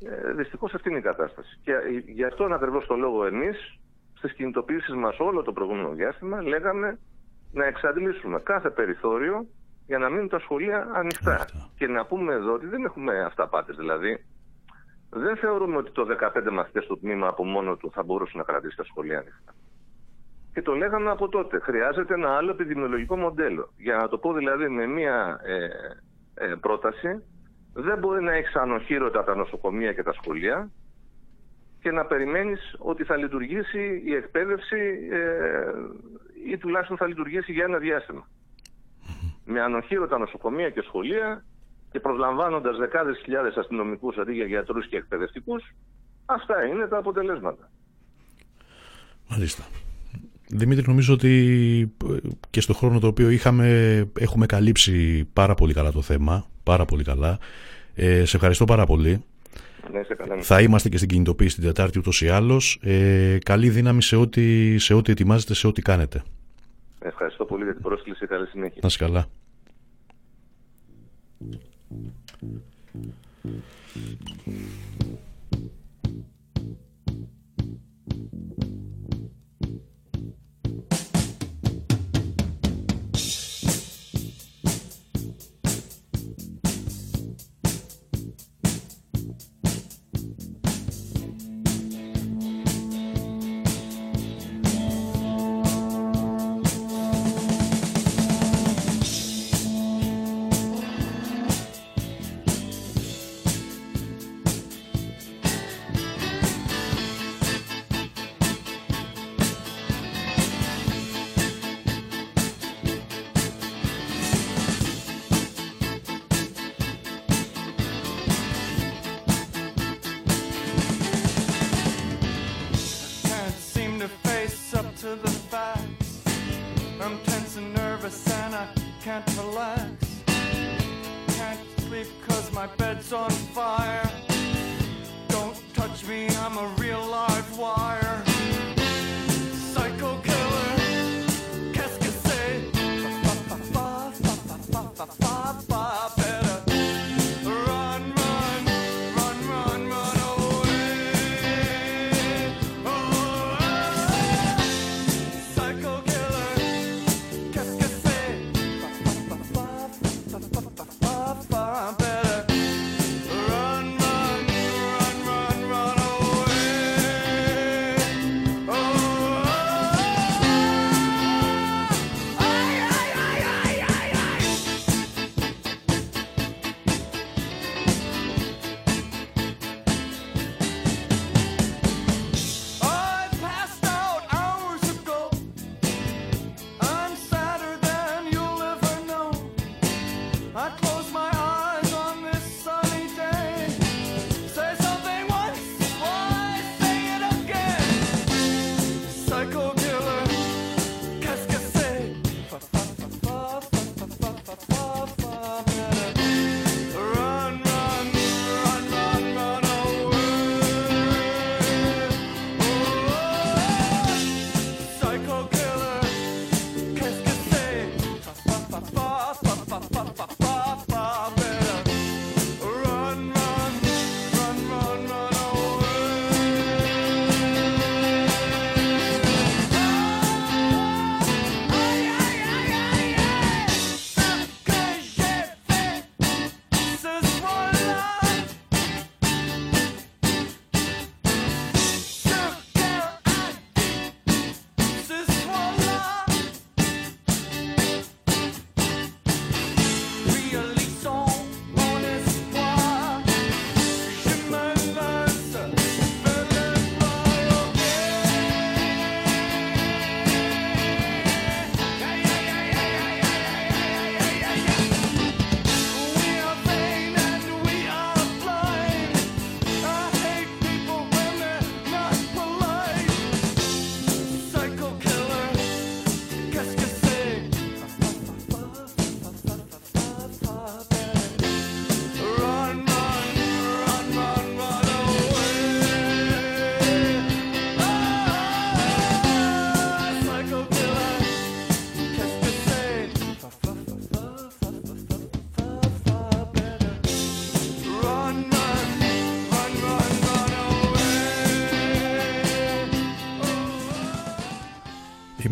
Ε, Δυστυχώς αυτή είναι η κατάσταση. Και ε, γι' αυτόν ακριβώς το λόγο εμείς στις κινητοποιήσεις μας όλο το προηγούμενο διάστημα λέγαμε να εξαντλήσουμε κάθε περιθώριο για να μείνουν τα σχολεία ανοιχτά. Και να πούμε εδώ ότι δεν έχουμε αυταπάτες. Δηλαδή, δεν θεωρούμε ότι το 15 μαθητές στο τμήμα από μόνο του θα μπορούσε να κρατήσει τα σχολεία ανοιχτά. Και το λέγαμε από τότε. Χρειάζεται ένα άλλο επιδημιολογικό μοντέλο. Για να το πω δηλαδή με μία ε, ε, πρόταση, δεν μπορεί να έχεις ανοχήρωτα τα νοσοκομεία και τα σχολεία και να περιμένεις ότι θα λειτουργήσει η εκπαίδευση ε, ή τουλάχιστον θα λειτουργήσει για ένα διάστημα. Με ανοχήρωτα νοσοκομεία και σχολεία και προσλαμβάνοντας δεκάδες χιλιάδες αστυνομικούς αντί για γιατρούς και εκπαιδευτικούς, αυτά είναι τα αποτελέσματα. Μάλιστα. Δημήτρη, νομίζω ότι ε, και στο χρόνο το οποίο είχαμε έχουμε καλύψει πάρα πολύ καλά το θέμα. Πάρα πολύ καλά. Ε, σε ευχαριστώ πάρα πολύ. Ναι, Θα είμαστε και στην κινητοποίηση την Τετάρτη ούτως ή άλλως. Ε, καλή δύναμη σε ό,τι, σε ό,τι ετοιμάζετε, σε ό,τι κάνετε. Ευχαριστώ πολύ για την πρόσκληση. Καλή συνέχεια. Να είσαι καλά.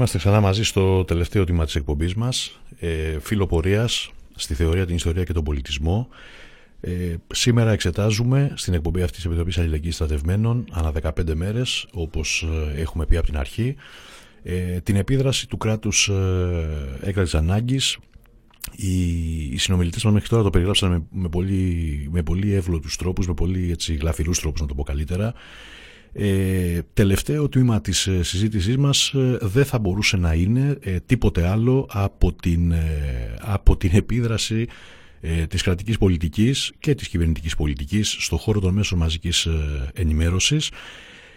Είμαστε ξανά μαζί στο τελευταίο τμήμα της εκπομπής μας, ε, φύλλο πορείας στη θεωρία, την ιστορία και τον πολιτισμό. Ε, σήμερα εξετάζουμε στην εκπομπή αυτής της Επιτροπής Αλληλεγγύης Στρατευμένων ανά 15 μέρες, όπως ε, έχουμε πει από την αρχή, ε, την επίδραση του κράτους ε, έκτακτης ανάγκης. Οι, οι συνομιλητές μας μέχρι τώρα το περιγράψαν με, με, πολύ, με πολύ εύλογους τρόπους, με πολύ έτσι, γλαφυρούς τρόπους να το πω καλύτερα. Ε, τελευταίο τμήμα της ε, συζήτησής μας ε, δεν θα μπορούσε να είναι ε, τίποτε άλλο από την, ε, από την επίδραση ε, της κρατικής πολιτικής και της κυβερνητικής πολιτικής στο χώρο των μέσων μαζικής ε, ενημέρωσης.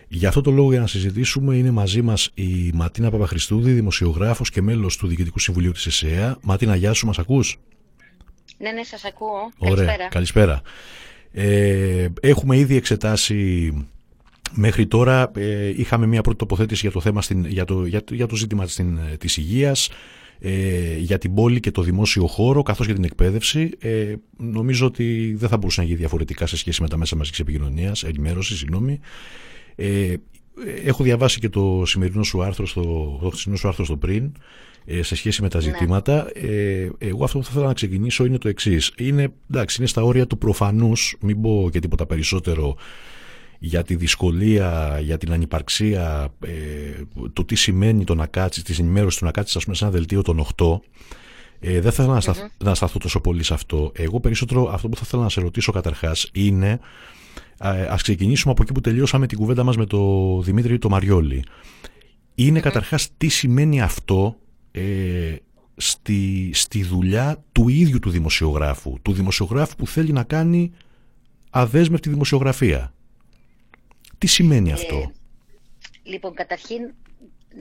Για αυτό το λόγο για να συζητήσουμε είναι μαζί μας η Ματίνα Παπαχριστούδη, δημοσιογράφος και μέλος του Διοικητικού Συμβουλίου της ΕΣΕΑ. Ματίνα, γεια σου, μας ακούς; Ναι, ναι, σας ακούω. Ωραία, Καλησπέρα. καλησπέρα. Ε, έχουμε ήδη εξετάσει μέχρι τώρα, ε, είχαμε μια πρώτη τοποθέτηση για το θέμα, στην, για, το, για, το- για το ζήτημα στην, της υγείας, ε, για την πόλη και το δημόσιο χώρο, καθώς και την εκπαίδευση. Ε, νομίζω ότι δεν θα μπορούσε να γίνει διαφορετικά σε σχέση με τα μέσα μαζικής επικοινωνίας, ενημέρωσης, συγγνώμη. Ε, έχω διαβάσει και το σημερινό σου άρθρο στο, το σημερινό σου άρθρο στο πριν, ε, σε σχέση με τα ζητήματα. Ε, εγώ αυτό που θα ήθελα να ξεκινήσω είναι το εξής. Είναι, εντάξει, είναι στα όρια του προφανούς, μην πω και τίποτα περισσότερο για τη δυσκολία, για την ανυπαρξία, ε, το τι σημαίνει το να κάτσεις, της ενημέρωσης του να κάτσεις, ας πούμε, σε ένα δελτίο των 8. Ε, δεν θέλω να, σταθ, να σταθώ τόσο πολύ σε αυτό. Εγώ περισσότερο αυτό που θα ήθελα να σε ρωτήσω καταρχάς είναι Α ας ξεκινήσουμε από εκεί που τελειώσαμε την κουβέντα μας με το Δημήτρη το Μαριόλη. Είναι καταρχάς τι σημαίνει αυτό ε, στη, στη δουλειά του ίδιου του δημοσιογράφου. Του δημοσιογράφου που θέλει να κάνει αδέσμευτη δημοσιογραφία. Τι σημαίνει αυτό; Λοιπόν, καταρχήν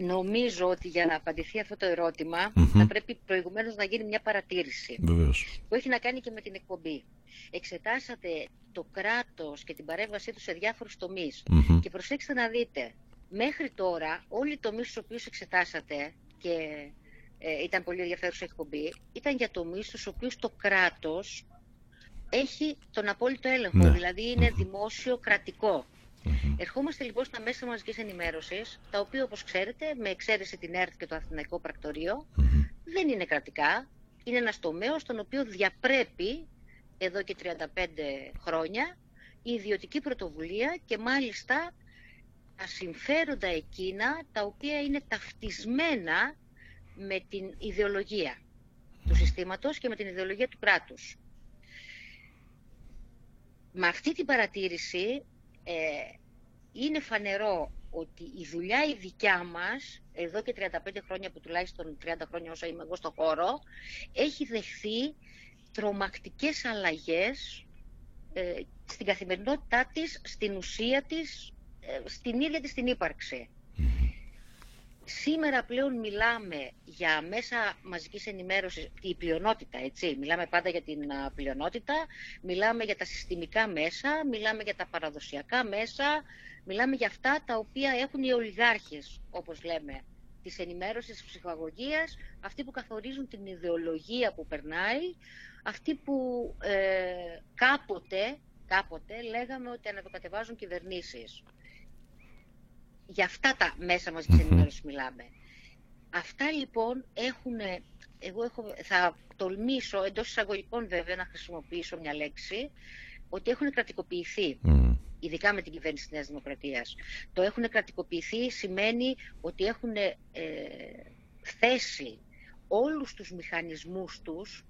Νομίζω ότι για να απαντηθεί αυτό το ερωτημα Μμμ. θα πρέπει προηγουμένως να γίνει μια παρατήρηση Βεβαίως. που έχει να κάνει και με την εκπομπή. Εξετάσατε το κράτος και την παρέμβασή του σε διάφορους τομείς Μμμ. και προσέξτε να δείτε, μέχρι τώρα όλοι οι τομείς στους οποίους εξετάσατε και ε, ήταν πολύ ενδιαφέρουσα εκπομπή, ήταν για τομείς στους οποίους το κράτος έχει τον απόλυτο έλεγχο, Ναι. δηλαδή είναι δημόσιο κρατικό. Ερχόμαστε λοιπόν στα μέσα μαζικής ενημέρωσης, τα οποία όπως ξέρετε, με εξαίρεση την ΕΡΤ και το Αθηναϊκό Πρακτορείο, δεν είναι κρατικά. Είναι ένας τομέας στον οποίο διαπρέπει εδώ και 35 χρόνια η ιδιωτική πρωτοβουλία και μάλιστα τα συμφέροντα εκείνα τα οποία είναι ταυτισμένα με την ιδεολογία του συστήματος και με την ιδεολογία του κράτους. Με αυτή την παρατήρηση ε, είναι φανερό ότι η δουλειά η δικιά μας, εδώ και 35 χρόνια που τουλάχιστον 30 χρόνια όσο είμαι εγώ στο χώρο, έχει δεχθεί τρομακτικές αλλαγές ε, στην καθημερινότητά της, στην ουσία της, ε, στην ίδια της την ύπαρξη. Σήμερα πλέον μιλάμε για μέσα μαζικής ενημέρωσης, η πλειονότητα, έτσι, μιλάμε πάντα για την α, πλειονότητα, μιλάμε για τα συστημικά μέσα, μιλάμε για τα παραδοσιακά μέσα, μιλάμε για αυτά τα οποία έχουν οι ολιγάρχες, όπως λέμε, της ενημέρωσης, της ψυχαγωγίας, αυτοί που καθορίζουν την ιδεολογία που περνάει, αυτοί που ε, κάποτε, κάποτε λέγαμε ότι αναβοκατεβάζουν κυβερνήσεις για αυτά τα μέσα μαζικής ενημέρωσης μιλάμε. Αυτά λοιπόν έχουν, εγώ έχω, θα τολμήσω εντός εισαγωγικών βέβαια να χρησιμοποιήσω μια λέξη, ότι έχουν κρατικοποιηθεί. Ειδικά με την κυβέρνηση της Νέας Δημοκρατίας. Το έχουν κρατικοποιηθεί σημαίνει ότι έχουν ε, θέσει όλους τους μηχανισμούς τους,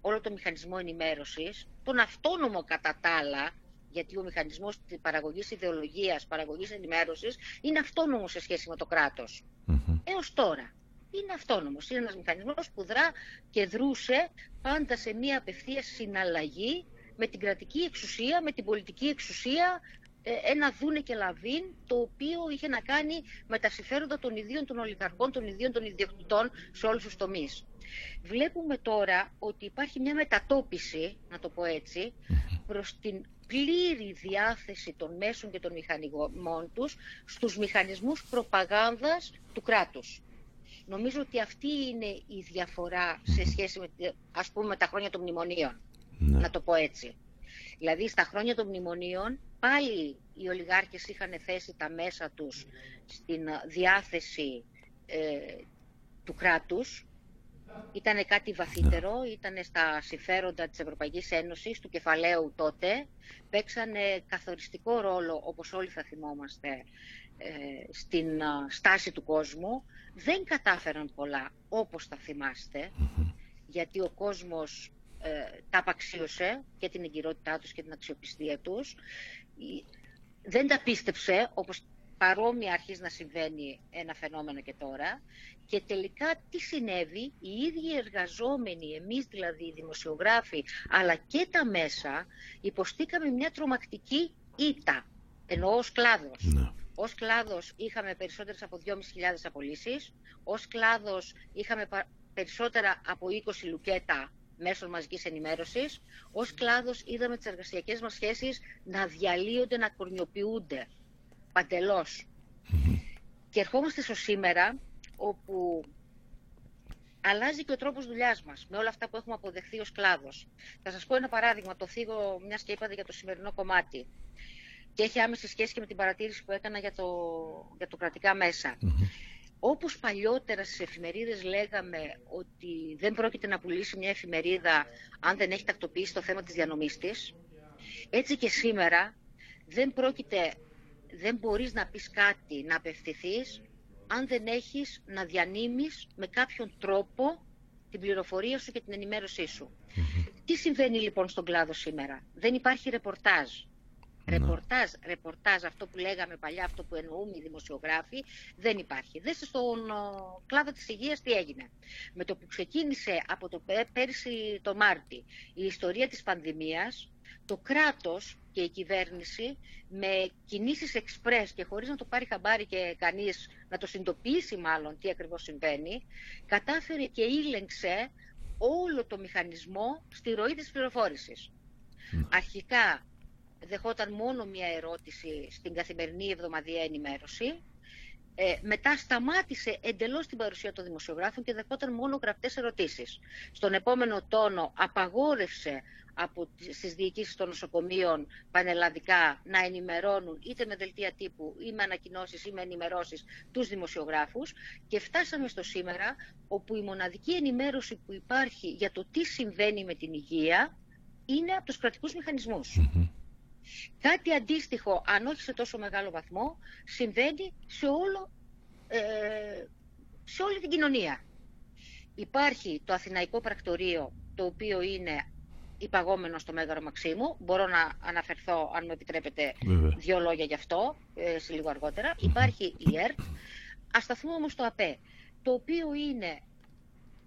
όλο το μηχανισμό ενημέρωσης, τον αυτόνομο κατά τα άλλα, γιατί ο μηχανισμός της παραγωγής ιδεολογίας, παραγωγής ενημέρωσης, είναι αυτόνομος σε σχέση με το κράτος. Έως τώρα. Είναι αυτόνομος. Είναι ένας μηχανισμός που δρά και δρούσε πάντα σε μια απευθεία συναλλαγή με την κρατική εξουσία, με την πολιτική εξουσία, ε, ένα δούνε και λαβίν, το οποίο είχε να κάνει με τα συμφέροντα των ιδίων των ολιγαρχών, των ιδίων των ιδιοκτητών σε όλους τους τομείς. Βλέπουμε τώρα ότι υπάρχει μια μετατόπιση, να το πω έτσι, προς την πλήρη διάθεση των μέσων και των μηχανισμών τους στους μηχανισμούς προπαγάνδας του κράτους. Νομίζω ότι αυτή είναι η διαφορά σε σχέση με, ας πούμε, με τα χρόνια των μνημονίων, να το πω έτσι. Δηλαδή στα χρόνια των μνημονίων πάλι οι ολιγάρχες είχαν θέσει τα μέσα τους στην διάθεση ε, του κράτους. Ήταν κάτι βαθύτερο, ήταν στα συμφέροντα της Ευρωπαϊκής Ένωσης, του κεφαλαίου τότε. Παίξανε καθοριστικό ρόλο, όπως όλοι θα θυμόμαστε, ε, στην α, στάση του κόσμου. Δεν κατάφεραν πολλά, όπως θα θυμάστε, γιατί ο κόσμος ε, τα απαξίωσε και την εγκυρότητά τους και την αξιοπιστία τους. Η- Δεν τα πίστεψε, όπως παρόμοια αρχίζει να συμβαίνει ένα φαινόμενο και τώρα. Και τελικά τι συνέβη, οι ίδιοι εργαζόμενοι, εμείς δηλαδή οι δημοσιογράφοι, αλλά και τα μέσα, υποστήκαμε μια τρομακτική ήττα, εννοώ ως κλάδος. Ως κλάδος είχαμε περισσότερες από 2.500 απολύσεις, ως κλάδος είχαμε πα- περισσότερα από 20 λουκέτα μέσω μαζικής ενημέρωσης. Ως κλάδος είδαμε τις εργασιακές μας σχέσεις να διαλύονται, να κορνιοποιούνται παντελώς. Και ερχόμαστε στο σήμερα, όπου αλλάζει και ο τρόπος δουλειάς μας, με όλα αυτά που έχουμε αποδεχθεί ως κλάδος. Θα σας πω ένα παράδειγμα, το θίγω μιας και είπατε για το σημερινό κομμάτι. Και έχει άμεση σχέση και με την παρατήρηση που έκανα για το, για το κρατικά μέσα. Όπως παλιότερα στις εφημερίδες λέγαμε ότι δεν πρόκειται να πουλήσει μια εφημερίδα αν δεν έχει τακτοποιήσει το θέμα της διανομής της, έτσι και σήμερα δεν πρόκειται, δεν μπορείς να πεις κάτι, να απευθυνθείς, αν δεν έχεις να διανύμεις με κάποιον τρόπο την πληροφορία σου και την ενημέρωσή σου. Τι συμβαίνει λοιπόν στον κλάδο σήμερα; Δεν υπάρχει ρεπορτάζ. Ρεπορτάζ, ρεπορτάζ, αυτό που λέγαμε παλιά, αυτό που εννοούμε οι δημοσιογράφοι, δεν υπάρχει. Δέστε στον ο, κλάδο της υγείας τι έγινε. Με το που ξεκίνησε από το πέ- πέρσι το Μάρτι η ιστορία της πανδημίας, το κράτος και η κυβέρνηση με κινήσεις εξπρές και χωρίς να το πάρει χαμπάρι και κανείς να το συνειδητοποιήσει μάλλον τι ακριβώς συμβαίνει, κατάφερε και ήλεγξε όλο το μηχανισμό στη ροή της πληροφόρησης. Αρχικά δεχόταν μόνο μία ερώτηση στην καθημερινή εβδομαδιαία ενημέρωση, ε, μετά σταμάτησε εντελώς την παρουσία των δημοσιογράφων και δεχόταν μόνο γραπτές ερωτήσεις. Στον επόμενο τόνο απαγόρευσε από τις- στις διοικήσεις των νοσοκομείων πανελλαδικά να ενημερώνουν είτε με δελτία τύπου ή με ανακοινώσεις ή με ενημερώσεις τους δημοσιογράφους και φτάσαμε στο σήμερα όπου η μοναδική ενημέρωση που υπάρχει για το τι συμβαίνει με την υγεία είναι από τους κρατικούς μηχανισμούς. Κάτι αντίστοιχο, αν όχι σε τόσο μεγάλο βαθμό, συμβαίνει σε, όλο, ε, σε όλη την κοινωνία. Υπάρχει το Αθηναϊκό Πρακτορείο, το οποίο είναι υπαγόμενο στο Μέγαρο Μαξίμου. Μπορώ να αναφερθώ, αν μου επιτρέπετε, Βέβαια. δύο λόγια γι' αυτό, ε, σε λίγο αργότερα. Υπάρχει η ΕΡΤ. Ας σταθούμε όμως στο ΑΠΕ, το οποίο είναι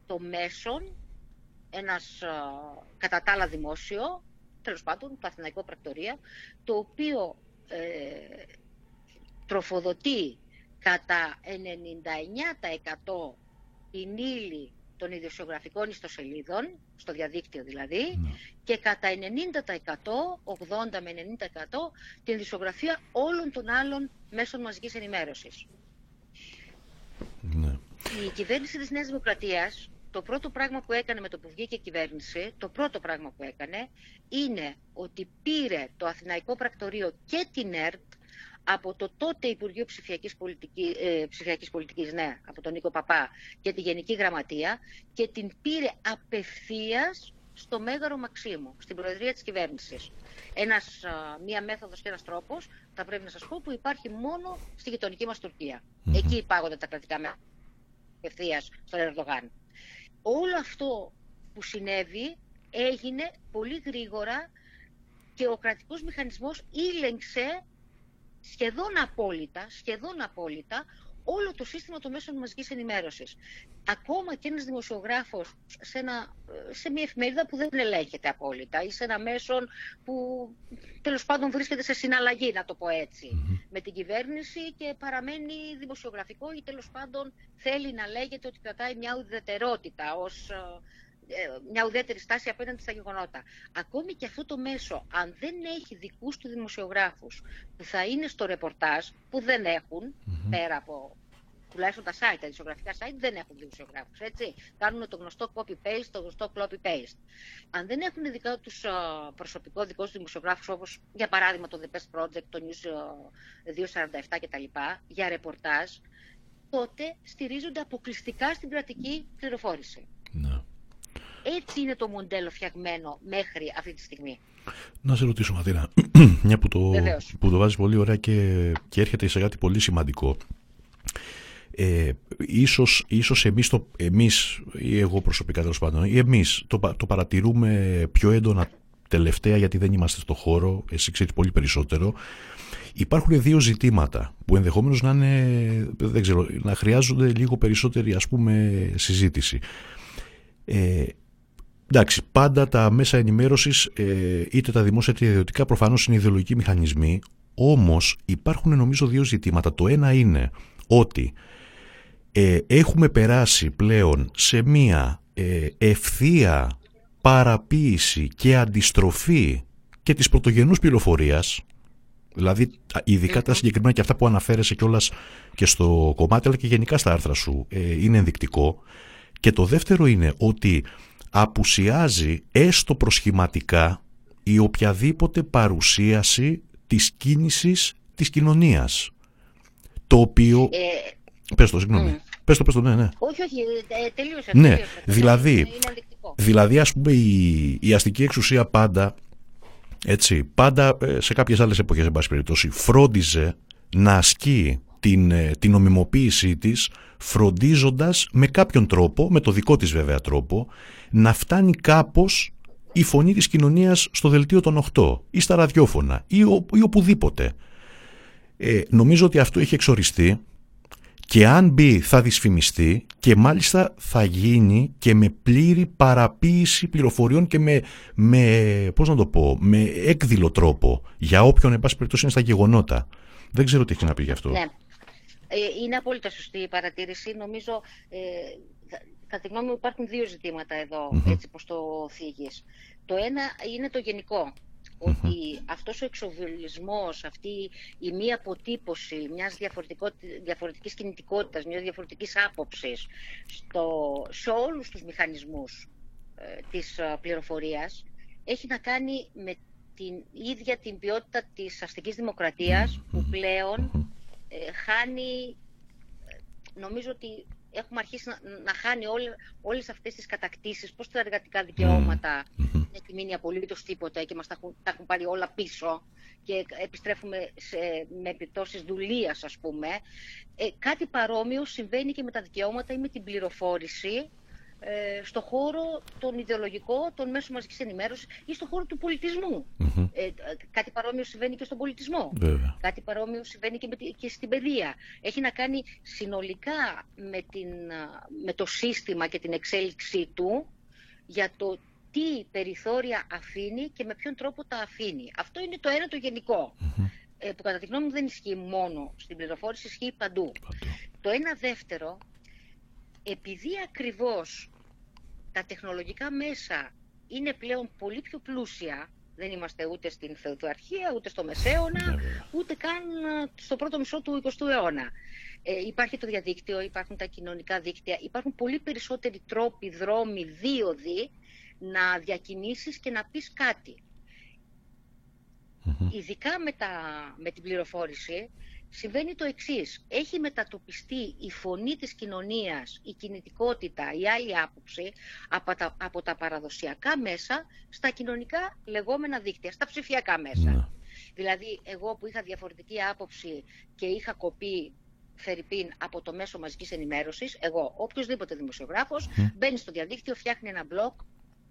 το μέσον, ένας α, κατά τα άλλα δημόσιο, τέλος πάντων, το Αθηναϊκό Πρακτορία, το οποίο ε, τροφοδοτεί κατά 99% την ύλη των ιδιοσιογραφικών ιστοσελίδων, στο διαδίκτυο δηλαδή, και κατά 90%, 80 με 90% την ειδησιογραφία όλων των άλλων μέσων μαζικής ενημέρωσης. Ναι. Η κυβέρνηση της Νέας Δημοκρατίας, το πρώτο πράγμα που έκανε με το που βγήκε η κυβέρνηση, το πρώτο πράγμα που έκανε, είναι ότι πήρε το Αθηναϊκό Πρακτορείο και την ΕΡΤ από το τότε Υπουργείο Ψηφιακής, Πολιτική, ε, Ψηφιακής Πολιτικής, ναι, από τον Νίκο Παπά και τη Γενική Γραμματεία και την πήρε απευθείας στο Μέγαρο Μαξίμου, στην Προεδρία της Κυβέρνησης. Ένας, α, μία μέθοδος και ένας τρόπος, θα πρέπει να σας πω, που υπάρχει μόνο στη γειτονική μας τουρκια Εκεί υπάγονται τα κρατικά μέσα απευθείας στον Ερντογάν. Όλο αυτό που συνέβη έγινε πολύ γρήγορα και ο κρατικός μηχανισμός ήλεγξε σχεδόν απόλυτα, σχεδόν απόλυτα όλο το σύστημα των μέσων μαζικής ενημέρωσης. Ακόμα και ένας δημοσιογράφος σε, ένα, σε μια εφημερίδα που δεν ελέγχεται απόλυτα ή σε ένα μέσον που τέλος πάντων βρίσκεται σε συναλλαγή, να το πω έτσι, με την κυβέρνηση και παραμένει δημοσιογραφικό ή τέλος πάντων θέλει να λέγεται ότι κρατάει μια ουδετερότητα ως ε, μια ουδέτερη στάση απέναντι στα γεγονότα. Ακόμη και αυτό το μέσο, αν δεν έχει δικούς του δημοσιογράφους που θα είναι στο ρεπορτάζ, που δεν εχουν πέρα από τουλάχιστον τα site, τα δημοσιογραφικά site δεν έχουν δημοσιογράφους, έτσι. Κάνουν το γνωστό copy-paste, το γνωστό copy-paste. Αν δεν έχουν δικά τους α, προσωπικό δικός τους δημοσιογράφους, όπως για παράδειγμα το The Best Project, το News α, 247 κτλ, για ρεπορτάζ, τότε στηρίζονται αποκλειστικά στην κρατική πληροφόρηση. Ναι. Έτσι είναι το μοντέλο φτιαγμένο μέχρι αυτή τη στιγμή. Να σε ρωτήσω Ματίνα, μια που το, Βεβαίως. που το βάζεις πολύ ωραία και, και έρχεται σε κάτι πολύ σημαντικό. Ε, ίσως, ίσως εμείς, το, εμείς ή εγώ προσωπικά τέλος πάντων ή εμείς το, πα- το παρατηρούμε πιο έντονα τελευταία γιατί δεν είμαστε στο χώρο εσύ ξέρεις πολύ περισσότερο υπάρχουν δύο ζητήματα που ενδεχομένως να είναι δεν ξέρω, να χρειάζονται λίγο περισσότερη ας πούμε συζήτηση ε, Εντάξει, πάντα τα μέσα ενημέρωσης, ε, είτε τα δημόσια είτε τα ιδιωτικά, προφανώς είναι ιδεολογικοί μηχανισμοί. Όμως υπάρχουν νομίζω δύο ζητήματα. Το ένα είναι ότι ε, έχουμε περάσει πλέον σε μία ε, ευθεία παραποίηση και αντιστροφή και της πρωτογενούς πληροφορίας, δηλαδή τα- ειδικά τα συγκεκριμένα και αυτά που αναφέρεσαι κιόλας και στο κομμάτι αλλά και γενικά στα άρθρα σου ε, είναι ενδεικτικό. Και το δεύτερο είναι ότι απουσιάζει έστω προσχηματικά η οποιαδήποτε παρουσίαση της κίνησης της κοινωνίας. Το οποίο... Ε, Πες το, συγγνώμη. Πες το, πες το, ναι, ναι. όχι, όχι, ε, τελείωσε. Ναι, τελείωσε. δηλαδή, Είναι ενδεικτικό. δηλαδή ας πούμε η, η αστική εξουσία πάντα, έτσι, πάντα ε, σε κάποιες άλλες εποχές, εν πάση περιπτώσει, φρόντιζε να ασκεί την, ε, την νομιμοποίησή της φροντίζοντας με κάποιον τρόπο, με το δικό της βέβαια τρόπο, να φτάνει κάπως η φωνή της κοινωνίας στο δελτίο των 8 ή στα ραδιόφωνα ή, ο- ή οπουδήποτε. Ε, νομίζω ότι αυτό έχει εξοριστεί και αν μπει θα δυσφημιστεί και μάλιστα θα γίνει και με πλήρη παραποίηση πληροφοριών και με, με πώς να το πω, με έκδηλο τρόπο για όποιον εν πάση περιπτώσει είναι στα γεγονότα. Δεν ξέρω τι έχει να πει γι' αυτό. Ναι. Ε, είναι απόλυτα σωστή η παρατήρηση. Νομίζω, ε, κα- κατά τη γνώμη μου υπάρχουν δύο ζητήματα εδώ, έτσι πως το θίγεις. Το ένα είναι το γενικό. Ότι αυτός ο εξοβιολισμός, αυτή η μία αποτύπωση μιας διαφορετικό- διαφορετικής κινητικότητας, μιας διαφορετικής άποψης στο, σε όλους τους μηχανισμούς ε, της ε, πληροφορίας έχει να κάνει με την ίδια την ποιότητα της αστικής δημοκρατίας που πλέον ε, χάνει, ε, νομίζω ότι έχουμε αρχίσει να, να χάνει όλε, όλες αυτές τις κατακτήσεις, πώς τα εργατικά δικαιώματα δεν έχει μείνει απολύτως τίποτα και μας τα έχουν, τα έχουν πάρει όλα πίσω και επιστρέφουμε σε, με επιπτώσεις δουλείας ας πούμε. Ε, κάτι παρόμοιο συμβαίνει και με τα δικαιώματα ή με την πληροφόρηση ε, στο χώρο τον ιδεολογικό, των μέσων μαζικής ενημέρωσης ή στο χώρο του πολιτισμού. Ε, ε, κάτι παρόμοιο συμβαίνει και στον πολιτισμό. Βέβαια. Κάτι παρόμοιο συμβαίνει και, με, τη- και στην παιδεία. Έχει να κάνει συνολικά με, την, α, με το σύστημα και την εξέλιξή του για το τι περιθώρια αφήνει και με ποιον τρόπο τα αφήνει. Αυτό είναι το ένα το γενικό. Ε, που κατά τη γνώμη μου δεν ισχύει μόνο στην πληροφόρηση, ισχύει παντού. Το ένα δεύτερο, επειδή ακριβώς τα τεχνολογικά μέσα είναι πλέον πολύ πιο πλούσια, δεν είμαστε ούτε στην Θεοδοαρχία, ούτε στο Μεσαίωνα, ούτε καν α, στο πρώτο μισό του 20ου αιώνα. Ε, υπάρχει το διαδίκτυο, υπάρχουν τα κοινωνικά δίκτυα, υπάρχουν πολύ περισσότεροι τρόποι, δρόμοι, δίωδοι να διακινήσεις και να πεις κάτι. Ειδικά με, τα, με την πληροφόρηση συμβαίνει το εξής. Έχει μετατοπιστεί η φωνή της κοινωνίας, η κινητικότητα, η άλλη άποψη από τα, από τα παραδοσιακά μέσα στα κοινωνικά λεγόμενα δίκτυα, στα ψηφιακά μέσα. Δηλαδή, εγώ που είχα διαφορετική άποψη και είχα κοπεί Φερρυπίν από το μέσο μαζικής ενημέρωσης, εγώ, οποιοδήποτε δημοσιογράφος, μπαίνει στο διαδίκτυο, φτιάχνει ένα blog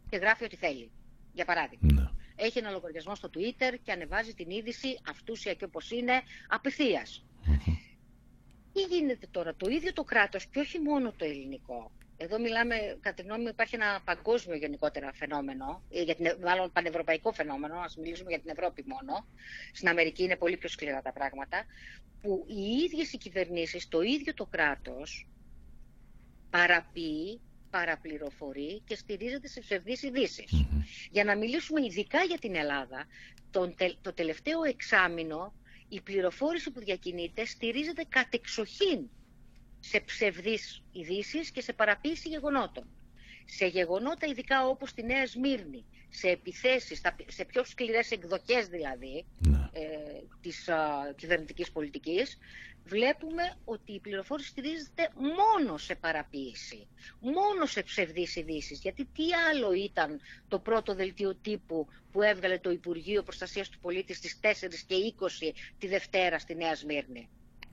και γράφει ό,τι θέλει. Για παράδειγμα. Έχει ένα λογαριασμό στο Twitter και ανεβάζει την είδηση αυτούσια και όπως είναι απευθείας. Τι γίνεται τώρα, το ίδιο το κράτος και όχι μόνο το ελληνικό. Εδώ μιλάμε, κατά τη γνώμη μου, υπάρχει ένα παγκόσμιο γενικότερα φαινόμενο, ε, για την, μάλλον πανευρωπαϊκό φαινόμενο, ας μιλήσουμε για την Ευρώπη μόνο. Στην Αμερική είναι πολύ πιο σκληρά τα πράγματα, που οι ίδιες οι κυβερνήσεις, το ίδιο το κράτος, παραποιεί, παραπληροφορεί και στηρίζεται σε ψευδείς ειδήσει. Για να μιλήσουμε ειδικά για την Ελλάδα, τον, τε- το τελευταίο εξάμεινο η πληροφόρηση που διακινείται στηρίζεται κατεξοχήν σε ψευδείς ειδήσεις και σε παραποίηση γεγονότων. Σε γεγονότα ειδικά όπως τη Νέα Σμύρνη, σε επιθέσεις, στα- σε πιο σκληρές εκδοχές δηλαδή ε, της α, κυβερνητικής πολιτικής, βλέπουμε ότι η πληροφόρηση στηρίζεται μόνο σε παραποίηση, μόνο σε ψευδείς ειδήσεις. Γιατί τι άλλο ήταν το πρώτο δελτίο τύπου που έβγαλε το Υπουργείο Προστασίας του Πολίτη στις 4 και 20 τη Δευτέρα στη Νέα Σμύρνη;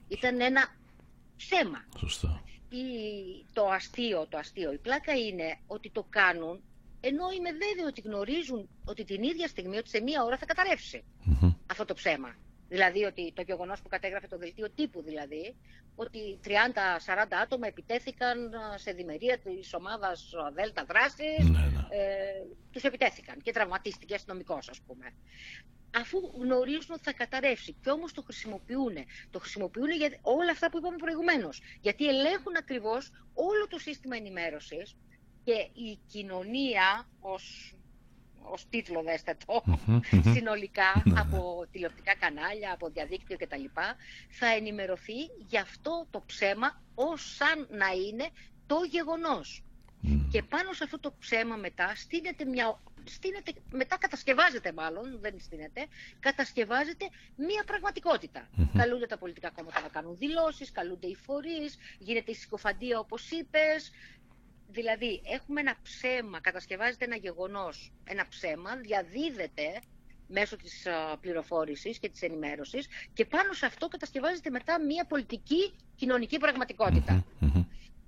Ήταν ένα ψέμα. Σωστά. Η, το αστείο, το αστείο, η πλάκα είναι ότι το κάνουν ενώ είμαι βέβαιο ότι γνωρίζουν ότι την ίδια στιγμή, ότι σε μία ώρα θα καταρρεύσει αυτό το ψέμα. Δηλαδή ότι το γεγονός που κατέγραφε το δελτίο τύπου δηλαδή, ότι 30-40 άτομα επιτέθηκαν α, σε διμερία της ομάδας Δέλτα Δράσης, ε, τους επιτέθηκαν και τραυματίστηκε αστυνομικός, ας πούμε. Αφού γνωρίζουν ότι θα καταρρεύσει και όμως το χρησιμοποιούν. Το χρησιμοποιούν για όλα αυτά που είπαμε προηγουμένως. Γιατί ελέγχουν ακριβώς όλο το σύστημα ενημέρωσης και η κοινωνία ως, ως τίτλο δέστε το, συνολικά από τηλεοπτικά κανάλια, από διαδίκτυο κτλ. θα ενημερωθεί για αυτό το ψέμα ως σαν να είναι το γεγονός. Και πάνω σε αυτό το ψέμα μετά στείνεται μια στείνεται, μετά κατασκευάζεται μάλλον, δεν στείνεται, κατασκευάζεται μία πραγματικότητα. Καλούνται τα πολιτικά κόμματα να κάνουν δηλώσεις, καλούνται οι φορείς, γίνεται η συκοφαντία όπως είπες. Δηλαδή έχουμε ένα ψέμα, κατασκευάζεται ένα γεγονός, ένα ψέμα, διαδίδεται μέσω της α, πληροφόρησης και της ενημέρωσης και πάνω σε αυτό κατασκευάζεται μετά μία πολιτική κοινωνική πραγματικότητα.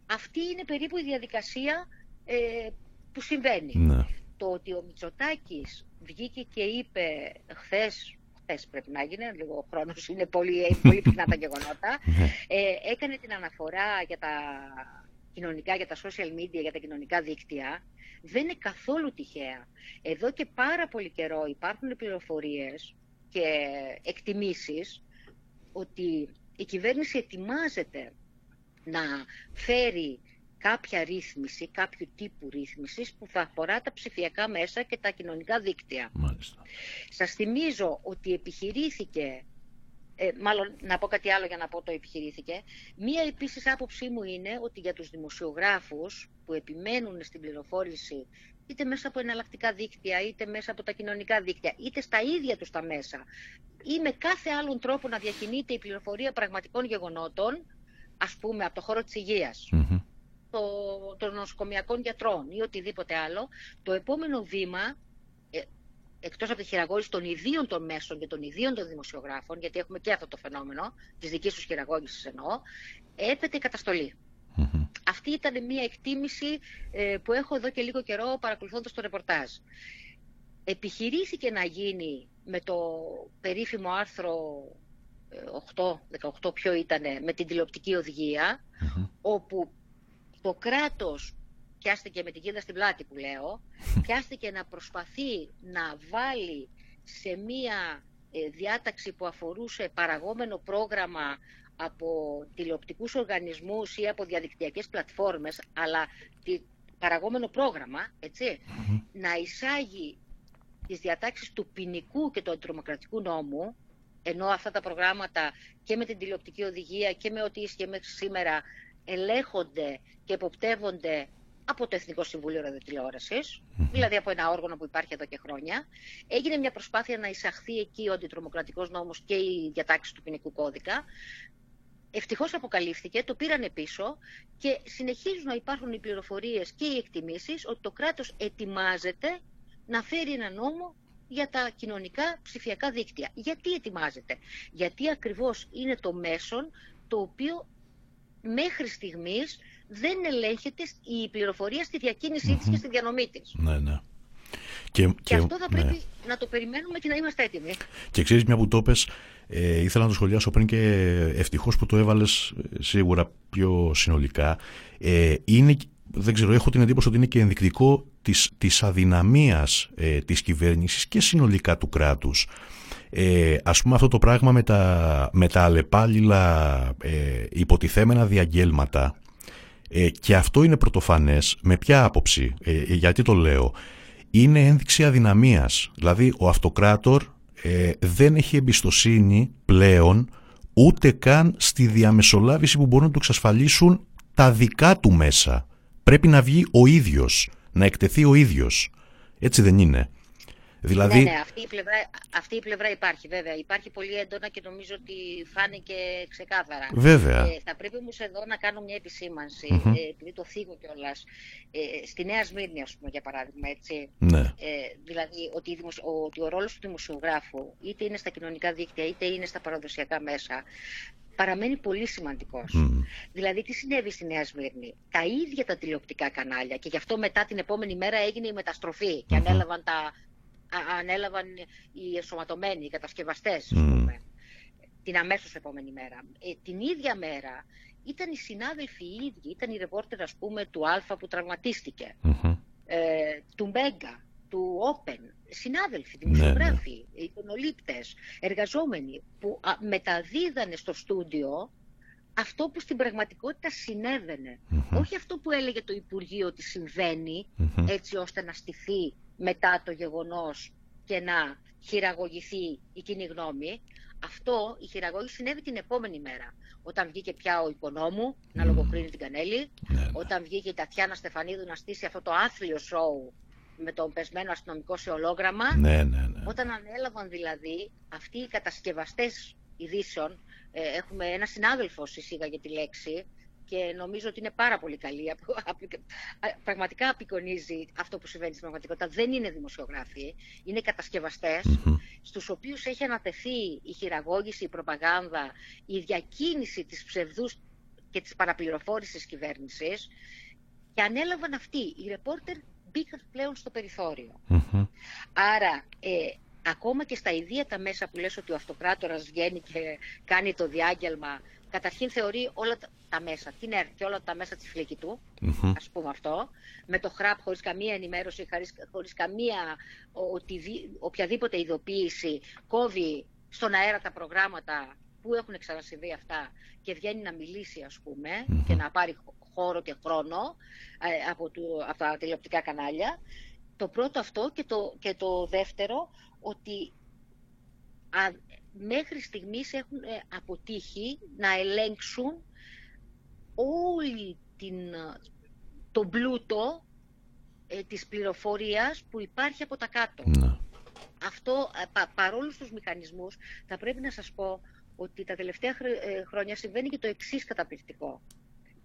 Αυτή είναι περίπου η διαδικασία ε, που συμβαίνει. Ναι. Το ότι ο Μητσοτάκης βγήκε και είπε χθες, χθες πρέπει να γίνει, λίγο ο χρόνος είναι πολύ, πολύ πυκνά τα γεγονότα. Ε, έκανε την αναφορά για τα κοινωνικά, για τα social media, για τα κοινωνικά δίκτυα. Δεν είναι καθόλου τυχαία. Εδώ και πάρα πολύ καιρό υπάρχουν πληροφορίες και εκτιμήσεις ότι η κυβέρνηση ετοιμάζεται να φέρει κάποια ρύθμιση, κάποιου τύπου ρύθμισης που θα αφορά τα ψηφιακά μέσα και τα κοινωνικά δίκτυα. Μάλιστα. Σας θυμίζω ότι επιχειρήθηκε, ε, μάλλον να πω κάτι άλλο για να πω το επιχειρήθηκε, μία επίσης άποψή μου είναι ότι για τους δημοσιογράφους που επιμένουν στην πληροφόρηση είτε μέσα από εναλλακτικά δίκτυα, είτε μέσα από τα κοινωνικά δίκτυα, είτε στα ίδια τους τα μέσα, ή με κάθε άλλον τρόπο να διακινείται η πληροφορία πραγματικών γεγονότων, ας πούμε από το χώρο της υγείας, Μμμ. το, των νοσοκομιακών γιατρών ή οτιδήποτε άλλο, το επόμενο βήμα, ε, εκτός από τη χειραγώγηση των ιδίων των μέσων και των ιδίων των δημοσιογράφων, γιατί έχουμε και αυτό το φαινόμενο, της δικής τους χειραγώγησης εννοώ, έπεται η καταστολή. Μμμ. Αυτή ήταν μια εκτίμηση ε, που έχω εδώ και λίγο καιρό παρακολουθώντας το ρεπορτάζ. Επιχειρήθηκε να γίνει με το περίφημο άρθρο ε, 8, 18 ποιο ήτανε, με την τηλεοπτική οδηγία, Μμμ. όπου το κράτος πιάστηκε με την κίνδα στην πλάτη που λέω, πιάστηκε να προσπαθεί να βάλει σε μία ε, διάταξη που αφορούσε παραγόμενο πρόγραμμα από τηλεοπτικούς οργανισμούς ή από διαδικτυακές πλατφόρμες, αλλά τη, παραγόμενο πρόγραμμα, έτσι, να εισάγει τις διατάξεις του ποινικού και του αντιτρομοκρατικού νόμου, ενώ αυτά τα προγράμματα και με την τηλεοπτική οδηγία και με ό,τι ίσχυε μέχρι σήμερα ελέγχονται και εποπτεύονται από το Εθνικό Συμβούλιο Ραδιοτηλεόρασης, δηλαδή από ένα όργανο που υπάρχει εδώ και χρόνια. Έγινε μια προσπάθεια να εισαχθεί εκεί ο αντιτρομοκρατικός νόμος και η διατάξη του ποινικού κώδικα. Ευτυχώς αποκαλύφθηκε, το πήρανε πίσω και συνεχίζουν να υπάρχουν οι πληροφορίες και οι εκτιμήσεις ότι το κράτος ετοιμάζεται να φέρει ένα νόμο για τα κοινωνικά ψηφιακά δίκτυα. Γιατί ετοιμάζεται, Γιατί ακριβώς είναι το μέσον το οποίο μέχρι στιγμής δεν ελέγχεται η πληροφορία στη διακίνησή της και στη διανομή της. Ναι, ναι. Και, Και αυτό θα ναι. πρέπει να το περιμένουμε και να είμαστε έτοιμοι. Και ξέρεις μια που το πες, ε, ήθελα να το σχολιάσω πριν και ευτυχώς που το έβαλες ε, σίγουρα πιο συνολικά. Ε, είναι, δεν ξέρω, έχω την εντύπωση ότι είναι και ενδεικτικό της, της αδυναμίας ε, της κυβέρνησης και συνολικά του κράτους. Ε, ας πούμε αυτό το πράγμα με τα, με τα αλλεπάλληλα ε, υποτιθέμενα διαγγέλματα ε, και αυτό είναι πρωτοφανές. Με ποια άποψη, ε, ε, γιατί το λέω; Είναι ένδειξη αδυναμίας. Δηλαδή ο αυτοκράτορ ε, δεν έχει εμπιστοσύνη πλέον ούτε καν στη διαμεσολάβηση που μπορούν να του εξασφαλίσουν τα δικά του μέσα. Πρέπει να βγει ο ίδιος να εκτεθεί ο ίδιος. Έτσι δεν είναι δηλαδή Ναι, ναι, αυτή η, πλευρά, αυτή η πλευρά υπάρχει βέβαια. Υπάρχει πολύ έντονα και νομίζω ότι φάνηκε ξεκάθαρα. Βέβαια. Ε, θα πρέπει όμως εδώ να κάνω μια επισήμανση, Μμμ. ε, επειδή το θίγω κιόλας. Ε, στη Νέα Σμύρνη, ας πούμε, για παράδειγμα, έτσι. ναι Ε, δηλαδή ότι, η δημοσ- ο, ότι ο ρόλος του δημοσιογράφου είτε είναι στα κοινωνικά δίκτυα είτε είναι στα παραδοσιακά μέσα παραμένει πολύ σημαντικός. Μμ. Δηλαδή τι συνέβη στη Νέα Σμύρνη; Τα ίδια τα τηλεοπτικά κανάλια και γι' αυτό μετά την επόμενη μέρα έγινε η μεταστροφή και Μμμ. ανέλαβαν, τα, α- ανέλαβαν οι εσωματωμένοι, οι κατασκευαστές, ας Μμ. πούμε, την αμέσως επόμενη μέρα. Ε, την ίδια μέρα ήταν οι συνάδελφοι οι ίδιοι, ήταν οι ρεπόρτερ ας πούμε του Α που τραυματίστηκε Μμμ. ε, του Μέγκα, του Open, συνάδελφοι, Ναι, δημοσιογράφοι, εικονολήπτες, εργαζόμενοι που α, μεταδίδανε στο στούντιο αυτό που στην πραγματικότητα συνέβαινε. Μμμ. Όχι αυτό που έλεγε το Υπουργείο ότι συμβαίνει, Μμμ. έτσι ώστε να στηθεί μετά το γεγονός και να χειραγωγηθεί η κοινή γνώμη. Αυτό, η χειραγώγηση συνέβη την επόμενη μέρα. Όταν βγήκε πια ο οικονόμου να λογοκρίνει την Κανέλη, Ναι, ναι. όταν βγήκε η Τατιάνα Στεφανίδου να στήσει αυτό το άθλιο σοου με τον πεσμένο αστυνομικό σε ολόγραμμα, ναι, ναι, ναι. όταν ανέλαβαν δηλαδή αυτοί οι κατασκευαστές ειδήσεων, ε, έχουμε ένα συνάδελφο εισήγαγε τη λέξη και νομίζω ότι είναι πάρα πολύ καλή. Απο- απο- α- Πραγματικά απεικονίζει αυτό που συμβαίνει στην πραγματικότητα. Δεν είναι δημοσιογράφοι, είναι κατασκευαστές Μμμ. στους οποίους έχει ανατεθεί η χειραγώγηση, η προπαγάνδα, η διακίνηση της ψευδούς και της παραπληροφόρησης της κυβέρνησης και ανέλαβαν αυτοί. Οι ρεπόρτερ μπήκαν πλέον στο περιθώριο. Μμμ. Άρα ε, ακόμα και στα ιδία τα μέσα που λες ότι ο αυτοκράτορας βγαίνει και κάνει το διάγγελμα, καταρχήν θεωρεί όλα τα- τα μέσα, την ΕΡΤ και όλα τα μέσα της φυλακιτού, Μμμ. ας πούμε αυτό, με το χραπ χωρίς καμία ενημέρωση, χωρίς, χωρίς καμία ο- οτι- οποιαδήποτε ειδοποίηση, κόβει στον αέρα τα προγράμματα που έχουν ξανασυμβεί αυτά και βγαίνει να μιλήσει ας πούμε και να πάρει χώρο και χρόνο ε, από, του, από τα τηλεοπτικά κανάλια. Το πρώτο αυτό και το, και το δεύτερο ότι α, μέχρι στιγμής έχουν ε, αποτύχει να ελέγξουν όλη την, ε, τον πλούτο ε, της πληροφορίας που υπάρχει από τα κάτω. Ναι. Αυτό, ε, πα, παρόλους τους μηχανισμούς, θα πρέπει να σας πω ότι τα τελευταία χρ- ε, χρόνια συμβαίνει και το εξής καταπληκτικό.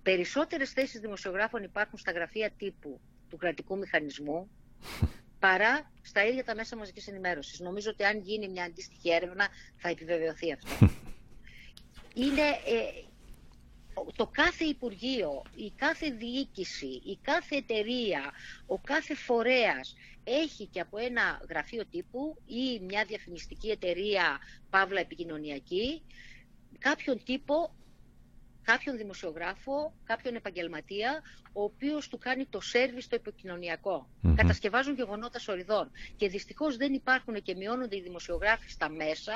Περισσότερες θέσεις δημοσιογράφων υπάρχουν στα γραφεία τύπου του κρατικού μηχανισμού παρά στα ίδια τα μέσα μαζικής ενημέρωσης. Νομίζω ότι αν γίνει μια αντίστοιχη έρευνα θα επιβεβαιωθεί αυτό. Είναι ε, το κάθε Υπουργείο, η κάθε διοίκηση, η κάθε εταιρεία, ο κάθε φορέας έχει και από ένα γραφείο τύπου ή μια διαφημιστική εταιρεία, παύλα επικοινωνιακή, κάποιον τύπο, κάποιον δημοσιογράφο, κάποιον επαγγελματία, ο οποίος του κάνει το σέρβις το επικοινωνιακό. Μμμ. Κατασκευάζουν γεγονότα σοριδών. Και δυστυχώς δεν υπάρχουν και μειώνονται οι δημοσιογράφοι στα μέσα,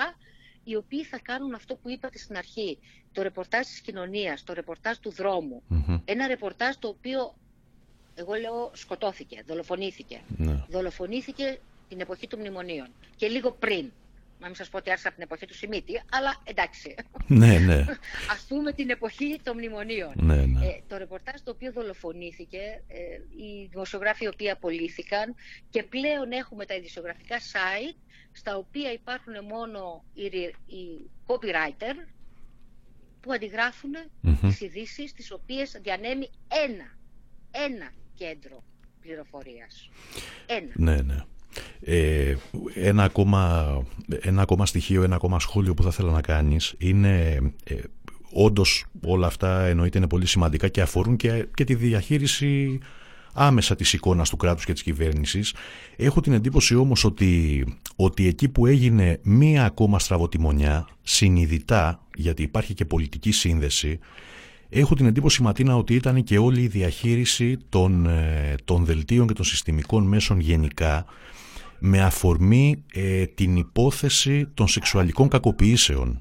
οι οποίοι θα κάνουν αυτό που είπατε στην αρχή. Το ρεπορτάζ της κοινωνίας, το ρεπορτάζ του δρόμου. Μμμ. Ένα ρεπορτάζ το οποίο, εγώ λέω, σκοτώθηκε, δολοφονήθηκε. Ναι. Δολοφονήθηκε την εποχή των μνημονίων και λίγο πριν. Να μην σας πω ότι άρχισε από την εποχή του Σιμίτη, αλλά εντάξει. Ναι, ναι. Ας πούμε την εποχή των μνημονίων. Ναι, ναι. Ε, το ρεπορτάζ το οποίο δολοφονήθηκε, ε, οι δημοσιογράφοι οι οποίοι απολύθηκαν και πλέον έχουμε τα ειδησιογραφικά site στα οποία υπάρχουν μόνο οι, ρι- οι copywriter που αντιγράφουν Μμμ. τις ειδήσεις τις οποίες διανέμει ένα, ένα κέντρο πληροφορίας. Ένα. Ναι, ναι. Ε, ένα, ακόμα, ένα ακόμα στοιχείο, ένα ακόμα σχόλιο που θα ήθελα να κάνεις είναι ε, όντως όλα αυτά εννοείται είναι πολύ σημαντικά και αφορούν και, και τη διαχείριση άμεσα της εικόνας του κράτους και της κυβέρνησης. Έχω την εντύπωση όμως ότι, ότι εκεί που έγινε μία ακόμα στραβοτημονιά συνειδητά, γιατί υπάρχει και πολιτική σύνδεση, Έχω την εντύπωση, Ματίνα, ότι ήταν και όλη η διαχείριση των, ε, των δελτίων και των συστημικών μέσων γενικά με αφορμή ε, την υπόθεση των σεξουαλικών κακοποιήσεων.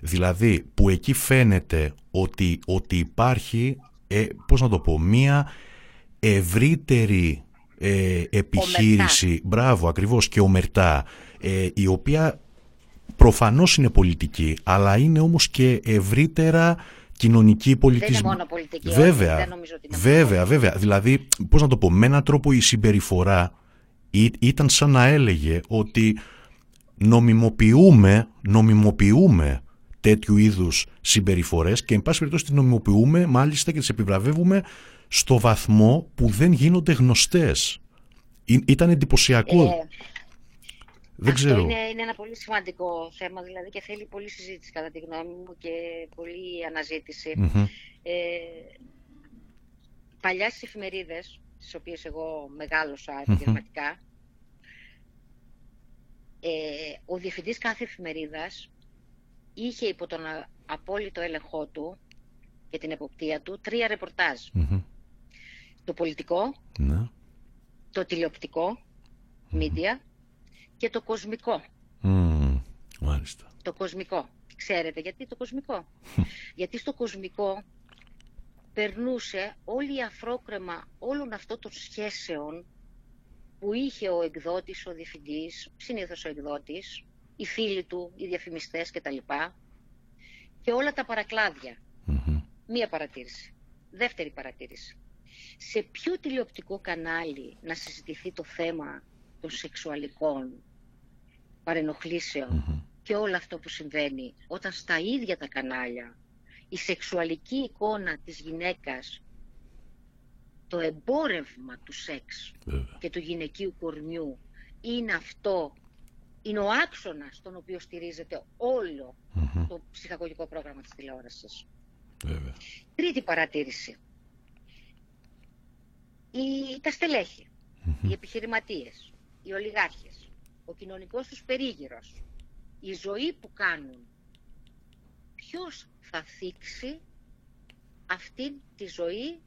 Δηλαδή, που εκεί φαίνεται ότι, ότι υπάρχει, ε, πώς να το πω, μία ευρύτερη ε, επιχείρηση, μπράβο ακριβώς και ομερτά, ε, η οποία προφανώς είναι πολιτική, αλλά είναι όμως και ευρύτερα κοινωνική πολιτισμή. μόνο πολιτική, όχι, Βέβαια, δεν νομίζω ότι είναι βέβαια, βέβαια. Δηλαδή, πώς να το πω, με έναν τρόπο η συμπεριφορά ή- ήταν σαν να έλεγε ότι νομιμοποιούμε, νομιμοποιούμε τέτοιου είδους συμπεριφορές και εν πάση περιπτώσει τις νομιμοποιούμε μάλιστα και τις επιβραβεύουμε στο βαθμό που δεν γίνονται γνωστές. Ή- Ήταν εντυπωσιακό. Ε, δεν Αυτό ξέρω. είναι, είναι ένα πολύ σημαντικό θέμα δηλαδή και θέλει πολλή συζήτηση κατά τη γνώμη μου και πολλή αναζήτηση. Μμμ. Ε, παλιάς στις εφημερίδες, στις οποίες εγώ μεγάλωσα επαγγελματικά, ε, ο διευθυντής κάθε εφημερίδας είχε υπό τον α- απόλυτο έλεγχό του και την εποπτεία του τρία ρεπορτάζ. Μμμ. Το πολιτικό, Ναι. το τηλεοπτικό, media και το κοσμικό. Μμμ. Μάλιστα. Το κοσμικό. Ξέρετε γιατί το κοσμικό; γιατί στο κοσμικό περνούσε όλη η αφρόκρεμα όλων αυτών των σχέσεων που είχε ο εκδότης, ο διευθυντής, συνήθως ο εκδότης, οι φίλοι του, οι διαφημιστές κτλ. Και όλα τα παρακλάδια. Μία παρατήρηση. Δεύτερη παρατήρηση. Σε ποιο τηλεοπτικό κανάλι να συζητηθεί το θέμα των σεξουαλικών παρενοχλήσεων και όλο αυτό που συμβαίνει όταν στα ίδια τα κανάλια η σεξουαλική εικόνα της γυναίκας το εμπόρευμα του σεξ και του γυναικείου κορμιού είναι αυτό, είναι ο άξονας στον οποίο στηρίζεται όλο το ψυχαγωγικό πρόγραμμα της τηλεόρασης. Βέβαια. Τρίτη παρατήρηση. Οι, τα στελέχη, οι επιχειρηματίες, οι ολιγάρχες, ο κοινωνικός τους περίγυρος, η ζωή που κάνουν, ποιος θα θίξει αυτή τη ζωή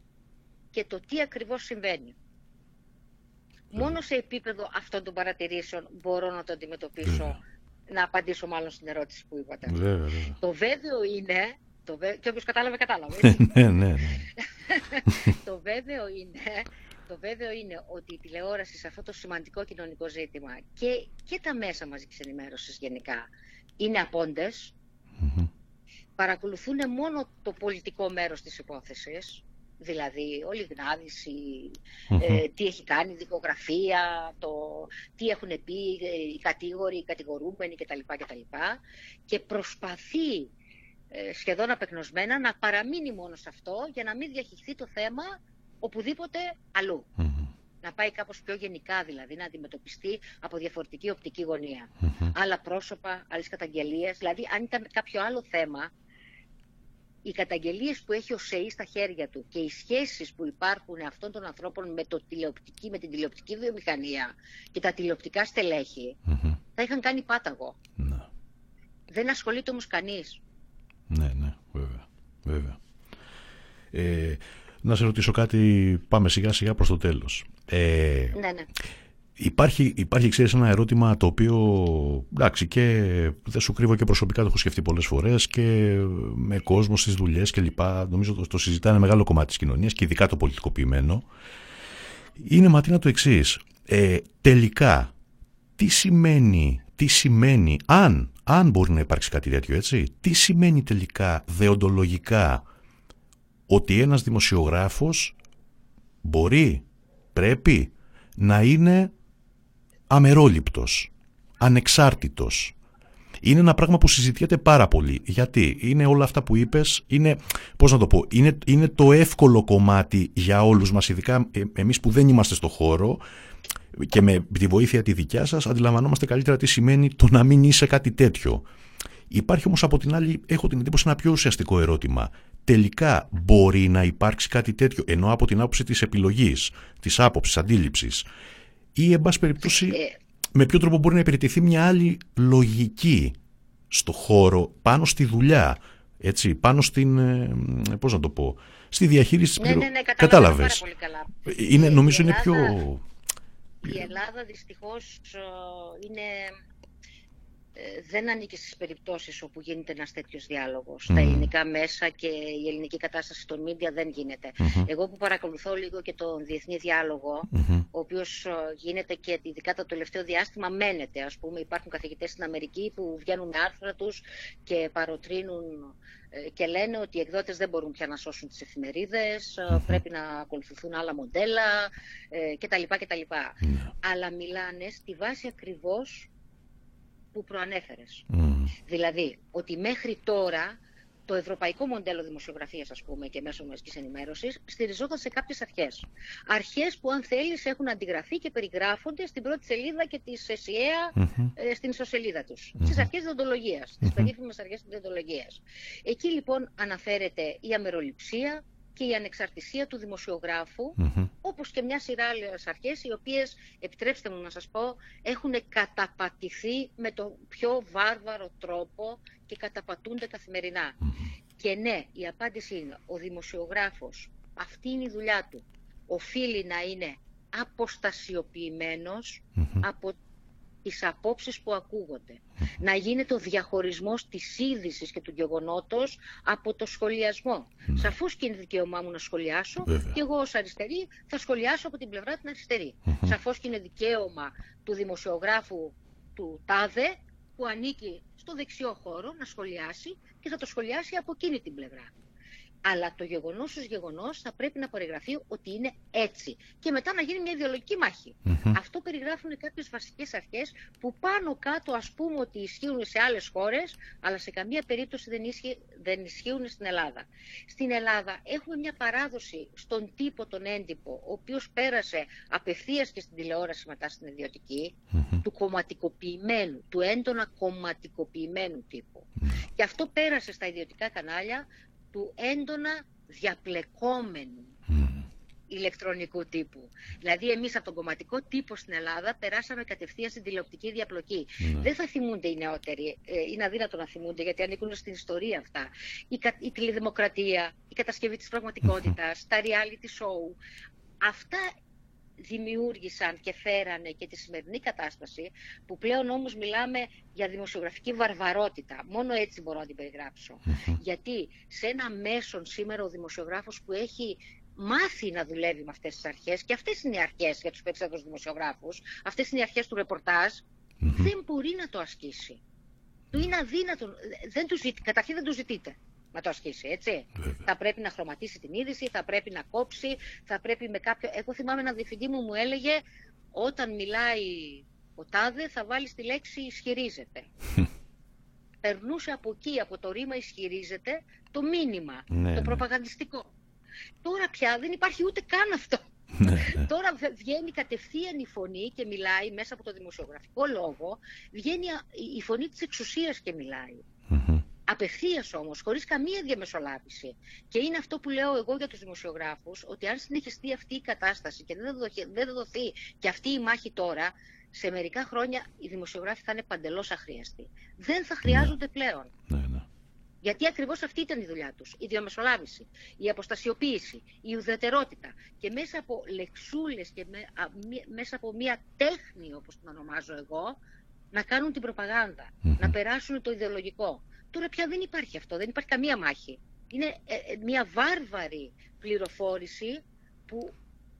και το τι ακριβώς συμβαίνει. Μόνο σε επίπεδο αυτών των παρατηρήσεων μπορώ να το αντιμετωπίσω, να απαντήσω μάλλον στην ερώτηση που είπατε. Βέβαια, βέβαια. Το βέβαιο είναι, το βέ... και όποιος κατάλαβε, κατάλαβε. έτσι. ναι, ναι, ναι. το, βέβαιο είναι, το βέβαιο είναι ότι η τηλεόραση σε αυτό το σημαντικό κοινωνικό ζήτημα και, και τα μέσα μαζικής ενημέρωσης γενικά είναι απόντες, παρακολουθούν μόνο το πολιτικό μέρος της υπόθεσης, δηλαδή ο Λιγνάδης, η- ε, τι έχει κάνει η δικογραφία, το τι έχουν πει ε, οι κατήγοροι, οι κατηγορούμενοι κτλ. κτλ. Και προσπαθεί ε, σχεδόν απεγνωσμένα να παραμείνει μόνο σε αυτό για να μην διαχειριστεί το θέμα οπουδήποτε αλλού. Να πάει κάπως πιο γενικά δηλαδή, να αντιμετωπιστεί από διαφορετική οπτική γωνία. Άλλα πρόσωπα, άλλες καταγγελίες. Δηλαδή, αν ήταν κάποιο άλλο θέμα, οι καταγγελίες που έχει ο ΣΕΗ στα χέρια του και οι σχέσεις που υπάρχουν αυτών των ανθρώπων με, το τηλεοπτική, με την τηλεοπτική βιομηχανία και τα τηλεοπτικά στελέχη, θα είχαν κάνει πάταγο. Δεν ασχολείται όμως κανείς. Ναι, ναι, βέβαια. βέβαια. Ε, να σε ρωτήσω κάτι, πάμε σιγά σιγά προς το τέλος. Ε, Ναι, ναι. Υπάρχει, υπάρχει ξέρεις, ένα ερώτημα το οποίο εντάξει και δεν σου κρύβω και προσωπικά το έχω σκεφτεί πολλές φορές και με κόσμο στις δουλειές και λοιπά νομίζω το, το συζητάνε μεγάλο κομμάτι της κοινωνίας και ειδικά το πολιτικοποιημένο είναι Ματίνα το εξής. Ε, τελικά τι σημαίνει, τι σημαίνει αν, αν μπορεί να υπάρξει κάτι τέτοιο έτσι τι σημαίνει τελικά δεοντολογικά ότι ένας δημοσιογράφος μπορεί, πρέπει να είναι αμερόληπτος, ανεξάρτητος. Είναι ένα πράγμα που συζητιέται πάρα πολύ. Γιατί; Είναι όλα αυτά που είπες, είναι, πώς να το πω, είναι, είναι το εύκολο κομμάτι για όλους μας, ειδικά ε, εμείς που δεν είμαστε στο χώρο και με τη βοήθεια τη δικιά σας αντιλαμβανόμαστε καλύτερα τι σημαίνει το να μην είσαι κάτι τέτοιο. Υπάρχει όμως από την άλλη, έχω την εντύπωση ένα πιο ουσιαστικό ερώτημα. Τελικά μπορεί να υπάρξει κάτι τέτοιο, ενώ από την άποψη της επιλογής, της άποψης, αντίληψης, ή εν πάση περιπτώσει με ποιο τρόπο μπορεί να υπηρετηθεί μια άλλη λογική στο χώρο, πάνω στη δουλειά, έτσι, πάνω στην, ε, πώς να το πω, στη διαχείριση της Ναι, πληρο- ναι, ναι, κατάλαβα πάρα Κατάλαβες. πολύ καλά. Είναι, Η- νομίζω η είναι πιο... Ελλάδα- Η Ελλάδα δυστυχώς ε, είναι, ε, δεν ανήκει στις περιπτώσεις όπου γίνεται ένας τέτοιος διάλογος. Τα ελληνικά μέσα και η ελληνική κατάσταση των μίντια δεν γίνεται. Εγώ που παρακολουθώ λίγο και τον διεθνή διάλογο, ο οποίος ε, γίνεται και ειδικά το τελευταίο διάστημα μένεται. Ας πούμε υπάρχουν καθηγητές στην Αμερική που βγαίνουν με άρθρα τους και παροτρύνουν ε, και λένε ότι οι εκδότες δεν μπορούν πια να σώσουν τις εφημερίδες, ε, πρέπει να ακολουθηθούν άλλα μοντέλα ε, κτλ. κτλ. Αλλά μιλάνε στη βάση ακριβώς που προανέφερες. Δηλαδή, ότι μέχρι τώρα το ευρωπαϊκό μοντέλο δημοσιογραφίας, ας πούμε, και μέσω μαζικής ενημέρωσης, στηριζόταν σε κάποιες αρχές. Αρχές που, αν θέλεις, έχουν αντιγραφεί και περιγράφονται στην πρώτη σελίδα και της ΕΣΥΑ ε, στην ισοσελίδα τους. Στις αρχές διοντολογίας, τις περίφημες αρχές διοντολογίας. Εκεί, λοιπόν, αναφέρεται η αμεροληψία και η ανεξαρτησία του δημοσιογράφου, όπως και μια σειρά άλλες αρχές, οι οποίες, επιτρέψτε μου να σας πω, έχουν καταπατηθεί με το πιο βάρβαρο τρόπο και καταπατούνται καθημερινά. Και ναι, η απάντηση είναι, ο δημοσιογράφος, αυτή είναι η δουλειά του, οφείλει να είναι αποστασιοποιημένος από τις απόψεις που ακούγονται. Να γίνεται ο διαχωρισμός της είδησης και του γεγονότος από το σχολιασμό. Σαφώς και είναι δικαίωμά μου να σχολιάσω Βέβαια. και εγώ ως αριστερή θα σχολιάσω από την πλευρά την αριστερή. Σαφώς και είναι δικαίωμα του δημοσιογράφου του ΤΑΔΕ που ανήκει στο δεξιό χώρο να σχολιάσει και θα το σχολιάσει από εκείνη την πλευρά. Αλλά το γεγονός ως γεγονός θα πρέπει να περιγραφεί ότι είναι έτσι. Και μετά να γίνει μια ιδεολογική μάχη. Αυτό περιγράφουν κάποιες βασικές αρχές που πάνω κάτω ας πούμε ότι ισχύουν σε άλλες χώρες, αλλά σε καμία περίπτωση δεν, ισχύ, δεν ισχύουν στην Ελλάδα. Στην Ελλάδα έχουμε μια παράδοση στον τύπο τον έντυπο, ο οποίος πέρασε απευθείας και στην τηλεόραση μετά στην ιδιωτική, του κομματικοποιημένου, του έντονα κομματικοποιημένου τύπου. Και αυτό πέρασε στα ιδιωτικά κανάλια του έντονα διαπλεκόμενου. ηλεκτρονικού τύπου. Δηλαδή εμείς από τον κομματικό τύπο στην Ελλάδα περάσαμε κατευθείαν στην τηλεοπτική διαπλοκή. Δεν θα θυμούνται οι νεότεροι, ε, είναι αδύνατο να θυμούνται γιατί ανήκουν στην ιστορία αυτά. Η, κα- η τηλεδημοκρατία, η κατασκευή της πραγματικότητας, τα reality show. Αυτά δημιούργησαν και φέρανε και τη σημερινή κατάσταση που πλέον όμως μιλάμε για δημοσιογραφική βαρβαρότητα. Μόνο έτσι μπορώ να την περιγράψω. Γιατί σε ένα μέσον σήμερα ο δημοσιογράφος που έχει μάθει να δουλεύει με αυτές τις αρχές και αυτές είναι οι αρχές για τους περισσότερους δημοσιογράφους, αυτές είναι οι αρχές του ρεπορτάζ, δεν μπορεί να το ασκήσει. Του είναι αδύνατο. Δεν τους ζητή, καταρχήν δεν τους ζητείτε να το ασκήσει, έτσι. Θα πρέπει να χρωματίσει την είδηση, θα πρέπει να κόψει, θα πρέπει με κάποιο... Εγώ θυμάμαι ένα διευθυντή μου μου έλεγε όταν μιλάει ο τάδε θα βάλει τη λέξη ισχυρίζεται. Περνούσε από εκεί, από το ρήμα ισχυρίζεται, το μήνυμα, Ναι, το ναι. προπαγανδιστικό. Τώρα πια δεν υπάρχει ούτε καν αυτό. Ναι, Τώρα βε- βγαίνει κατευθείαν η φωνή και μιλάει μέσα από το δημοσιογραφικό λόγο, βγαίνει α- η- η φωνή της εξουσίας και μιλάει. Απευθείας όμως, χωρίς καμία διαμεσολάβηση. Και είναι αυτό που λέω εγώ για τους δημοσιογράφους, ότι αν συνεχιστεί αυτή η κατάσταση και δεν δοθεί, δεν δοθεί και αυτή η μάχη τώρα, σε μερικά χρόνια οι δημοσιογράφοι θα είναι παντελώς αχρίαστοι. Δεν θα χρειάζονται πλέον. Γιατί ακριβώς αυτή ήταν η δουλειά τους. Η διαμεσολάβηση, η αποστασιοποίηση, η ουδετερότητα. Και μέσα από λεξούλες και με- α, μη- μέσα από μια τέχνη, όπως την ονομάζω εγώ, να κάνουν την προπαγάνδα, να περάσουν το ιδεολογικό. Τώρα πια δεν υπάρχει αυτό, δεν υπάρχει καμία μάχη. Είναι ε, ε, μια βάρβαρη πληροφόρηση που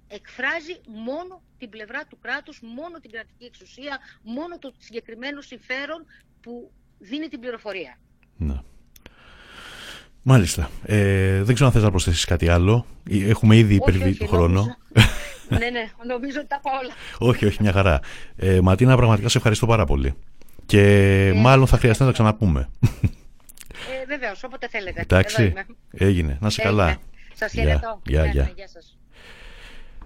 εκφράζει μόνο την πλευρά του κράτους, μόνο την κρατική εξουσία, μόνο το συγκεκριμένο συμφέρον που δίνει την πληροφορία. Μάλιστα. Ε, δεν ξέρω αν θες να προσθέσεις κάτι άλλο. Ε, Έχουμε ήδη Όχι, υπερβεί όχι, το χρόνο. νόμιζα- ναι, ναι, νομίζω ότι τα είπα όλα. όχι, όχι, μια χαρά. Ε, Ματίνα, πραγματικά σε ευχαριστώ πάρα πολύ. Και μάλλον θα χρειαστεί να τα ξαναπούμε. Ε, Βεβαίως, όποτε θέλετε. Εδώ Εντάξει. είμαι. Έγινε. Να σε καλά. Σας Γεια. χαιρετώ. Γεια, Ναι, γεια. ναι, γεια σας.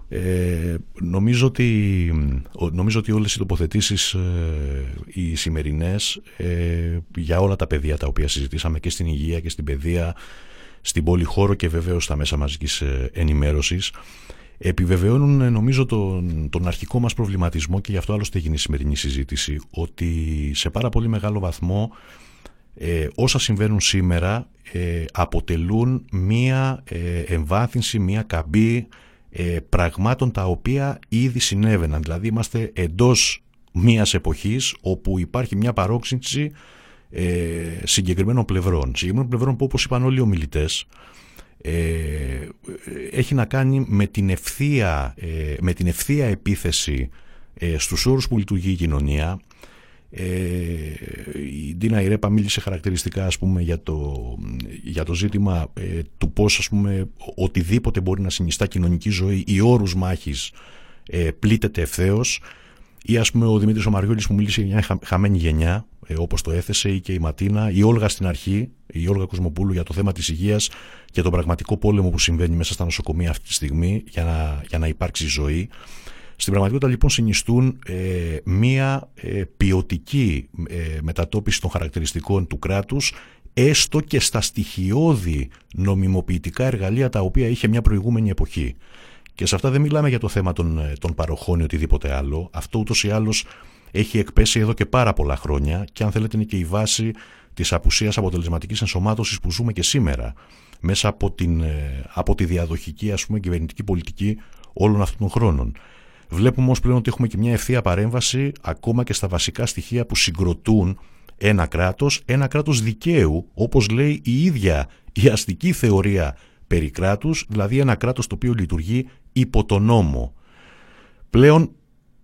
Ε, νομίζω, ότι, ο- νομίζω ότι όλες οι τοποθετήσεις ε, οι σημερινές ε, για όλα τα παιδεία τα οποία συζητήσαμε και στην υγεία και στην παιδεία στην πολυχώρο και βεβαίως στα μέσα μαζικής ε, ενημέρωσης επιβεβαιώνουν ε, νομίζω τον, τον αρχικό μας προβληματισμό και γι' αυτό άλλωστε έγινε η σημερινή συζήτηση ότι σε πάρα πολύ μεγάλο βαθμό ε, όσα συμβαίνουν σήμερα ε, αποτελούν μία ε, εμβάθυνση, μία καμπή ε, πραγμάτων τα οποία ήδη συνέβαιναν. Δηλαδή είμαστε εντός μίας εποχής όπου υπάρχει μια παρόξυνση ε, συγκεκριμένων πλευρών. Συγκεκριμένων πλευρών που όπως είπαν όλοι οι ομιλητές ε, έχει να κάνει με την ευθεία, ε, με την ευθεία επίθεση ε, στους όρους που λειτουργεί η κοινωνία ε, η Ντίνα Ιρέπα μίλησε χαρακτηριστικά ας πούμε, για, το, για το ζήτημα ε, του πώς ας πούμε, οτιδήποτε μπορεί να συνιστά κοινωνική ζωή ή όρους μάχης ε, πλήττεται ευθέως. Ή ας πούμε ο Δημήτρης Ομαριόλης που μίλησε για μια χα- χαμένη γενιά ε, όπως το έθεσε ή και η Ματίνα, η Όλγα στην αρχή, η Όλγα Κοσμοπούλου για το θέμα της υγείας και τον πραγματικό πόλεμο που συμβαίνει μέσα στα νοσοκομεία αυτή τη στιγμή για να, για να υπάρξει ζωή. Στην πραγματικότητα λοιπόν συνιστούν ε, μία ε, ποιοτική ε, μετατόπιση των χαρακτηριστικών του κράτους έστω και στα στοιχειώδη νομιμοποιητικά εργαλεία τα οποία είχε μια προηγούμενη εποχή. Και σε αυτά δεν μιλάμε για το θέμα των, ε, των παροχών ή οτιδήποτε άλλο. Αυτό ούτως ή άλλως έχει εκπέσει εδώ και πάρα πολλά χρόνια και αν θέλετε είναι και η βάση της απουσίας αποτελεσματικής ενσωμάτωσης που ζούμε και σήμερα μέσα από, την, ε, από τη διαδοχική ας πούμε κυβερνητική πολιτική όλων αυτών των χρόνων. Βλέπουμε όμως πλέον ότι έχουμε και μια ευθεία παρέμβαση ακόμα και στα βασικά στοιχεία που συγκροτούν ένα κράτος, ένα κράτος δικαίου, όπως λέει η ίδια η αστική θεωρία περί κράτους, δηλαδή ένα κράτος το οποίο λειτουργεί υπό τον νόμο. Πλέον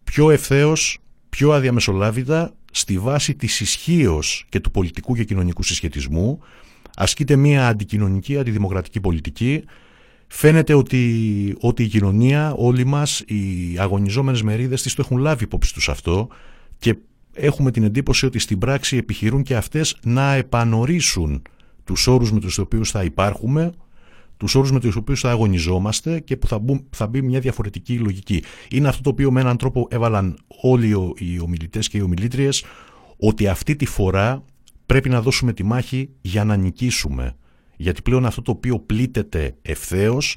πιο ευθέως, πιο αδιαμεσολάβητα, στη βάση της ισχύως και του πολιτικού και κοινωνικού συσχετισμού, ασκείται μια αντικοινωνική, αντιδημοκρατική πολιτική, Φαίνεται ότι, ότι η κοινωνία, όλοι μας, οι αγωνιζόμενες μερίδες της το έχουν λάβει υπόψη τους αυτό και έχουμε την εντύπωση ότι στην πράξη επιχειρούν και αυτές να επανορίσουν τους όρους με τους οποίους θα υπάρχουμε, τους όρους με τους οποίους θα αγωνιζόμαστε και που θα, μπουν, θα μπει μια διαφορετική λογική. Είναι αυτό το οποίο με έναν τρόπο έβαλαν όλοι οι ομιλητές και οι ομιλήτριες ότι αυτή τη φορά πρέπει να δώσουμε τη μάχη για να νικήσουμε γιατί πλέον αυτό το οποίο πλήττεται ευθέως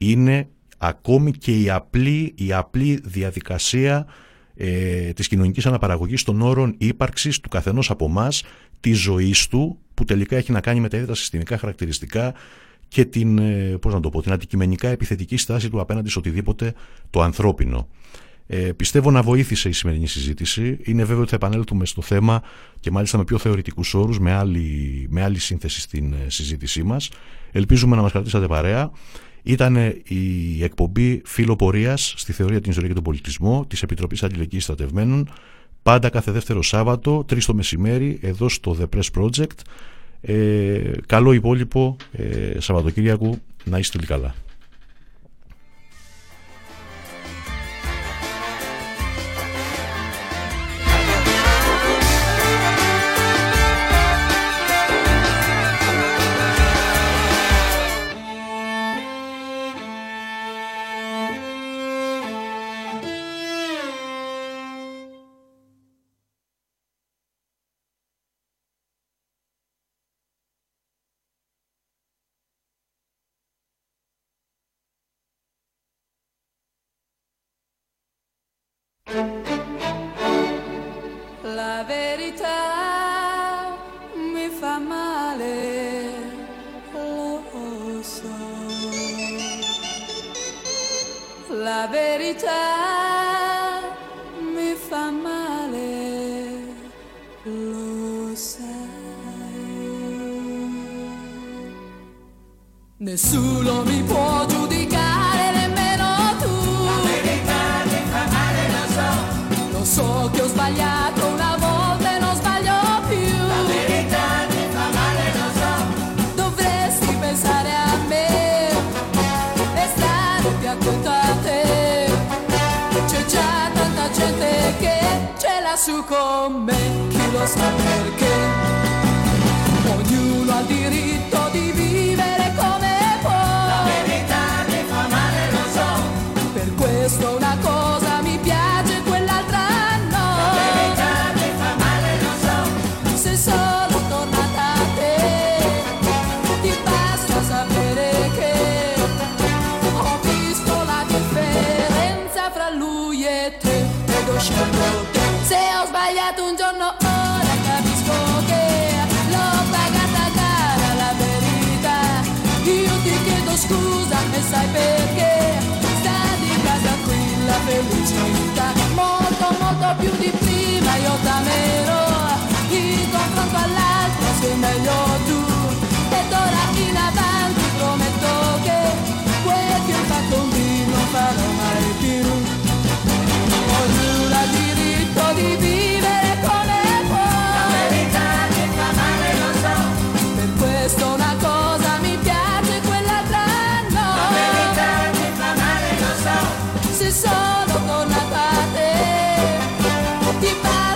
είναι ακόμη και η απλή, η απλή διαδικασία ε, της κοινωνικής αναπαραγωγής των όρων ύπαρξης του καθενός από εμάς, της ζωής του, που τελικά έχει να κάνει με τα ίδια τα συστημικά χαρακτηριστικά και την, ε, πώς να το πω, την αντικειμενικά επιθετική στάση του απέναντι σε οτιδήποτε το ανθρώπινο. Ε, πιστεύω να βοήθησε η σημερινή συζήτηση. Είναι βέβαιο ότι θα επανέλθουμε στο θέμα και μάλιστα με πιο θεωρητικούς όρους, με άλλη, με άλλη σύνθεση στην ε, συζήτησή μας. Ελπίζουμε να μας κρατήσατε παρέα. Ήταν η εκπομπή Φίλο Πορεία στη Θεωρία, την Ιστορία και τον Πολιτισμό της Επιτροπής Αλληλεγγύης Στρατευμένων. Πάντα κάθε δεύτερο Σάββατο, 3 το μεσημέρι, εδώ στο The Press Project. Ε, καλό υπόλοιπο ε, Σαββατοκύριακου. Να είστε όλοι καλά.